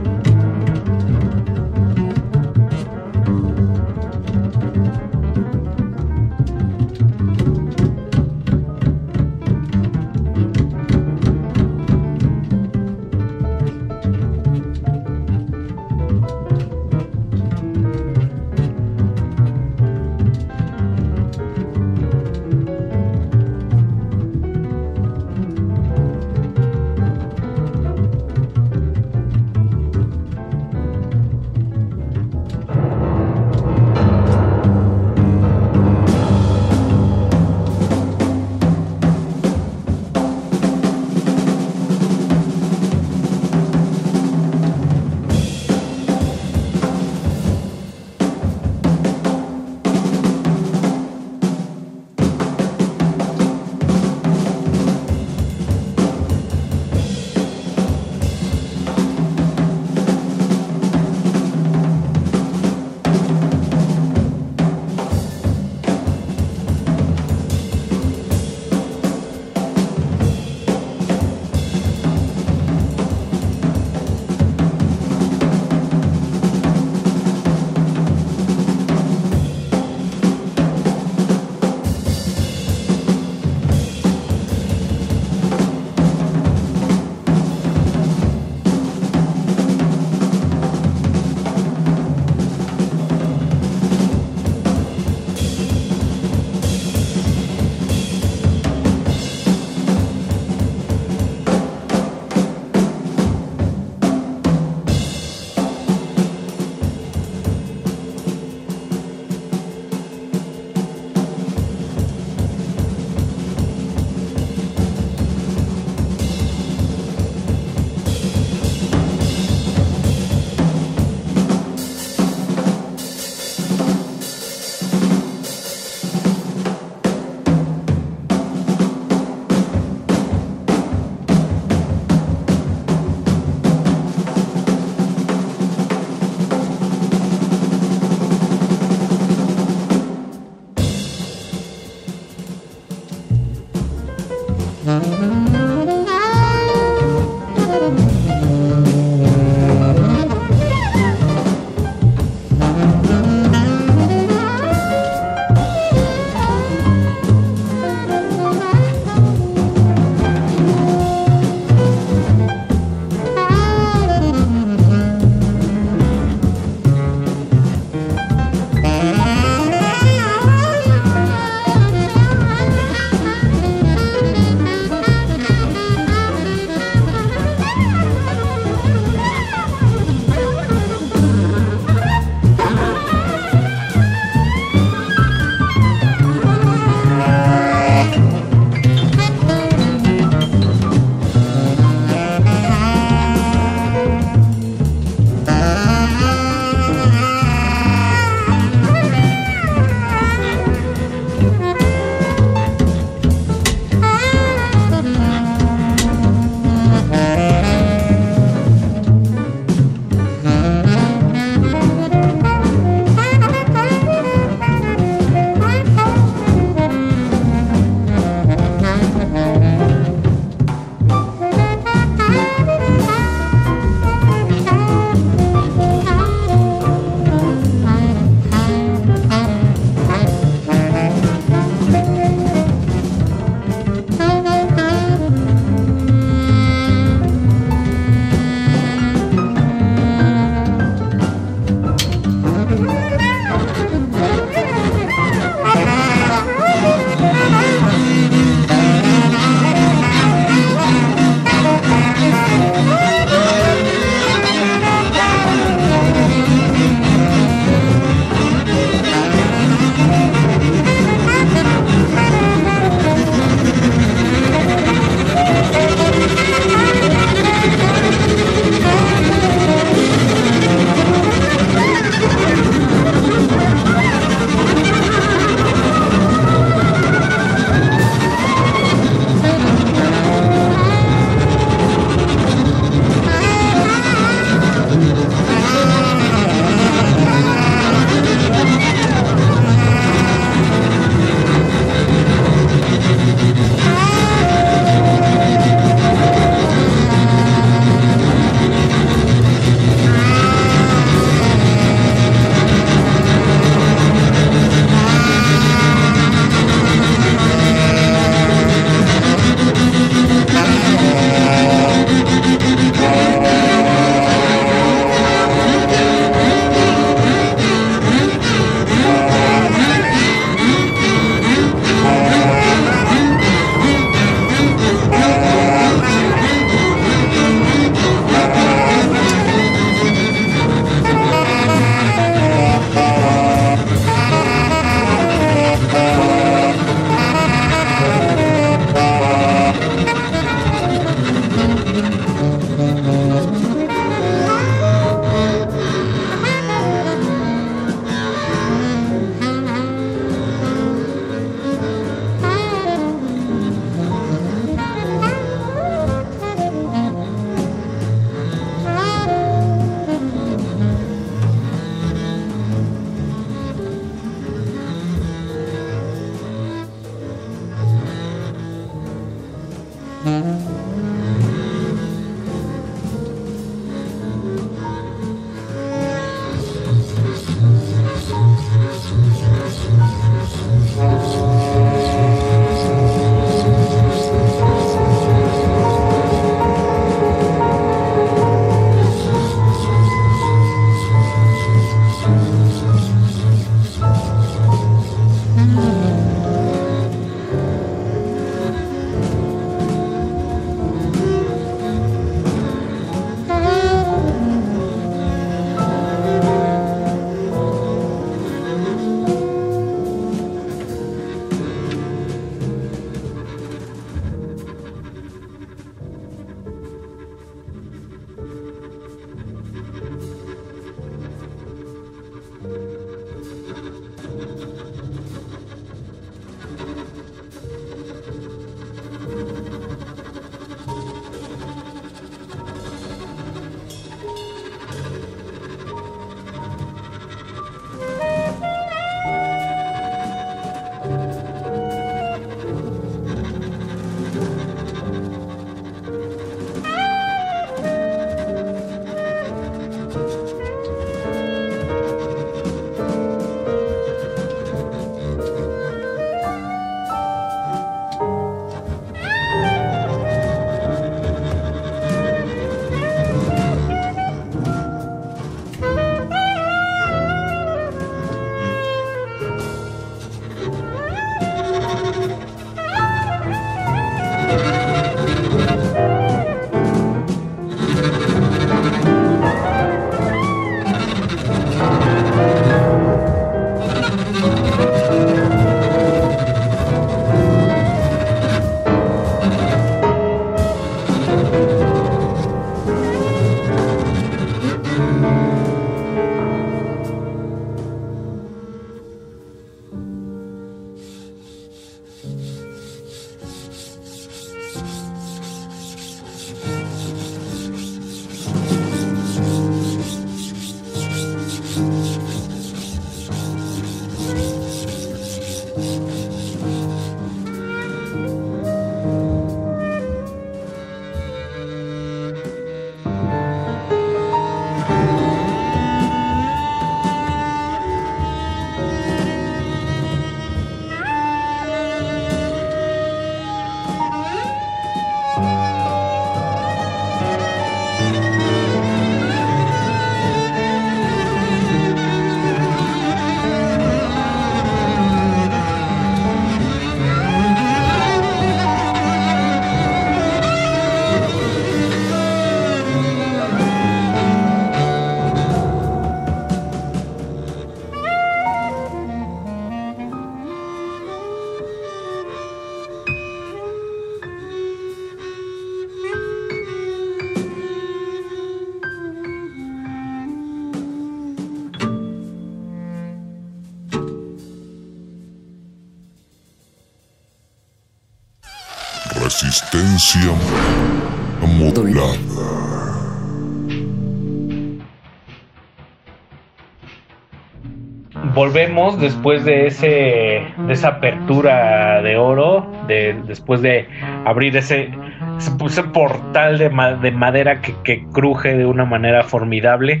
Volvemos después de ese de esa apertura de oro, de, después de abrir ese, ese, portal de, de madera que, que, cruje de una manera formidable,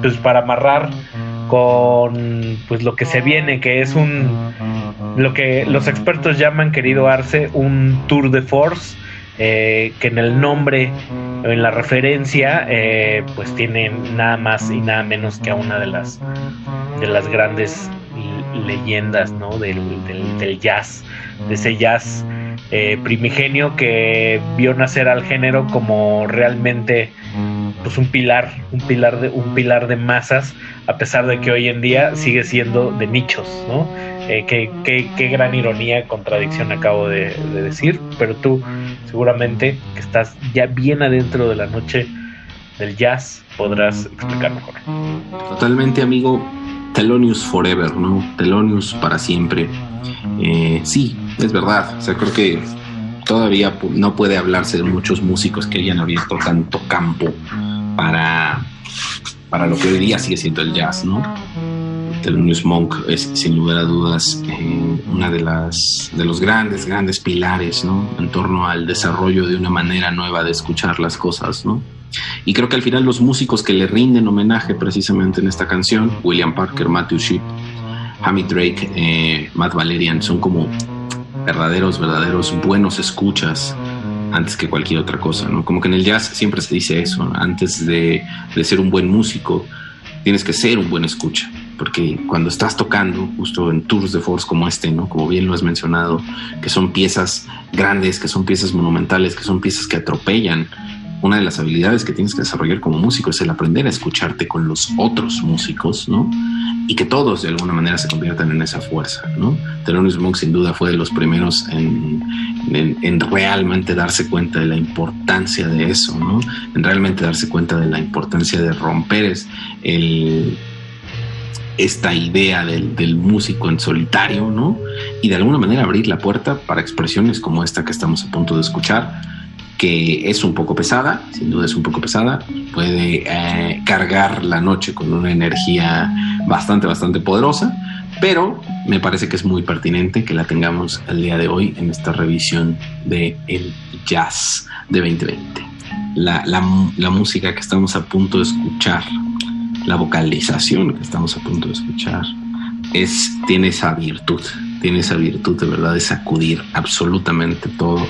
pues para amarrar con pues lo que se viene, que es un lo que los expertos llaman, querido Arce, un tour de force. Eh, que en el nombre, en la referencia, eh, pues tiene nada más y nada menos que a una de las de las grandes leyendas ¿no? del, del, jazz, de ese jazz eh, primigenio que vio nacer al género como realmente pues un pilar, un pilar de, un pilar de masas, a pesar de que hoy en día sigue siendo de nichos, ¿no? Eh, qué, qué, qué, gran ironía, contradicción acabo de, de, decir, pero tú seguramente que estás ya bien adentro de la noche del jazz podrás explicar mejor. Totalmente, amigo. Telonius Forever, ¿no? Telonius para siempre. Eh, sí, es verdad. O sea, creo que todavía no puede hablarse de muchos músicos que hayan abierto tanto campo para, para lo que hoy día sigue siendo el jazz, ¿no? Thelonious Monk es sin lugar a dudas eh, una de las de los grandes grandes pilares no en torno al desarrollo de una manera nueva de escuchar las cosas no y creo que al final los músicos que le rinden homenaje precisamente en esta canción William Parker Matthew Shipp Hamid Drake eh, Matt Valerian son como verdaderos verdaderos buenos escuchas antes que cualquier otra cosa, ¿no? Como que en el jazz siempre se dice eso, antes de, de ser un buen músico, tienes que ser un buen escucha porque cuando estás tocando, justo en tours de force como este, ¿no? Como bien lo has mencionado, que son piezas grandes, que son piezas monumentales, que son piezas que atropellan. Una de las habilidades que tienes que desarrollar como músico es el aprender a escucharte con los otros músicos, ¿no? Y que todos de alguna manera se conviertan en esa fuerza, ¿no? Thelonious Monk sin duda fue de los primeros en, en, en, realmente darse cuenta de la importancia de eso, ¿no? En realmente darse cuenta de la importancia de romper el, esta idea del, del, músico en solitario, ¿no? Y de alguna manera abrir la puerta para expresiones como esta que estamos a punto de escuchar, que es un poco pesada, sin duda es un poco pesada, puede eh, cargar la noche con una energía bastante, bastante poderosa, pero me parece que es muy pertinente que la tengamos el día de hoy en esta revisión de el jazz de 2020. La, la, la música que estamos a punto de escuchar la vocalización que estamos a punto de escuchar es, tiene esa virtud, tiene esa virtud de verdad de sacudir absolutamente todo.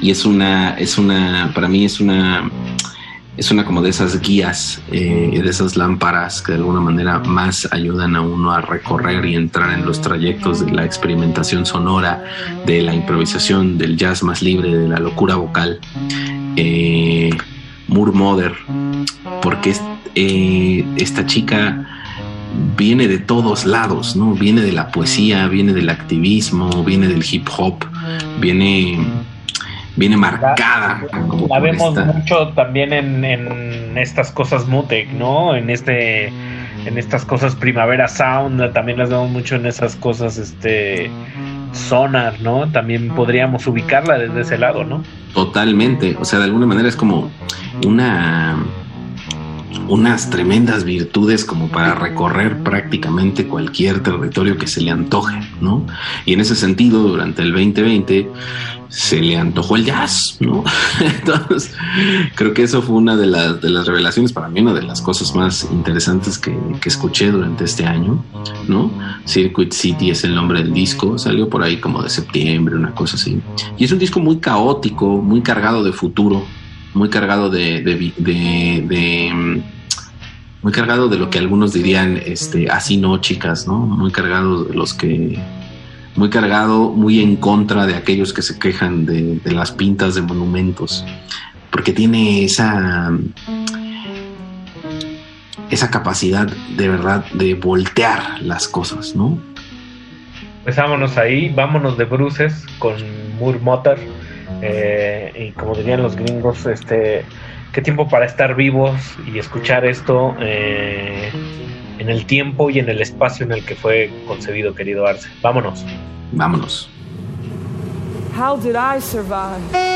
Y es una, es una, para mí es una, es una como de esas guías, eh, de esas lámparas que de alguna manera más ayudan a uno a recorrer y entrar en los trayectos de la experimentación sonora, de la improvisación, del jazz más libre, de la locura vocal. Eh, Mother, porque eh, esta chica viene de todos lados, ¿no? Viene de la poesía, viene del activismo, viene del hip hop, viene, viene marcada. La, vemos mucho también en, en, estas cosas Mutec, ¿no? En este en estas cosas Primavera Sound, también las vemos mucho en esas cosas este Sonar, ¿no? También podríamos ubicarla desde ese lado, ¿no? Totalmente, o sea, de alguna manera es como una unas tremendas virtudes como para recorrer prácticamente cualquier territorio que se le antoje, ¿no? Y en ese sentido, durante el 2020 se le antojó el jazz, ¿no? Entonces, creo que eso fue una de las, de las revelaciones, para mí, una de las cosas más interesantes que, que escuché durante este año, ¿no? Circuit City es el nombre del disco, salió por ahí como de septiembre, una cosa así. Y es un disco muy caótico, muy cargado de futuro, muy cargado de, de, de, muy cargado de lo que algunos dirían este así no chicas no muy cargado de los que muy cargado muy en contra de aquellos que se quejan de, las pintas de monumentos porque tiene esa esa capacidad de verdad de voltear las cosas no pues vámonos ahí vámonos de bruces con Moore Motor eh, y como dirían los gringos, este, qué tiempo para estar vivos y escuchar esto eh, en el tiempo y en el espacio en el que fue concebido, querido Arce. Vámonos. Vámonos. How did I survive?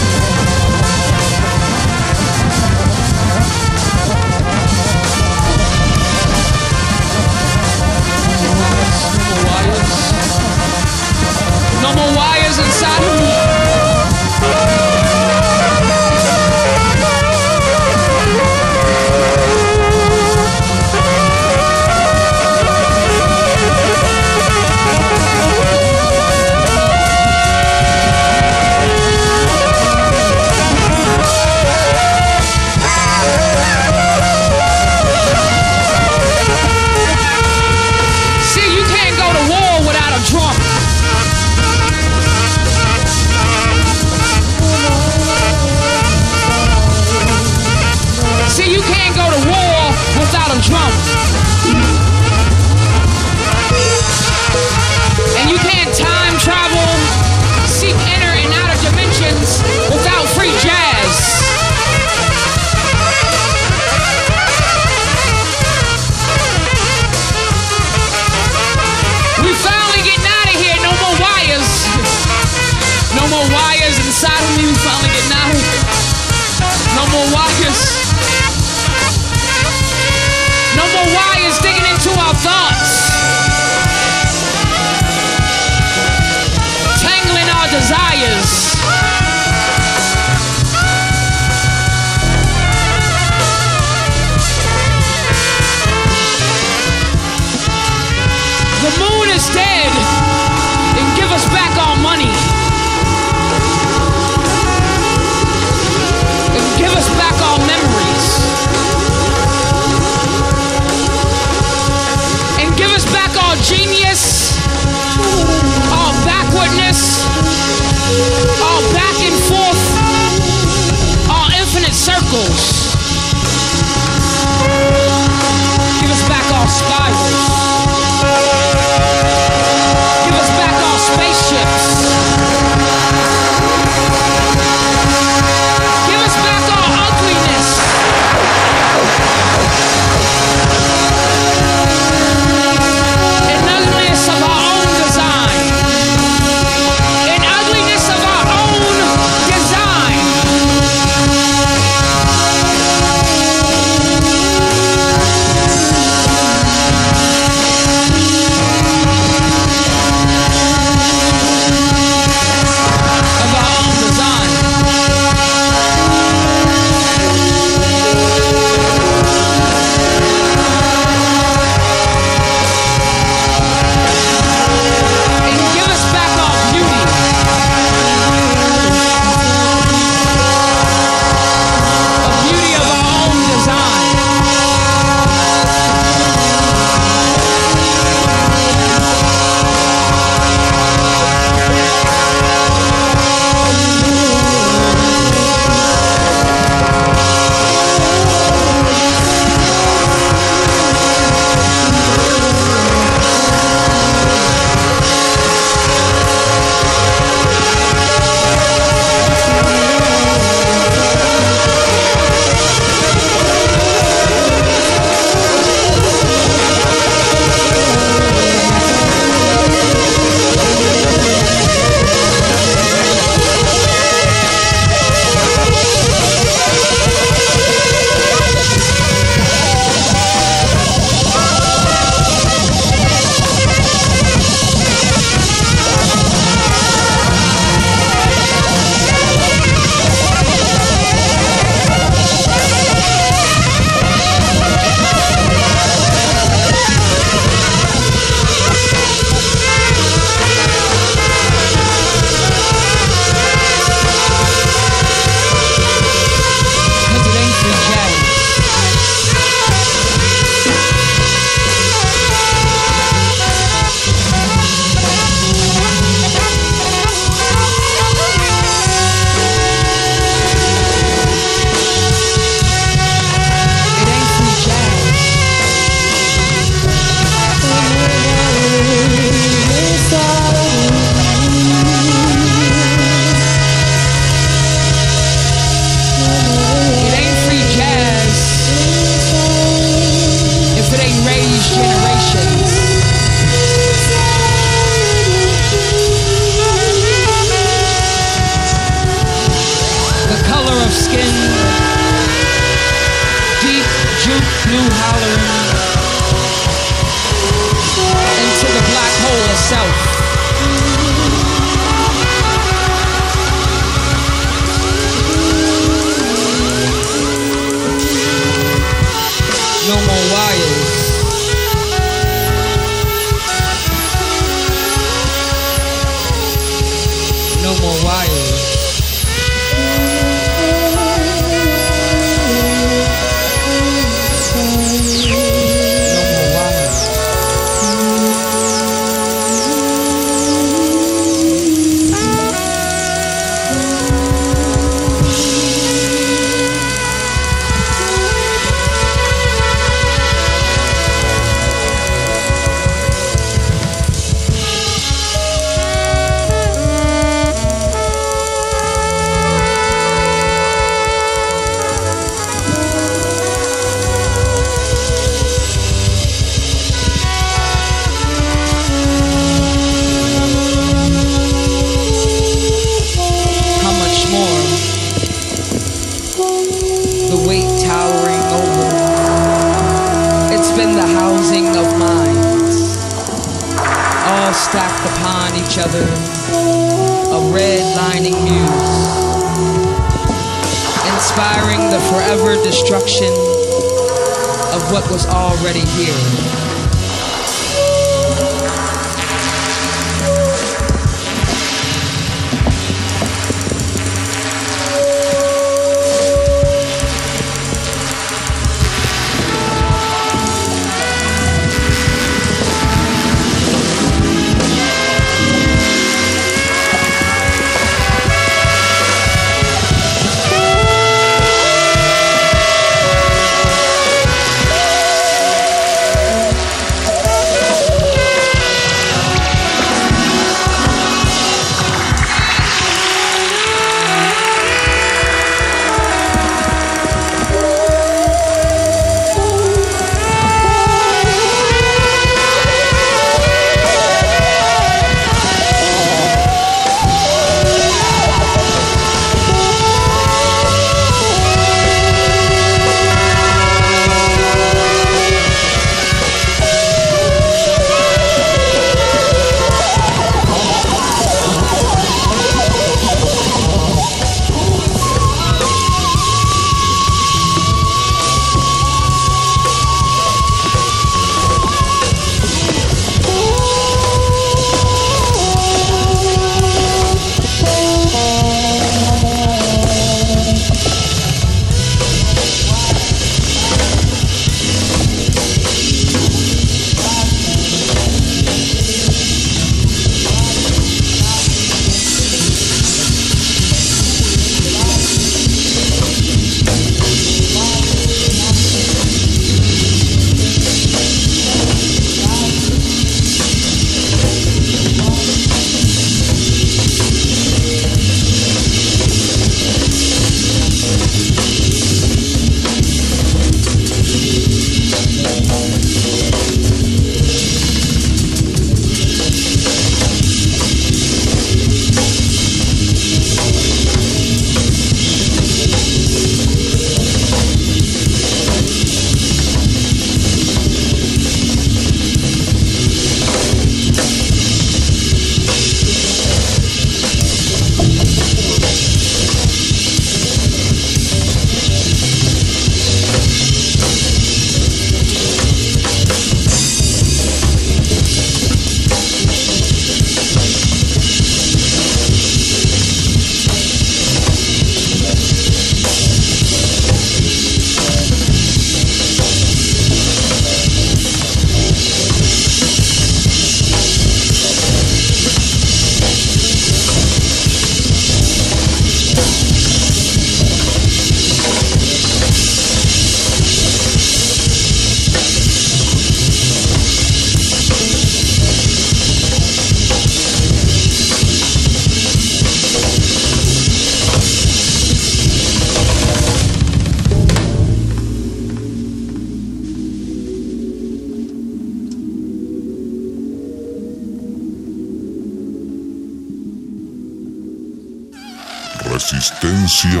resistencia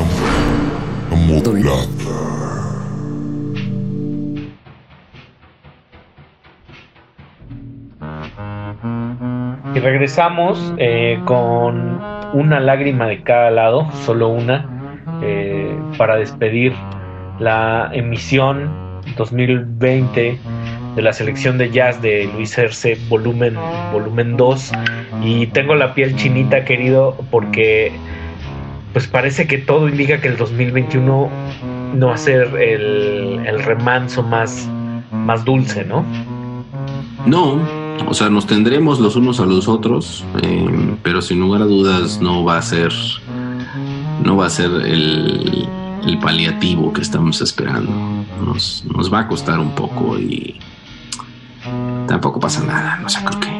modulada. Y regresamos eh, con una lágrima de cada lado, solo una, eh, para despedir la emisión 2020 de la selección de jazz de Luis Herce, volumen, volumen 2. Y tengo la piel chinita, querido, porque pues parece que todo indica que el 2021 no va a ser el, remanso más, más dulce, ¿no? No, o sea, nos tendremos los unos a los otros, eh, pero sin lugar a dudas no va a ser, no va a ser el, el paliativo que estamos esperando. Nos, nos va a costar un poco y tampoco pasa nada. No sé, creo que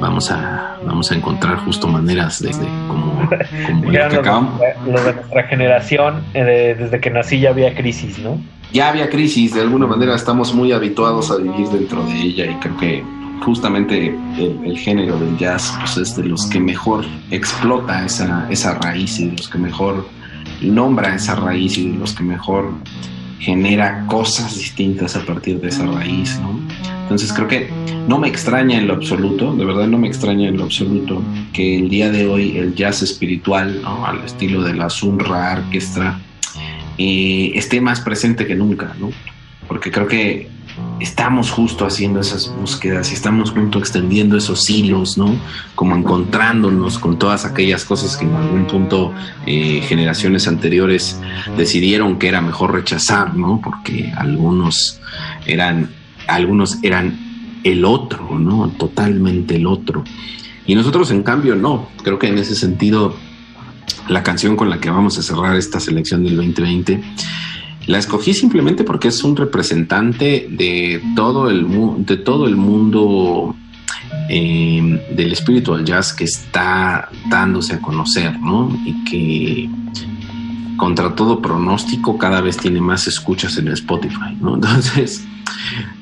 vamos a, vamos a encontrar justo maneras de, de como, como lo que acabamos. los de nuestra generación, eh, desde que nací ya había crisis, ¿no? ya había crisis, de alguna manera estamos muy habituados a vivir dentro de ella y creo que justamente el, el género del jazz pues, es de los que mejor explota esa, esa raíz y de los que mejor nombra esa raíz y de los que mejor genera cosas distintas a partir de esa raíz, ¿no? Entonces creo que no me extraña en lo absoluto, de verdad no me extraña en lo absoluto que el día de hoy el jazz espiritual, ¿no? al estilo de la Sunra Orquestra, eh, esté más presente que nunca, ¿no? Porque creo que estamos justo haciendo esas búsquedas y estamos junto extendiendo esos hilos, ¿no? Como encontrándonos con todas aquellas cosas que en algún punto eh, generaciones anteriores decidieron que era mejor rechazar, ¿no? Porque algunos eran, algunos eran el otro, ¿no? Totalmente el otro. Y nosotros, en cambio, no. Creo que en ese sentido, la canción con la que vamos a cerrar esta selección del 2020 la escogí simplemente porque es un representante de todo el, mu- de todo el mundo eh, del spiritual jazz que está dándose a conocer, ¿no? Y que contra todo pronóstico cada vez tiene más escuchas en Spotify, ¿no? Entonces,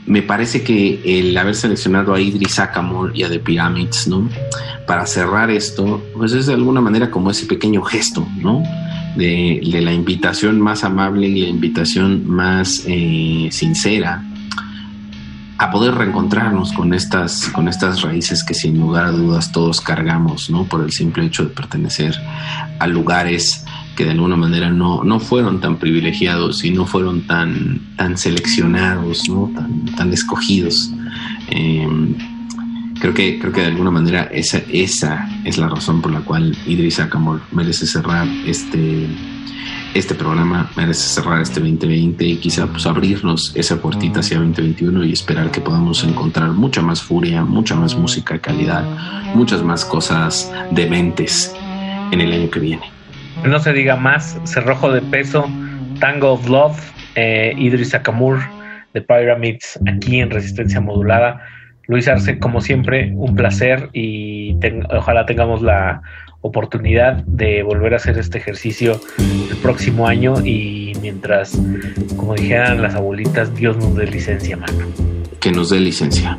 me parece que el haber seleccionado a Idris Akamor y a The Pyramids, ¿no? Para cerrar esto, pues es de alguna manera como ese pequeño gesto, ¿no? De, la invitación más amable y la invitación más eh, sincera a poder reencontrarnos con estas, con estas raíces que sin lugar a dudas todos cargamos, ¿no? Por el simple hecho de pertenecer a lugares que de alguna manera no, no fueron tan privilegiados y no fueron tan, tan seleccionados, ¿no? tan, tan escogidos. Eh, creo, que, creo que de alguna manera esa, esa es la razón por la cual Idris Akamor merece cerrar este, este programa, merece cerrar este 2020 y quizá pues, abrirnos esa puertita hacia 2021 y esperar que podamos encontrar mucha más furia, mucha más música de calidad, muchas más cosas dementes en el año que viene. No se diga más, Cerrojo de Peso, Tango of Love, eh, Idris Akamur de Pyramids, aquí en Resistencia Modulada. Luis Arce, como siempre, un placer y ojalá tengamos la oportunidad de volver a hacer este ejercicio el próximo año y mientras, como dijeran las abuelitas, Dios nos dé licencia, mano. Que nos dé licencia.